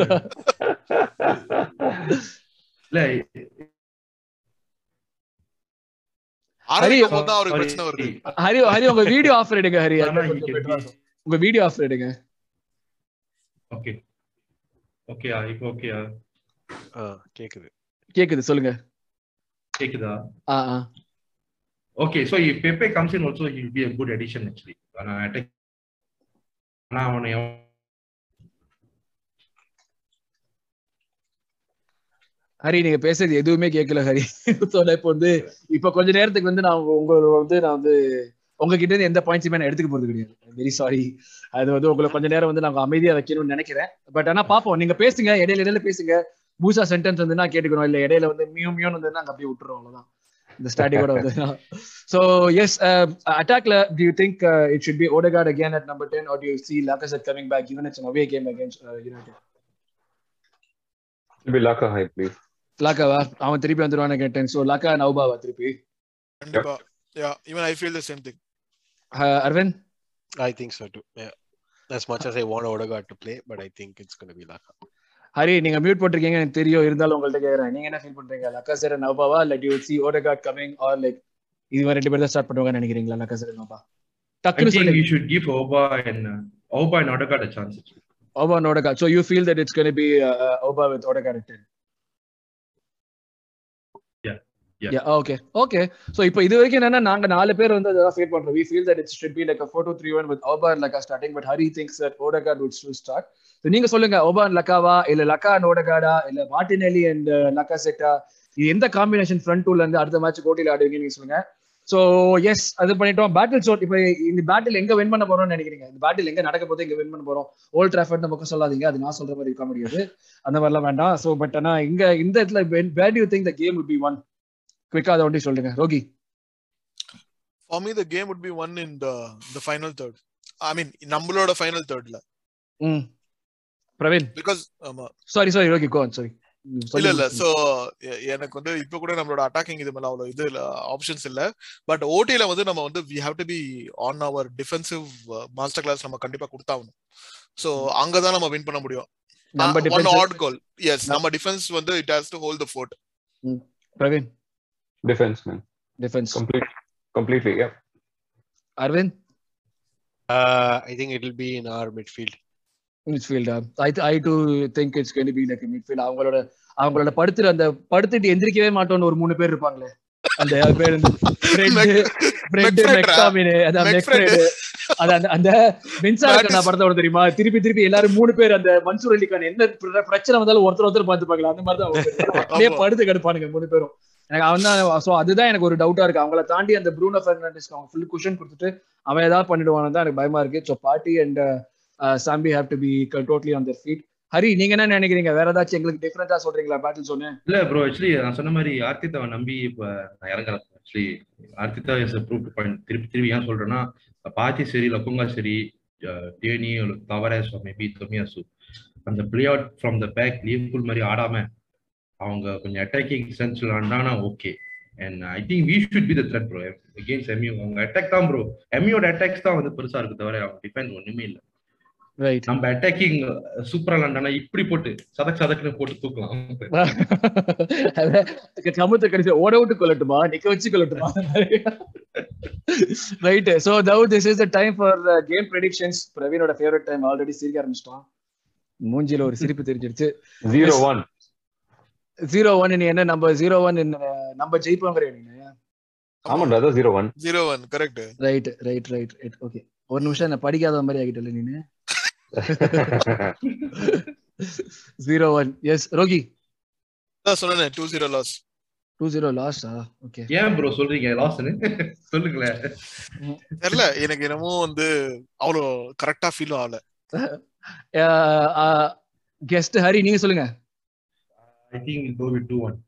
இல்ல ஹரி ஹரி உங்க வீடியோ ஆஃப் எடுங்க ஹரி. உங்க வீடியோ ஆஃப் எடுங்க. ஓகே. ஓகேயா இப்போ ஓகேயா கேக்குது. கேக்குது சொல்லுங்க. கேக்குதா? ஆ ஆ. Okay so if Pepe comes in also he will be a good addition actually. ஆனா அவனை ஹரி நீங்க பேசுறது எதுவுமே கேட்கல ஹரி. இப்போ வந்து இப்ப கொஞ்ச நேரத்துக்கு வந்து நான் உங்க வந்து நான் வந்து உங்ககிட்ட இருந்து எந்த பாயிண்ட்ஸுமே நான் எடுத்துக்க போறது கிடையாது. வெரி சாரி அது வந்து உங்களை கொஞ்ச நேரம் வந்து நாங்க அமைதியா வைக்கணும்னு நினைக்கிறேன். பட் ஆனா பாப்போம். நீங்க பேசுங்க. இடையில இடையில பேசுங்க. பூசா சென்டென்ஸ் வந்து நான் கேட்டுக்கிறோம் இல்ல இடையில வந்து மியூ மியூன்னு வந்து நாங்க அப்படியே விட்டுறோம் அவ்வளவுதான். இந்த ஸ்டாட்டிக்கோட வந்து so yes uh, attackல do you think uh, it should be Odegaard again at number 10 or do you see Lacazette coming back even it's an United game uh, Laka high, please. லாக்காவா அவன் திருப்பி வந்துருவான் கேட்டேன் so லாக்கா நௌபாவா திருப்பி கண்டிப்பா yeah even I feel the same thing uh, Aravind I think so too. Yeah. As much as I want Odegaard to play, but I think it's going to be Laka. Hari நீங்க மியூட் போட்டிருக்கீங்க எனக்கு தெரியும் இருந்தாலும் உங்கள்ட்ட கேக்குறேன் நீங்க என்ன ஃபீல் பண்றீங்க லக்காசெட் நௌபாவா இல்ல do see Odegaard coming or like இது ரெண்டு பேர் தான் ஸ்டார்ட் பண்ணுவாங்கன்னு நினைக்கிறீங்களா லக்காசெட் நௌபா I டக்குனு think சொல்லுங்க we should give Oba and uh, Oba and Odegaard a chance. Odegaard. So you feel that it's going to be uh, Oba with Odegaard at 10? Okay so இப்போ இது வரைக்கும் என்னன்னா நாங்க நாலு பேர் வந்து அதான் ஃபீல் பண்றோம் we feel that it should be like 4 with Auba Laca starting but Hari things that Odegaard would start நீங்க சொல்லுங்க ஓபர் லக்காவா இல்ல லக்கா அண்ட் இல்ல மார்டினெல்லி அண்ட் லக்கா செட்டா எந்த காம்பினேஷன் ஃப்ரண்ட் இருந்து அடுத்த மேட்ச் போட்டியில் ஆடுவீங்க நீங்க சொல்லுங்க சோ எஸ் அது பண்ணிட்டோம். பேட்டில் ஷோட் இப்போ இந்த பேட்டில் எங்க வின் பண்ண போறோம்னு நினைக்கிறீங்க? இந்த பேட்டில் எங்க நடக்க போது எங்க வின் பண்ண போறோம்? ஓல்ட் டிராஃபர்ட் பக்கம் சொல்லாதீங்க. அது நான் சொல்ற மாதிரி இருக்க முடியாது. அந்த மாதிரிலாம் வேண்டாம். சோ பட் ஆனா இங்க இந்த இடத்துல where do you think the game would be won குவிக்கா அதை ஒண்டி சொல்லுங்க. Rohi. For me the game would be won in the the final third I mean நம்மளோட ஃபைனல் தேர்ட்ல ம். பிரவீன். பிகாஸ் ஆமா. Sorry sorry Rohi go sorry இல்ல இல்ல. சோ எனக்கு வந்து இப்ப கூட நம்மளோட அட்டாக்கிங் இது மேல அவ்வளவு இது ஆப்ஷன்ஸ் இல்ல. பட் ஓடில வந்து நம்ம வந்து we have to be on our defensive master class நம்ம கண்டிப்பா கொடுத்தாகணும். சோ அங்கதான் நம்ம வின் பண்ண முடியும். நம்ம one defence at goal yes நம்ம டிஃபென்ஸ் வந்து it has to hold the fort Praveen Defense, man. Defence Complete, completely, yeah. Aravind Uh, I think it will be in our midfield. மிட்ஃபீல்டா I I do think it's to be like midfield அவங்களோட அவங்களோட படுத்துற அந்த படுத்துட்டு எந்திரிக்கவே மாட்டோம்னு ஒரு மூணு பேர் இருப்பாங்களே. அந்த பேர் அந்த அந்த மின்சார கண்ணா is- படத்தை வரும் தெரியுமா? திருப்பி திருப்பி எல்லாரும் மூணு பேர் அந்த மன்சூர் அலிகான் என்ன பிர- பிரச்சனை வந்தாலும் ஒருத்தர் ஒருத்தர் பார்த்துப்பாங்களா அந்த மாதிரி தான். அப்படியே. படுத்து கிடப்பானுங்க மூணு பேரும். எனக்கு அவன் தான் சோ அதுதான் எனக்கு ஒரு டவுட்டா இருக்கு. அவங்கள தாண்டி அந்த ப்ரூனோ ஃபெர்னாண்டஸ்க்கு அவங்க ஃபுல் குஷன் கொடுத்துட்டு அவன் ஏதாவது பண்ணிடுவானு தான் எனக்கு பயமா இருக்கு. So Partey and Sambi have to be totally on their feet Hari நீங்க என்ன நினைக்கிறீங்க? வேற ஏதாச்சும் எங்களுக்கு டிஃபரெண்டா சொல்றீங்களா? பேட்டில் சொன்னேன் இல்ல ப்ரோ ஆக்சுவலி நான் சொன்ன மாதிரி ஆர்த்திதாவை நம்பி இப்ப நான் இறங்குறேன் actually Arteta is prove point திருப்பி திருப்பி ஏன் சொல்றேன்னா பாத்தி சரி லக்குங்கா சரி டேனி தவரேஸ் மேபி தொமியாசு அந்த play out from the back Liverpool மாதிரி ஆடாம அவங்க கொஞ்சம் அட்டாக்கிங் சென்ஸ்ல ஆடினா okay and I think we should be the threat bro against MU அவங்க அட்டாக் தான் ப்ரோ எம்யூட அட்டாக்ஸ் தான் வந்து பெருசா இருக்கு தவிர அவங்க டிஃபென்ஸ் ஒண்ணுமே இல்லை. நம்ம அட்டாக்கிங் சூப்பரா விளாண்டானா இப்படி போட்டு சதக் சதக்குன்னு போட்டு தூக்கலாம். கமுத்த கடைசி ஓட விட்டு கொள்ளட்டுமா நிக்க வச்சு கொள்ளட்டுமா right so now this is the time for game predictions பிரவீனோட favourite time already சிரிக்க ஆரம்பிச்சிட்டோம் மூஞ்சில ஒரு சிரிப்பு தெரிஞ்சிருச்சு. Zero one. ஜீரோ ஒன் நீ என்ன? நம்ம ஜீரோ ஒன் நம்ம ஜெயிப்போங்கிற நீங்க ஆமாண்டா அதான் zero one zero one correct right right right right okay ஒரு நிமிஷம் என்ன படிக்காத மாதிரி ஆகிட்டல நீனு. ஜீரோ ஒன் எஸ் ரோகி சொன்னேன் two zero loss two zero லாஸ்டா ஓகே ஏன் ப்ரோ சொல்றீங்க லாஸ்ன்னு சொல்லுங்களேன் தெரியல எனக்கு என்னமோ வந்து அவ்வளோ கரெக்டா ஃபீல் ஆகல கெஸ்ட் ஹரி நீங்க சொல்லுங்க I think it go with 2-1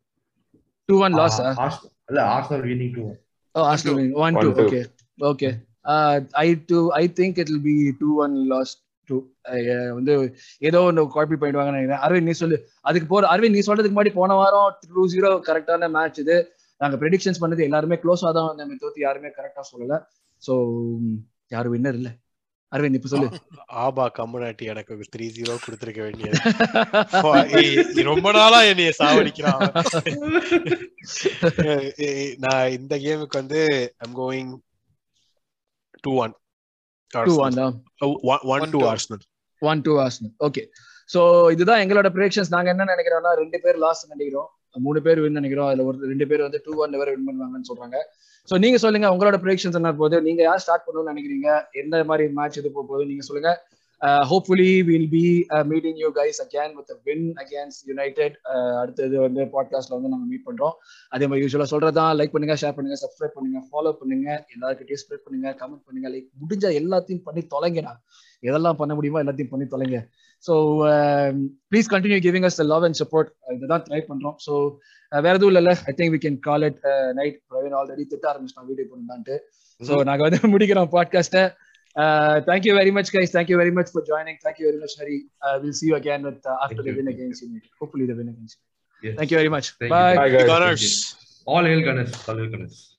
two one loss இல்ல Arsenal winning 2-1 Oh, Arsenal winning. One, One, two. two. Okay. Okay. Uh, I too. I think it will be two to. வந்து ஏதோ ஒன்று குழப்பி போயிடுவாங்கன்னு நினைக்கிறேன். அரவிந்த் நீ சொல்லு. அதுக்கு போற அரவிந்த் நீ சொல்றதுக்கு முன்னாடி போன வாரம் டூ ஜீரோ கரெக்டான மேட்ச் இது. நாங்க ப்ரெடிக்ஷன்ஸ் பண்ணது எல்லாருமே க்ளோஸா தான் நம்ம தோத்து யாருமே கரெக்டா சொல்லல. ஸோ யாரும் வின்னர் இல்ல. அரவிந்த் இப்ப சொல்லு. ஆபா கம்முனாட்டி எனக்கு ஒரு த்ரீ ஜீரோ கொடுத்துருக்க வேண்டியது. ரொம்ப நாளா என்னைய சாவடிக்கிறான் நான் இந்த கேமுக்கு வந்து I'm going to one two one two two. Arsenal one two Arsenal okay so இதுதான் எங்களோட ப்ரெடிக்ஷன்ஸ் நாங்க என்ன நினைக்கிறோம்னா ரெண்டு பேர் லாஸ்ட் நினைக்கிறோம். மூணு பேர் வின் நினைக்கிறோம். அதுல ஒரு ரெண்டு பேர் வந்து டூ ஒன் வரை வின் பண்ணுவாங்கன்னு சொல்றாங்க. சோ நீங்க சொல்லுங்க உங்களோட ப்ரெடிக்ஷன்ஸ் என்ன போகுது? நீங்க யார் ஸ்டார்ட் பண்ணணும்னு நினைக்கிறீங்க? எந்த மாதிரி மேட்ச் இது போக போகுது? நீங்க சொல்லுங்க. Uh, hopefully, we'll be uh, meeting you guys again with a win against United. Uh, அடுத்தது வந்து பாட்காஸ்ட்ல வந்து நம்ம மீட் பண்றோம். அதே மாதிரி யூஸ்வலா சொல்றதான் லைக் பண்ணுங்க ஷேர் பண்ணுங்க சப்ஸ்கிரைப் பண்ணுங்க ஃபாலோ பண்ணுங்க. எல்லாருக்கிட்டையும் ஸ்ப்ரெட் பண்ணுங்க கமெண்ட் பண்ணுங்க. லைக் முடிஞ்ச எல்லாத்தையும் பண்ணி தொலைங்கடா. எதெல்லாம் பண்ண முடியுமோ எல்லாத்தையும் பண்ணி தொலைங்க. So please continue giving us love and support இதுதான் ட்ரை பண்றோம். ஸோ வேற எதுவும் இல்லைல்ல. I think we can call it night Praveen already திட்ட ஆரம்பிச்சிட்டோம் வீடியோ பண்ணுதான்ட்டு ஸோ நாங்க வந்து முடிக்கிறோம் பாட்காஸ்ட்டை Uh, thank you very much, guys. Thank you very much for joining. Thank you very much, Hari. Uh, we'll see you again with uh, after Thank the you. win against United. Hopefully, the win against United. Yes. Thank you very much. Thank you. Bye. Bye, guys. Gunners. All hail Ganesh. All hail Ganesh.